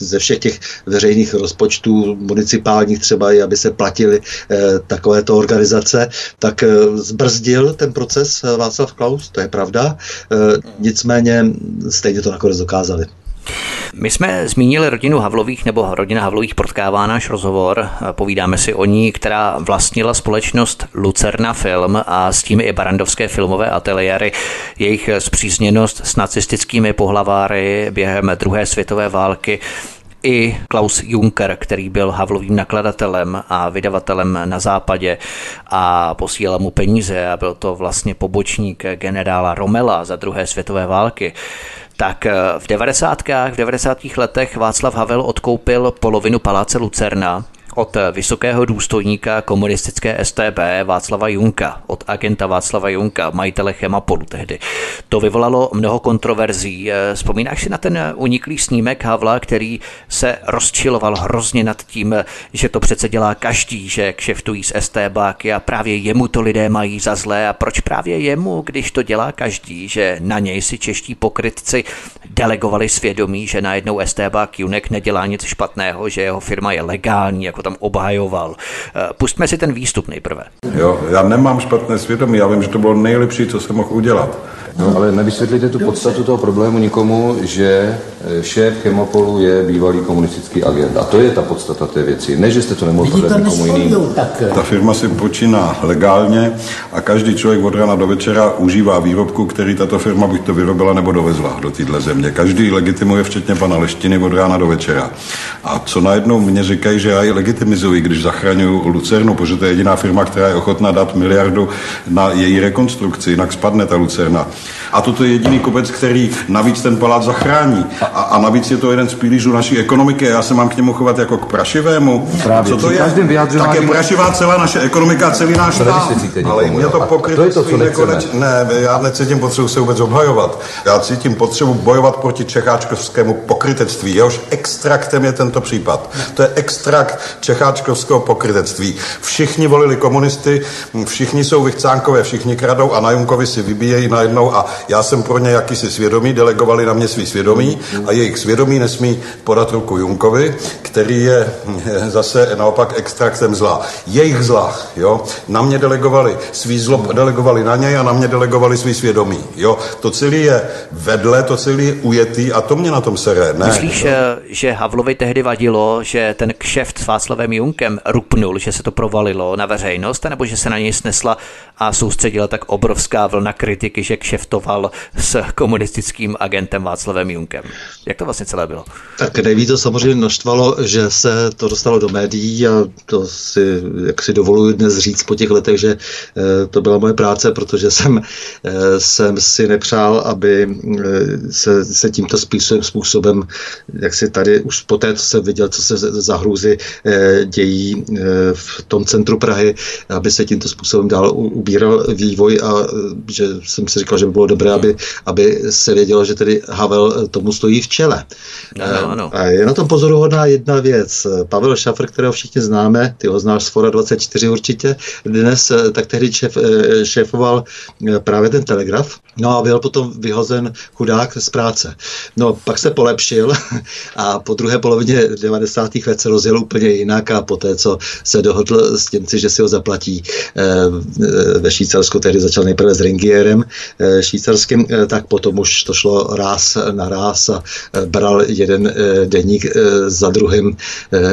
ze všech těch veřejných rozpočtů, municipálních třeba, aby se platili takovéto organizace, tak zbrzdil ten proces Václav Klaus, to je pravda. Nicméně stejně to nakonec dokázali. My jsme zmínili rodinu Havlových, nebo rodina Havlových potkává náš rozhovor. Povídáme si o ní, která vlastnila společnost Lucerna Film a s tím i barandovské filmové ateliéry. Jejich zpřízněnost s nacistickými pohlaváry během druhé světové války i Klaus Juncker, který byl Havlovým nakladatelem a vydavatelem na západě a posílal mu peníze a byl to vlastně pobočník generála Romela za druhé světové války, tak eh, v 90. v 90. letech Václav Havel odkoupil polovinu paláce Lucerna od vysokého důstojníka komunistické STB Václava Junka, od agenta Václava Junka, majitele Chemapolu tehdy. To vyvolalo mnoho kontroverzí. Vzpomínáš si na ten uniklý snímek Havla, který se rozčiloval hrozně nad tím, že to přece dělá každý, že kšeftují z STBáky a právě jemu to lidé mají za zlé a proč právě jemu, když to dělá každý, že na něj si čeští pokrytci delegovali svědomí, že najednou STBák Junek nedělá nic špatného, že jeho firma je legální, jako tam obhajoval. Eh, pustme si ten výstup nejprve. Jo, já nemám špatné svědomí, já vím, že to bylo nejlepší, co jsem mohl udělat. No, ale nevysvětlíte tu podstatu toho problému nikomu, že eh, šéf Chemopolu je bývalý komunistický agent. A to je ta podstata té věci. Ne, že jste to nemohl prodat nikomu jinému. Ta firma si počíná legálně a každý člověk od rána do večera užívá výrobku, který tato firma buď to vyrobila nebo dovezla do téhle země. Každý legitimuje, včetně pana Leštiny, od rána do večera. A co najednou mě říkají, že já ji legitimizuji, když zachraňuji Lucernu, protože to je jediná firma, která je ochotná dát miliardu na její rekonstrukci, jinak spadne ta Lucerna. A toto je jediný kopec, který navíc ten palác zachrání. A, a navíc je to jeden z pilířů naší ekonomiky. Já se mám k němu chovat jako k prašivému. Právě, co to je? Tak je prašivá celá naše ekonomika, celý náš stát. Ale mě to pokrytectví nekoneč... Ne, já necítím potřebu se vůbec obhajovat. Já cítím potřebu bojovat proti čecháčkovskému pokrytectví. Jehož extraktem je tento případ. To je extrakt čecháčkovského pokrytectví. Všichni volili komunisty, všichni jsou vychcánkové, všichni kradou a na Junkovi si vybíjejí najednou a já jsem pro ně jakýsi svědomí, delegovali na mě svý svědomí a jejich svědomí nesmí podat ruku Junkovi, který je zase naopak extraktem zla. Jejich zla, jo, na mě delegovali svý zlo, delegovali na něj a na mě delegovali svý svědomí, jo. To celé je vedle, to celé je ujetý a to mě na tom sere, ne. Myslíš, no. že Havlovi tehdy vadilo, že ten kšeft s Václavem Junkem rupnul, že se to provalilo na veřejnost, nebo že se na něj snesla a soustředila tak obrovská vlna kritiky, že kšeftoval s komunistickým agentem Václavem Junkem. Jak to vlastně celé bylo? Tak nejví to samozřejmě naštvalo, že se to dostalo do médií a to si, jak si dovoluji dnes říct po těch letech, že eh, to byla moje práce, protože jsem, eh, jsem si nepřál, aby eh, se, se tímto způsobem, způsobem, jak si tady už po té, co jsem viděl, co se za hrůzy dějí v tom centru Prahy, aby se tímto způsobem dál ubíral vývoj a že jsem si říkal, že by bylo dobré, aby, aby se vědělo, že tedy Havel tomu stojí v čele. Ano, ano. A je na tom pozoruhodná jedna věc. Pavel Šafr, kterého všichni známe, ty ho znáš z Fora 24 určitě, dnes tak tehdy šéf, šéfoval právě ten Telegraf, no a byl potom vyhozen chudák z práce. No, pak se polepšil a po druhé polovině 90. let se rozjel úplně jinak a poté, co se dohodl s Němci, že si ho zaplatí ve Švýcarsku, tehdy začal nejprve s Ringierem eh, švýcarským, eh, tak potom už to šlo ráz na ráz a eh, bral jeden deník za druhým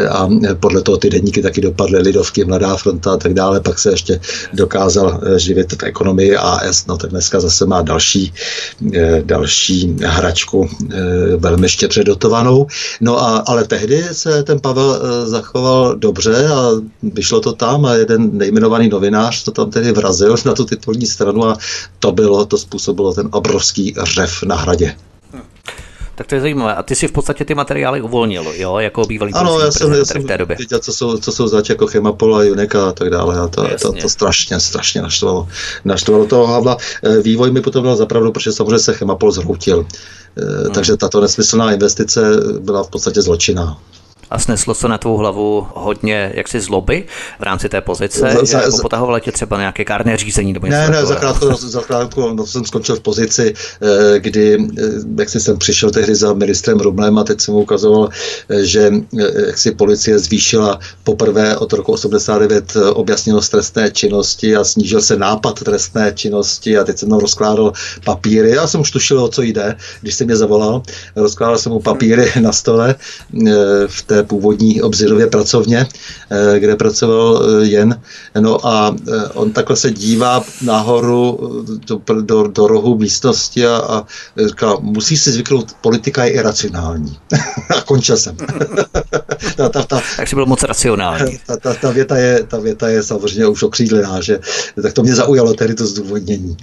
a podle toho ty deníky taky dopadly Lidovky, Mladá fronta a tak dále, pak se ještě dokázal živit v ekonomii AS, no tak dneska zase má další, další hračku velmi štědře dotovanou. No a, ale tehdy se ten Pavel zachoval dobře a vyšlo to tam a jeden nejmenovaný novinář to tam tedy vrazil na tu titulní stranu a to bylo, to způsobilo ten obrovský řev na hradě. Tak to je zajímavé. A ty si v podstatě ty materiály uvolnil, jo, jako bývalý Ano, já jsem, já jsem v té době. věděl, co jsou, co jsou zač jako Chemapol a Juneka a tak dále. A to, to, to, strašně, strašně naštvalo. Naštvalo toho Havla. Eh, vývoj mi potom dal zapravdu, protože samozřejmě se Chemapol zhroutil. Hmm. Takže tato nesmyslná investice byla v podstatě zločinná. A sneslo se na tvou hlavu hodně jaksi zloby v rámci té pozice, za, že jako potahovalo tě třeba nějaké kárné řízení? Nebo ne, ne, za krátko, za krátko no, jsem skončil v pozici, eh, kdy, eh, jak jsem přišel tehdy za ministrem Rumlem a teď jsem mu ukazoval, eh, že jak si policie zvýšila poprvé od roku 89 objasněnost trestné činnosti a snížil se nápad trestné činnosti a teď jsem tam rozkládal papíry. Já jsem už tušil, o co jde, když jsem mě zavolal. Rozkládal jsem mu papíry na stole v té původní obzirově pracovně, eh, kde pracoval eh, jen. No a eh, on takhle se dívá nahoru do, do, do rohu místnosti a, a říká, musí si zvyknout, politika je iracionální. a končil jsem. ta, ta, ta, tak jsi byl moc racionální. Ta, ta, ta, věta je, ta věta je samozřejmě už okřídlená, že tak to mě zaujalo tedy to zdůvodnění.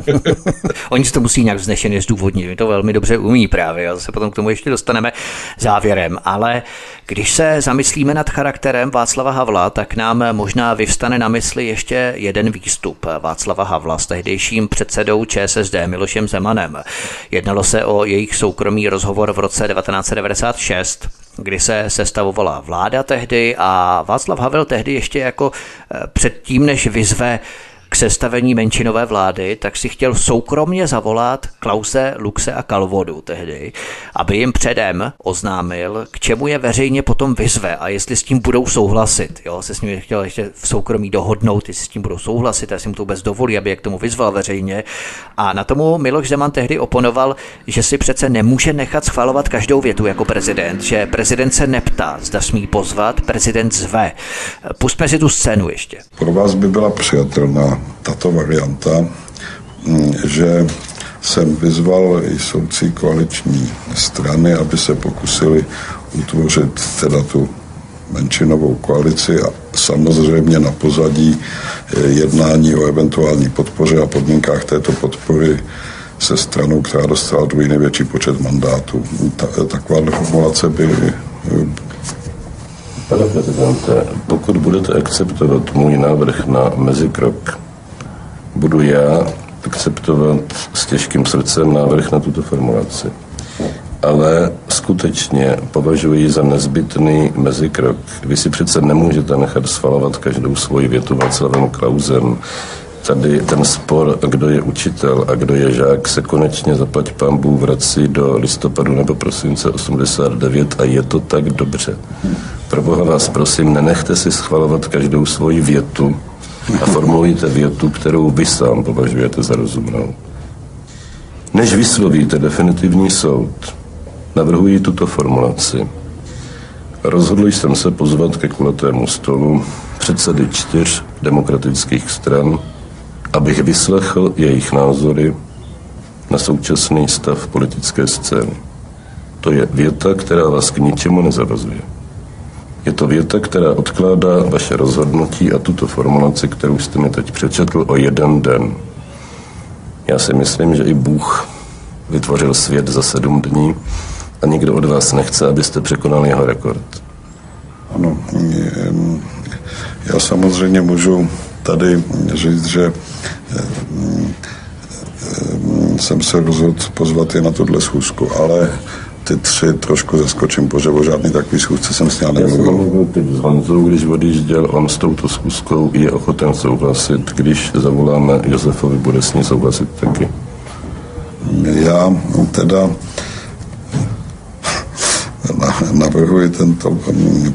Oni si to musí nějak vznešeně zdůvodnit, my to velmi dobře umí právě, a se potom k tomu ještě dostaneme závěrem, ale když se zamyslíme nad charakterem Václava Havla, tak nám možná vyvstane na mysli ještě jeden výstup Václava Havla s tehdejším předsedou ČSSD Milošem Zemanem. Jednalo se o jejich soukromý rozhovor v roce 1996 kdy se sestavovala vláda tehdy a Václav Havel tehdy ještě jako eh, předtím, než vyzve k sestavení menšinové vlády, tak si chtěl soukromně zavolat Klause, Luxe a Kalvodu tehdy, aby jim předem oznámil, k čemu je veřejně potom vyzve a jestli s tím budou souhlasit. Jo, se s nimi chtěl ještě v soukromí dohodnout, jestli s tím budou souhlasit, jestli mu to vůbec dovolí, aby je k tomu vyzval veřejně. A na tomu Miloš Zeman tehdy oponoval, že si přece nemůže nechat schvalovat každou větu jako prezident, že prezident se neptá, zda smí pozvat, prezident zve. Pustme si tu scénu ještě. Pro vás by byla přijatelná tato varianta, mm, že jsem vyzval i soucí koaliční strany, aby se pokusili utvořit teda tu menšinovou koalici a samozřejmě na pozadí eh, jednání o eventuální podpoře a podmínkách této podpory se stranou, která dostala druhý největší počet mandátů. Ta, taková formulace by eh, Pane prezidente, pokud budete akceptovat můj návrh na mezikrok budu já akceptovat s těžkým srdcem návrh na tuto formulaci. Ale skutečně považuji za nezbytný mezikrok. Vy si přece nemůžete nechat svalovat každou svoji větu Václavem Klausem. Tady ten spor, kdo je učitel a kdo je žák, se konečně zaplať pambu vrací do listopadu nebo prosince 89 a je to tak dobře. Pro boha vás prosím, nenechte si schvalovat každou svoji větu, a formulujte větu, kterou vy sám považujete za rozumnou. Než vyslovíte definitivní soud, navrhuji tuto formulaci. Rozhodl jsem se pozvat ke kulatému stolu předsedy čtyř demokratických stran, abych vyslechl jejich názory na současný stav politické scény. To je věta, která vás k ničemu nezavazuje. Je to věta, která odkládá vaše rozhodnutí a tuto formulaci, kterou jste mi teď přečetl, o jeden den. Já si myslím, že i Bůh vytvořil svět za sedm dní a nikdo od vás nechce, abyste překonali jeho rekord. Ano, já samozřejmě můžu tady říct, že jsem se rozhodl pozvat je na tuhle schůzku, ale ty tři trošku zaskočím, protože o žádný takový schůzce jsem s ním nemluvil. Já jsem mluvil teď s Honzou, když odjížděl, on s touto schůzkou je ochoten souhlasit. Když zavoláme Josefovi, bude s ní souhlasit taky. Já teda navrhuji tento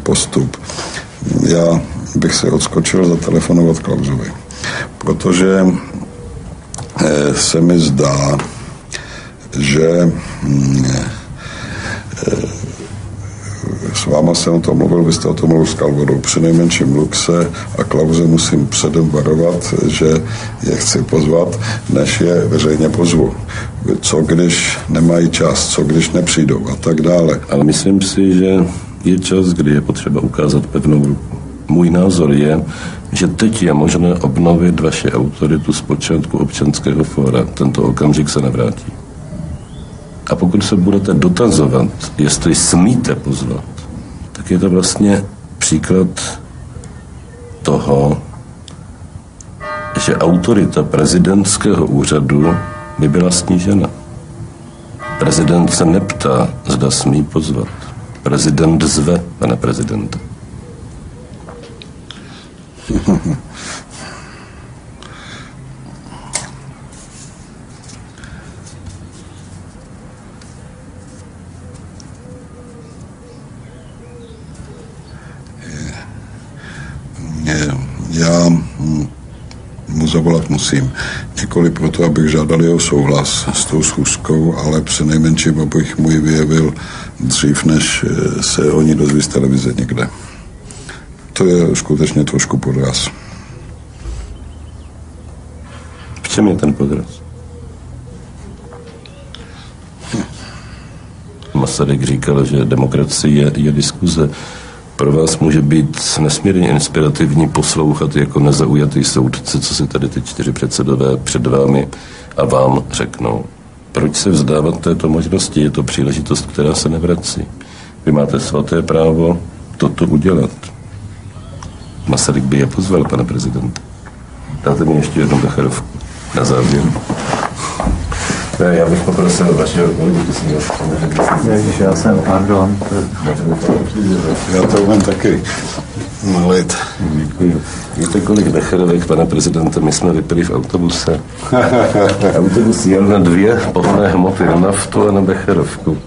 postup. Já bych se odskočil zatelefonovat Klausovi, protože eh, se mi zdá, že mm, s váma jsem o tom mluvil, vy jste o tom mluvil s Kalvodou. Při nejmenším Luxe a Klauze musím předem varovat, že je chci pozvat, než je veřejně pozvu. Co když nemají čas, co když nepřijdou a tak dále. Ale myslím si, že je čas, kdy je potřeba ukázat pevnou ruku. Můj názor je, že teď je možné obnovit vaši autoritu z počátku občanského fóra. Tento okamžik se nevrátí. A pokud se budete dotazovat, jestli smíte pozvat, tak je to vlastně příklad toho, že autorita prezidentského úřadu by byla snížena. Prezident se neptá, zda smí pozvat. Prezident zve, pane prezidente. Já mu zavolat musím. Nikoli proto, abych žádal jeho souhlas s tou schůzkou, ale nejmenším, abych mu ji vyjevil dřív, než eh, se o ní dozví z televize někde. To je skutečně trošku podraz. V čem je ten podraz? Masaryk říkal, že demokracie je, je diskuze. Pro vás může být nesmírně inspirativní poslouchat jako nezaujatý soudce, co si tady ty čtyři předsedové před vámi a vám řeknou. Proč se vzdávat této možnosti? Je to příležitost, která se nevrací. Vy máte svaté právo toto udělat. Masaryk by je pozval, pane prezident. Dáte mi ještě jednu becherovku na závěr. Já bych poprosil vašeho kolegu, jsi Ježiš, já jsem, pardon. Já to umím taky malit. Děkuji. Víte, kolik becherovek, pane prezidente, my jsme vypili v autobuse. Autobus jel na dvě pohonné hmoty, na naftu a na becherovku.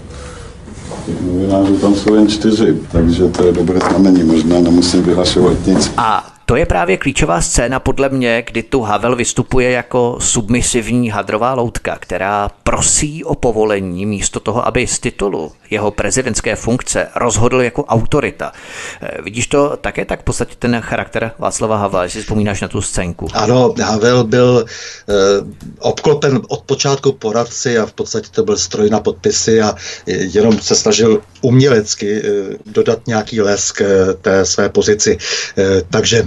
Novinářů tam jsou jen čtyři, takže to je dobré znamení. Možná nemusím vyhlašovat nic. A to je právě klíčová scéna podle mě, kdy tu Havel vystupuje jako submisivní hadrová loutka, která prosí o povolení místo toho, aby z titulu jeho prezidentské funkce rozhodl jako autorita. Eh, vidíš to také tak v podstatě ten charakter Václava Havla, jestli vzpomínáš na tu scénku? Ano, Havel byl eh, obklopen od počátku poradci a v podstatě to byl stroj na podpisy a jenom se snažil umělecky eh, dodat nějaký lesk eh, té své pozici. Eh, takže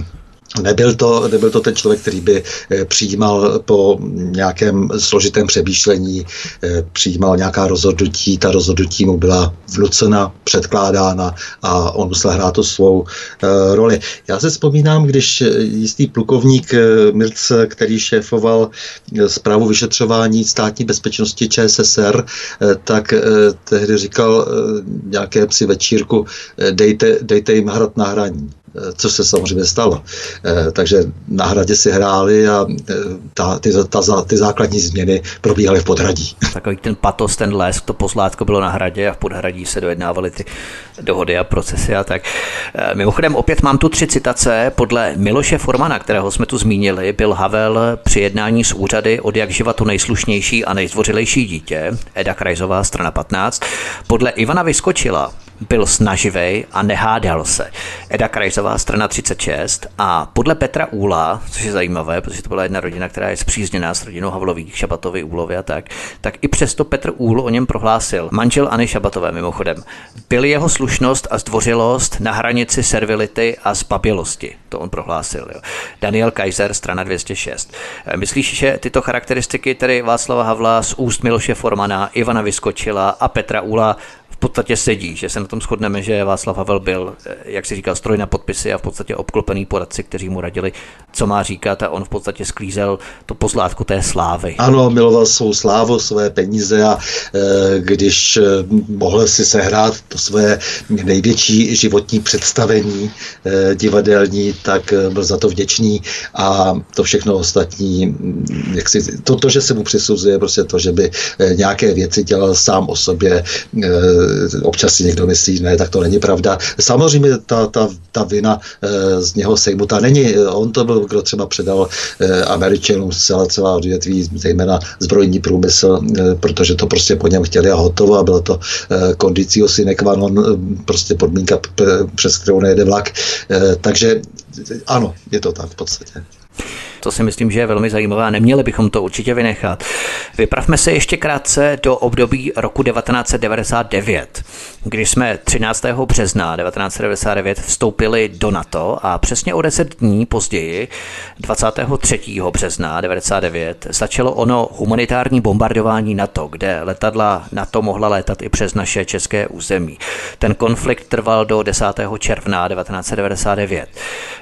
Nebyl to, nebyl to ten člověk, který by eh, přijímal po nějakém složitém přemýšlení, eh, přijímal nějaká rozhodnutí, ta rozhodnutí mu byla vnucena, předkládána a on musel hrát tu svou eh, roli. Já se vzpomínám, když jistý plukovník Mirc, který šéfoval zprávu vyšetřování státní bezpečnosti ČSSR, tak tehdy říkal nějaké psi večírku, dejte, dejte jim hrad na hraní. Eh, co se samozřejmě stalo. Eh, takže na hradě si hráli a eh, ta, ty, ta, ty základní změny probíhaly v podhradí. Takový ten patos, ten les, to poslátko bylo na hradě a v podhradí se dojednávaly ty dohody a procesy a tak. Mimochodem opět mám tu tři citace. Podle Miloše Formana, kterého jsme tu zmínili, byl Havel při jednání s úřady od jak živa to nejslušnější a nejzdvořilejší dítě, Eda Krajzová, strana 15. Podle Ivana Vyskočila byl snaživý a nehádal se. Eda Krajzová, strana 36 a podle Petra Úla, což je zajímavé, protože to byla jedna rodina, která je zpřízněná s rodinou Havlových, Šabatovi, Úlovy a tak, tak i přesto Petr Úl o něm prohlásil, manželAny Šabatové mimochodem, byly jeho slušnost a zdvořilost na hranici servility a zbabělosti. To on prohlásil. Jo. Daniel Kaiser, strana 206. Myslíš, že tyto charakteristiky tedy Václava Havla z úst Miloše Formana, Ivana Vyskočila a Petra Úla podstatě sedí, že se na tom shodneme, že Václav Havel byl, eh, jak si říkal, stroj na podpisy a v podstatě obklopený poradci, kteří mu radili, co má říkat a on v podstatě sklízel to pozlátko té slávy. Ano, miloval svou slávu, své peníze a e, když e, mohl si sehrát to své největší životní představení divadelní, tak byl za to vděčný a to všechno ostatní, mm, jak si, to, to, že se mu přisuzuje prostě to, že by nějaké věci dělal sám o sobě, občas si někdo myslí, ne, tak to není pravda. Samozřejmě ta, ta, ta vina eh, z něho sejmutá není. On to byl, kdo třeba předal eh, Američanům celá, celá odvětví, zejména zbrojní průmysl, eh, protože to prostě po něm chtěli a hotovo a bylo to kondicio sine qua non, prostě podmínka, přes kterou nejde vlak. Takže ano, je to tak v podstatě. To si myslím, že je velmi zajímavé a neměli bychom to určitě vynechat. Vypravme se ještě krátce do období roku 1999, kdy jsme 13. března 1999 vstoupili do NATO a přesně o 10 dní později, 23. března 1999, začalo ono humanitární bombardování NATO, kde letadla NATO mohla létat i přes naše české území. Ten konflikt trval do 10. června 1999.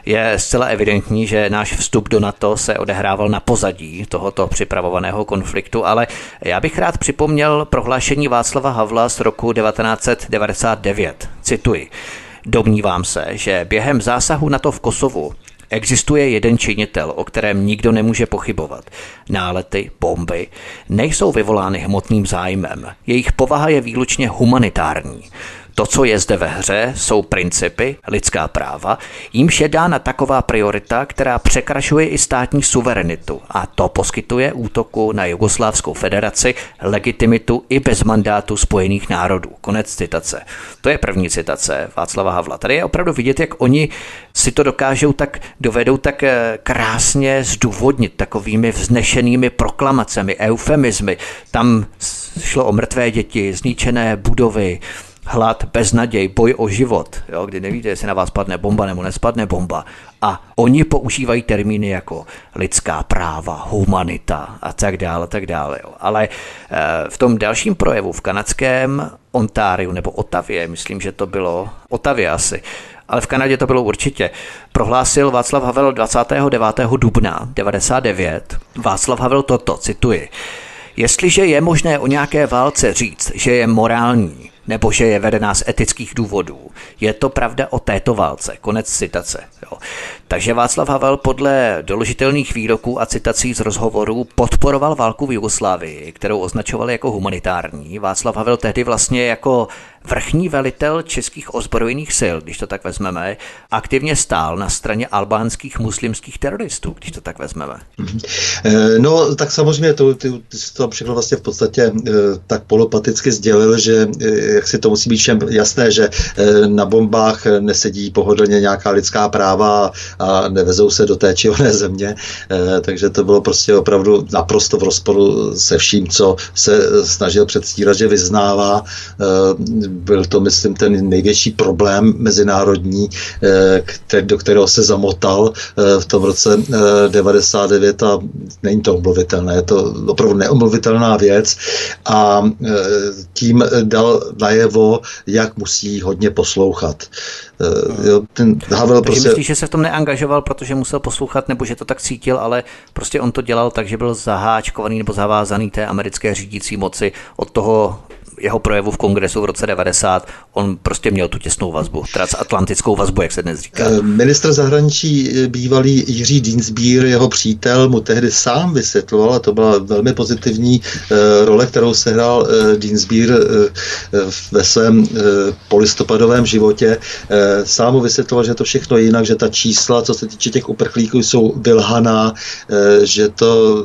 Je zcela evidentní, že náš vstup do NATO se odehrával na pozadí tohoto připravovaného konfliktu, ale já bych rád připomněl prohlášení Václava Havla z roku 1999. Cituji. Domnívám se, že během zásahu NATO v Kosovu Existuje jeden činitel, o kterém nikdo nemůže pochybovat. Nálety, bomby nejsou vyvolány hmotným zájmem. Jejich povaha je výlučně humanitární. To, co je zde ve hře, jsou principy, lidská práva, jímž je dána taková priorita, která překračuje i státní suverenitu a to poskytuje útoku na Jugoslávskou federaci legitimitu i bez mandátu Spojených národů. Konec citace. To je první citace Václava Havla. Tady je opravdu vidět, jak oni si to dokážou tak, dovedou tak eh, krásně zdůvodnit takovými vznešenými proklamacemi, eufemizmy. Tam šlo o mrtvé děti, zničené budovy, hlad, beznaděj, boj o život, jo, kdy nevíte, jestli na vás padne bomba nebo nespadne bomba. A oni používají termíny jako lidská práva, humanita a tak dále, tak dále. Jo. Ale eh, v tom dalším projevu v kanadském Ontáriu nebo Otavě, myslím, že to bylo Otavě asi, ale v Kanadě to bylo určitě. Prohlásil Václav Havel 29. dubna 99. Václav Havel toto, cituji. Jestliže je možné o nějaké válce říct, že je morální, nebo že je vedená z etických důvodů. Je to pravda o této válce. Konec citace. Jo. Takže Václav Havel podle doložitelných výroků a citací z rozhovorů podporoval válku v Jugoslávii, kterou označoval jako humanitární. Václav Havel tehdy vlastně jako vrchní velitel českých ozbrojených sil, když to tak vezmeme, aktivně stál na straně albánských muslimských teroristů, když to tak vezmeme. Mhm. Eh, no, tak samozřejmě to, ty, ty to všechno vlastně v podstatě eh, tak polopaticky sdělil, že eh, jak si to musí být všem jasné, že na bombách nesedí pohodlně nějaká lidská práva a nevezou se do té či oné země, takže to bylo prostě opravdu naprosto v rozporu se vším, co se snažil předstírat, že vyznává. Byl to, myslím, ten největší problém mezinárodní, eh, do kterého se zamotal eh, v tom roce 99 eh, a není to omluvitelné, je to opravdu neomluvitelná věc. A tím dal najevo, jak musí hodně poslouchat. Jo, ten Havel prostě... myslíš, že se v tom neangažoval, protože musel poslouchat, nebo že to tak cítil, ale prostě on to dělal tak, že byl zaháčkovaný nebo zavázaný té americké řídící moci od toho jeho projevu v kongresu v roce 90, on prostě měl tu těsnou vazbu, transatlantickou vazbu, jak se dnes říká. Eh, ministr zahraničí eh, bývalý Jiří Dinsbír, jeho přítel, mu tehdy sám vysvětloval, a to byla velmi pozitivní eh, role, kterou sehrál Dinsbír ve svém polistopadovém životě. Sám mu vysvětloval, že to všechno je jinak, že ta čísla, co se týče těch uprchlíků, jsou vylhaná, že to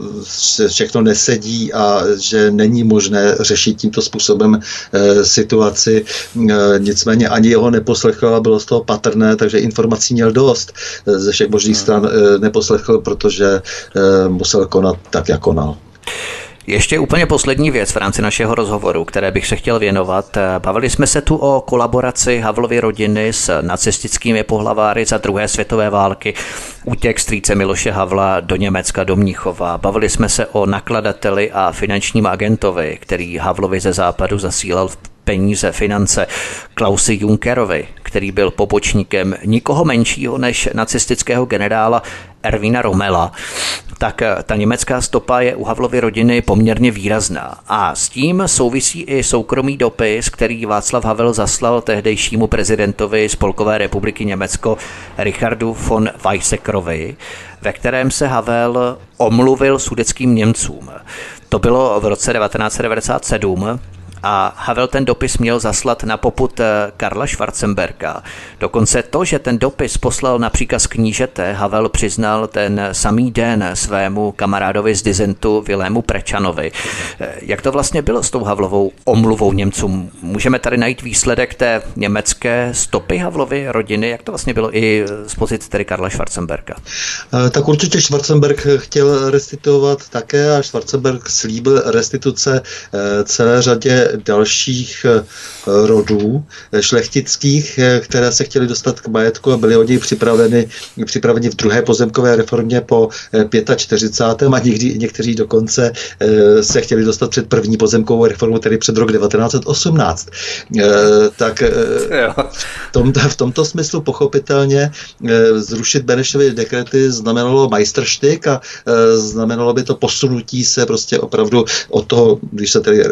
všechno nesedí a že není možné řešit tímto způsobem způsobem eh, situaci. Eh, nicméně ani jeho neposlechl a bylo z toho patrné, takže informací měl dost. Eh, ze všech možných stran neposlechl, protože musel konat tak, jak konal. Ještě úplně poslední věc v rámci našeho rozhovoru, které bych se chtěl věnovat. Bavili jsme se tu o kolaboraci Havlovy rodiny s nacistickými pohlaváry za druhé světové války, útěk strýce Miloše Havla do Německa, do Mníchova. Bavili jsme se o nakladateli a finančním agentovi, který Havlovi ze západu zasílal v peníze, finance Klausi Junckerovi, který byl pobočníkem nikoho menšího než nacistického generála Ervina Romela, tak eh, ta německá stopa je u Havlovy rodiny poměrně výrazná. A s tím souvisí i soukromý dopis, který Václav Havel zaslal tehdejšímu prezidentovi Spolkové republiky Německo Richardu von Weizsäckerovi, ve kterém se Havel omluvil sudeckým Němcům. To bylo v roce 1997 a Havel ten dopis měl zaslat na poput eh, Karla Schwarzenberga. Dokonce to, že ten dopis poslal na příkaz knížete, Havel přiznal ten samý den svému kamarádovi z Dizentu Vilému Prečanovi. Eh, jak to vlastně bylo s tou Havlovou omluvou Němcům? Můžeme tady najít výsledek té německé stopy Havlovy rodiny? Jak to vlastně bylo i z pozice tedy Karla Schwarzenberga? Eh, tak určitě Schwarzenberg chtěl restituovat také a Schwarzenberg slíbil restituce celé řadě dalších eh, rodů eh, šlechtických, eh, které se chtěly dostat k majetku a byly od něj připraveny, připraveni v druhé pozemkové reformě po 45. a někdy, někteří dokonce se chtěli dostat před první pozemkovou reformu, tedy před rok 1918. Tak v, tom, v tomto smyslu pochopitelně zrušit Benešovy dekrety znamenalo majstrštyk a znamenalo by to posunutí se prostě opravdu od toho, když se tedy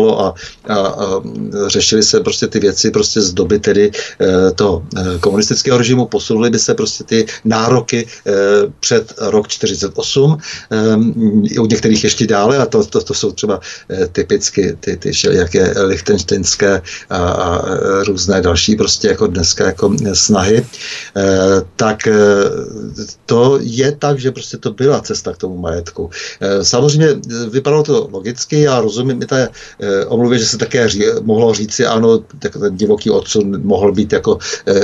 restituovalo a, a, a řešily se prostě ty věci prostě z doby tedy e, toho e, komunistického režimu, posunuly by se prostě ty nároky e, před rok 48, u některých ještě dále a to, to, to jsou třeba typicky ty, ty jaké lichtensteinské a, a různé další prostě jako dneska jako snahy, tak to je tak, že prostě to byla cesta k tomu majetku. Samozřejmě vypadalo to logicky, já rozumím i ta omluvě, že se také ří, mohlo říci, ano, tak ten divoký odsun mohl být jako, eh,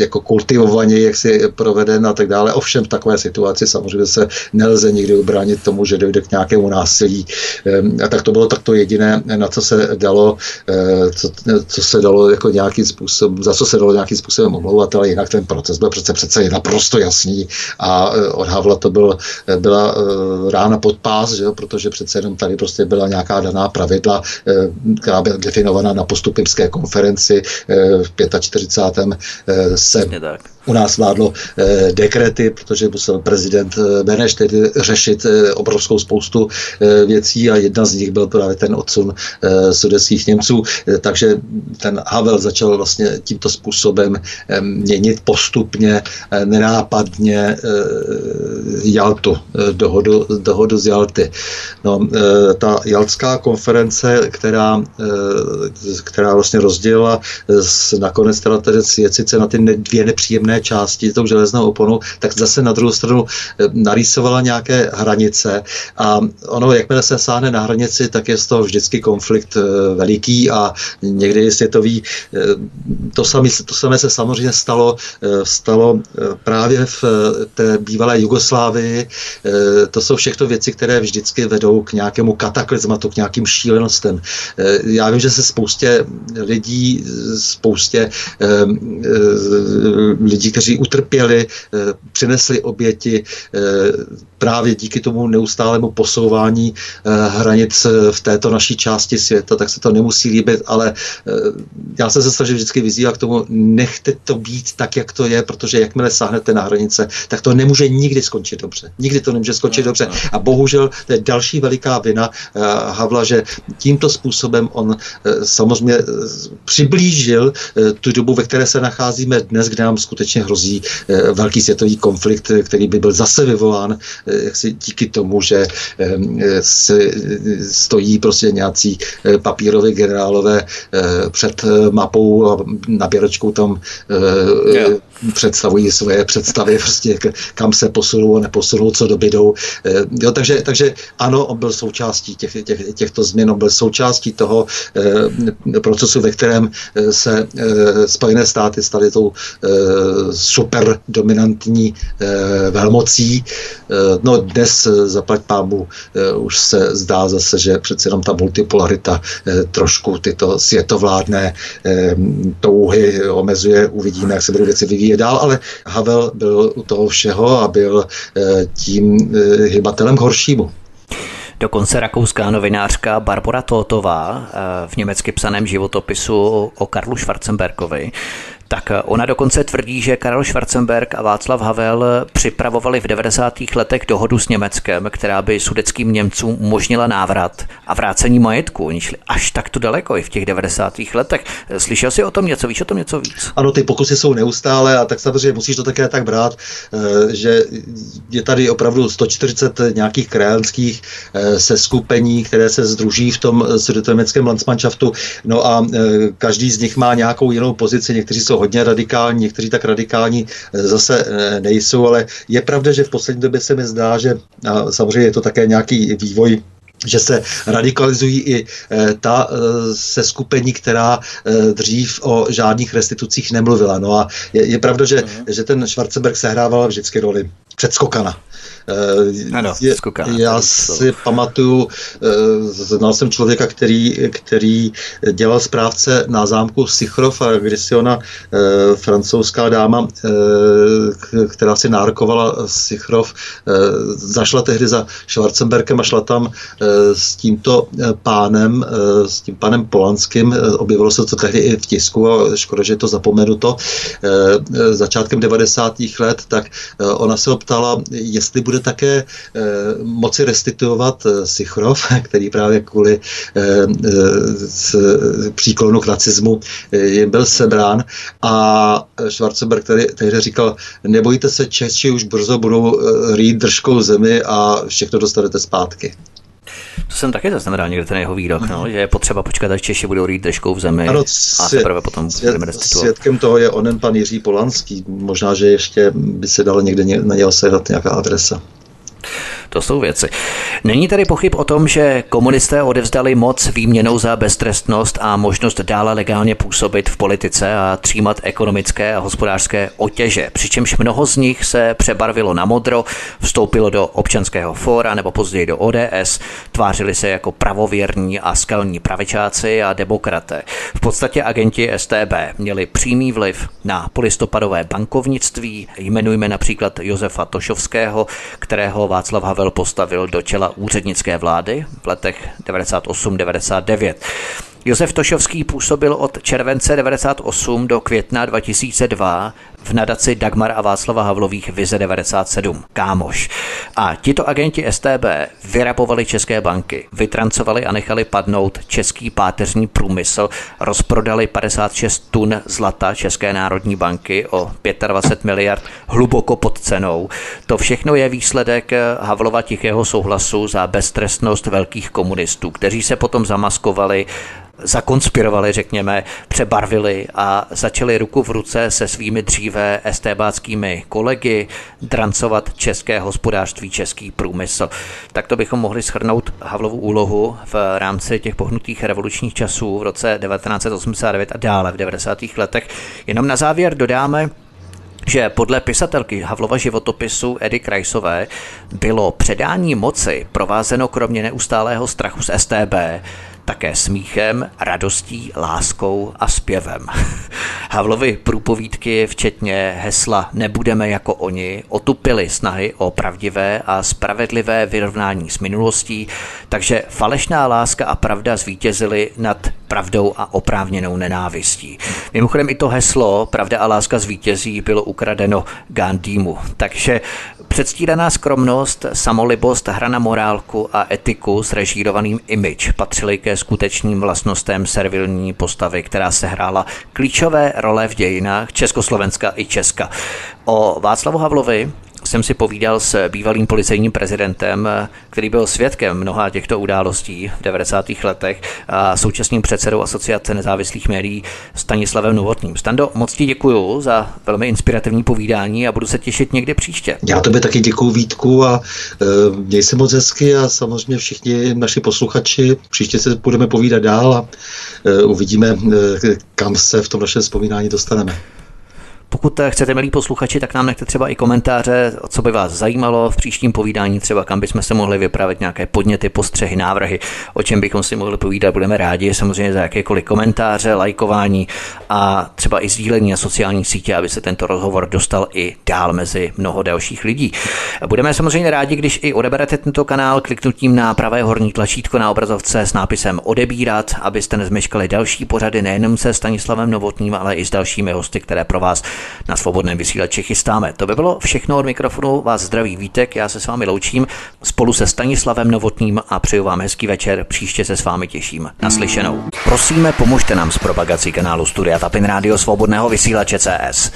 jako kultivovaně jaksi proveden a tak dále. Ovšem v takové situaci samozřejmě se nelze nikdy ubránit tomu, že dojde k nějakému násilí. Ehm, a tak to bylo takto jediné, na co se dalo, eh, co, co se dalo jako nějakým způsobem, za co se dalo nějakým způsobem omlouvat, ale jinak ten proces byl přece přece naprosto jasný a eh, od Havla to byl, byla rána pod pás, že protože přece jenom tady prostě byla nějaká daná pravidla, která byla definovaná na postupimské konferenci eh, v 45. Eh, se u nás vládlo eh, dekrety, protože musel prezident Beneš tedy řešit obrovskou spoustu věcí a jedna z nich byl právě ten odsun sudeckých Němců. Takže ten Havel začal vlastně tímto způsobem měnit postupně, nenápadně Jaltu, dohodu, dohodu z Jalty. No, ta Jaltská konference, která Eh, která vlastně rozdělila eh, nakonec teda tedy svět sice na ty dvě nepříjemné části tou železnou oponou, tak zase na druhou stranu eh, narýsovala nějaké hranice a ono, jakmile se sáhne na hranici, tak je z toho vždycky konflikt veliký a někdy světový. To samé, to samé se samozřejmě stalo, stalo právě v té bývalé Jugoslávii. To jsou všechno věci, které vždycky vedou k nějakému kataklizmatu, k nějakým šílenostem. Já vím, že se spoustě lidí, spoustě eh, eh, lidí, kteří utrpěli, eh, přinesli oběti právě díky tomu neustálému posouvání hranic v této naší části světa, tak se to nemusí líbit, ale já jsem se snažil vždycky vyzývat k tomu, nechte to být tak, jak to je, protože jakmile sáhnete na hranice, tak to nemůže nikdy skončit dobře. Nikdy to nemůže skončit dobře. A bohužel to je další veliká vina Havla, že tímto způsobem on samozřejmě eh, přiblížil eh, tu dobu, ve které se nacházíme dnes, kde nám skutečně hrozí eh, velký světový konflikt, který by byl zase vyvolán jaksi díky tomu, že se stojí prostě nějací papíroví generálové před mapou a naběračkou tam yeah. Představují svoje představy, prostě kam se posunou a neposunou, co dobydou. Jo, takže, takže ano, on byl součástí těch, těch, těchto změn, on byl součástí toho procesu, ve kterém eh, se eh, Spojené státy staly tou eh, super dominantní velmocí. No dnes zaplať pámu už se zdá zase, že přece jenom ta multipolarita trošku tyto světovládné touhy omezuje. Uvidíme, jak se budou věci vyvíjet dál, ale Havel byl u toho všeho a byl tím hybatelem k horšímu. Dokonce rakouská novinářka Barbara Totová eh, v německy psaném životopisu o Karlu Schwarzenbergovi Tak eh, ona dokonce tvrdí, že Karel Schwarzenberg a Václav Havel připravovali v 90. letech dohodu s Německem, která by sudeckým Němcům umožnila návrat a vrácení majetku. Oni šli až takto daleko i v těch 90. letech. Slyšel jsi o tom něco? Víš o tom něco víc? Ano, ty pokusy jsou neustále a tak samozřejmě musíš to také tak brát, eh, že je tady opravdu 140 nějakých krajanských eh, seskupení, které se združí v tom sudeto-německém Landsmannschaftu. No a každý z nich má nějakou jinou pozici. Někteří jsou hodně radikální, někteří tak radikální eh, zase eh, nejsou, ale je pravda, že v poslední době se mi zdá, že a samozřejmě je to také nějaký vývoj že se radikalizují i e, ta e, seskupení, která e, dřív o žádných restitucích nemluvila. No a je, je pravda, že, uh-huh. že ten Schwarzenberg sehrával vždycky roli předskokana. Eh, ano, je, já si pamatuju, eh, znal jsem člověka, který, který dělal správce na zámku Sichrov a když si ona eh, francouzská dáma, která si nárkovala Sichrov, zašla tehdy za Schwarzenberkem a šla tam s tímto pánem, s tím panem Polanským, objevilo se to tehdy i v tisku a škoda, že je to zapomenuto, začátkem 90. let, tak ona se optala, jestli bude bude také eh, moci restituovat eh, Sichrov, který právě kvůli eh, příklonu k nacismu jim byl sebrán a Schwarzenberg tady, tady říkal, nebojte se, Češi už brzo budou rýt držkou zemi a všechno dostanete zpátky. To jsem taky zaznamenal někde ten jeho výrok, no, že je potřeba počkat, až Češi budou rýt držkou v zemi ano, a teprve potom svět. Svědkem toho je onen pan Jiří Polanský. Možná, že ještě by se dalo někde na něho sedat nějaká adresa. To jsou věci. Není tady pochyb o tom, že komunisté odevzdali moc výměnou za beztrestnost a možnost dále legálně působit v politice a třímat ekonomické a hospodářské otěže. Přičemž mnoho z nich se přebarvilo na modro, vstoupilo do občanského fóra nebo později do ODS, tvářili se jako pravověrní a skalní pravičáci a demokraté. V podstatě agenti STB měli přímý vliv na polistopadové bankovnictví. Jmenujme například Josefa Tošovského, kterého Václav Havel postavil do čela úřednické vlády v letech 98-99. Josef Tošovský působil od července 98 do května 2002 v nadaci Dagmar a Václava Havlových Vize 97, Kámoš. A tito agenti STB vyrapovali české banky, vytrancovali a nechali padnout český páteřní průmysl, rozprodali 56 tun zlata České národní banky o 25 miliard hluboko pod cenou. To všechno je výsledek Havlova tichého souhlasu za beztrestnost velkých komunistů, kteří se potom zamaskovali zakonspirovali, řekněme, přebarvili a začali ruku v ruce se svými dříve estébáckými kolegy drancovat české hospodářství, český průmysl. Tak to bychom mohli shrnout Havlovu úlohu v rámci těch pohnutých revolučních časů v roce 1989 a dále v 90. letech. Jenom na závěr dodáme, že podle pisatelky Havlova životopisu Edy Krajsové bylo předání moci provázeno kromě neustálého strachu z STB také smíchem, radostí, láskou a zpěvem. Havlovy průpovídky, včetně hesla Nebudeme jako oni, otupily snahy o pravdivé a spravedlivé vyrovnání s minulostí, takže falešná láska a pravda zvítězily nad pravdou a oprávněnou nenávistí. Mimochodem i to heslo Pravda a láska zvítězí bylo ukradeno Gandhimu. Takže předstíraná skromnost, samolibost, hra na morálku a etiku s režírovaným image patřily ke skutečným vlastnostem servilní postavy, která se hrála klíčové role v dějinách Československa i Česka. O Václavu Havlovi jsem si povídal s bývalým policejním prezidentem, který byl svědkem mnoha těchto událostí v 90. letech a současným předsedou Asociace nezávislých médií Stanislavem Novotným. Stando, moc ti děkuji za velmi inspirativní povídání a budu se těšit někde příště. Já tobě taky děkuji Vítku a e, měj se moc hezky a samozřejmě všichni naši posluchači. Příště se budeme povídat dál a e, uvidíme, e, kam se v tom našem vzpomínání dostaneme. Pokud chcete, milí posluchači, tak nám nechte třeba i komentáře, co by vás zajímalo v příštím povídání, třeba kam bychom se mohli vypravit nějaké podněty, postřehy, návrhy, o čem bychom si mohli povídat. Budeme rádi samozřejmě za jakékoliv komentáře, lajkování a třeba i sdílení na sociální sítě, aby se tento rozhovor dostal i dál mezi mnoho dalších lidí. Budeme samozřejmě rádi, když i odeberete tento kanál kliknutím na pravé horní tlačítko na obrazovce s nápisem odebírat, abyste nezmeškali další pořady nejenom se Stanislavem Novotným, ale i s dalšími hosty, které pro vás na svobodném vysílači chystáme. To by bylo všechno od mikrofonu. Vás zdraví Vítek, já se s vámi loučím spolu se Stanislavem Novotným a přeju vám hezký večer. Příště se s vámi těším. Naslyšenou. Prosíme, pomožte nám s propagací kanálu Studia Tapin Radio Svobodného vysílače CS.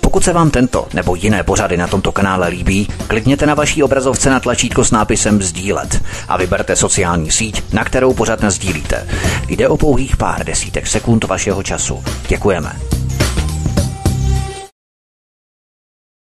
Pokud se vám tento nebo jiné pořady na tomto kanále líbí, klikněte na vaší obrazovce na tlačítko s nápisem Sdílet a vyberte sociální síť, na kterou pořád sdílíte. Jde o pouhých pár desítek sekund vašeho času. Děkujeme.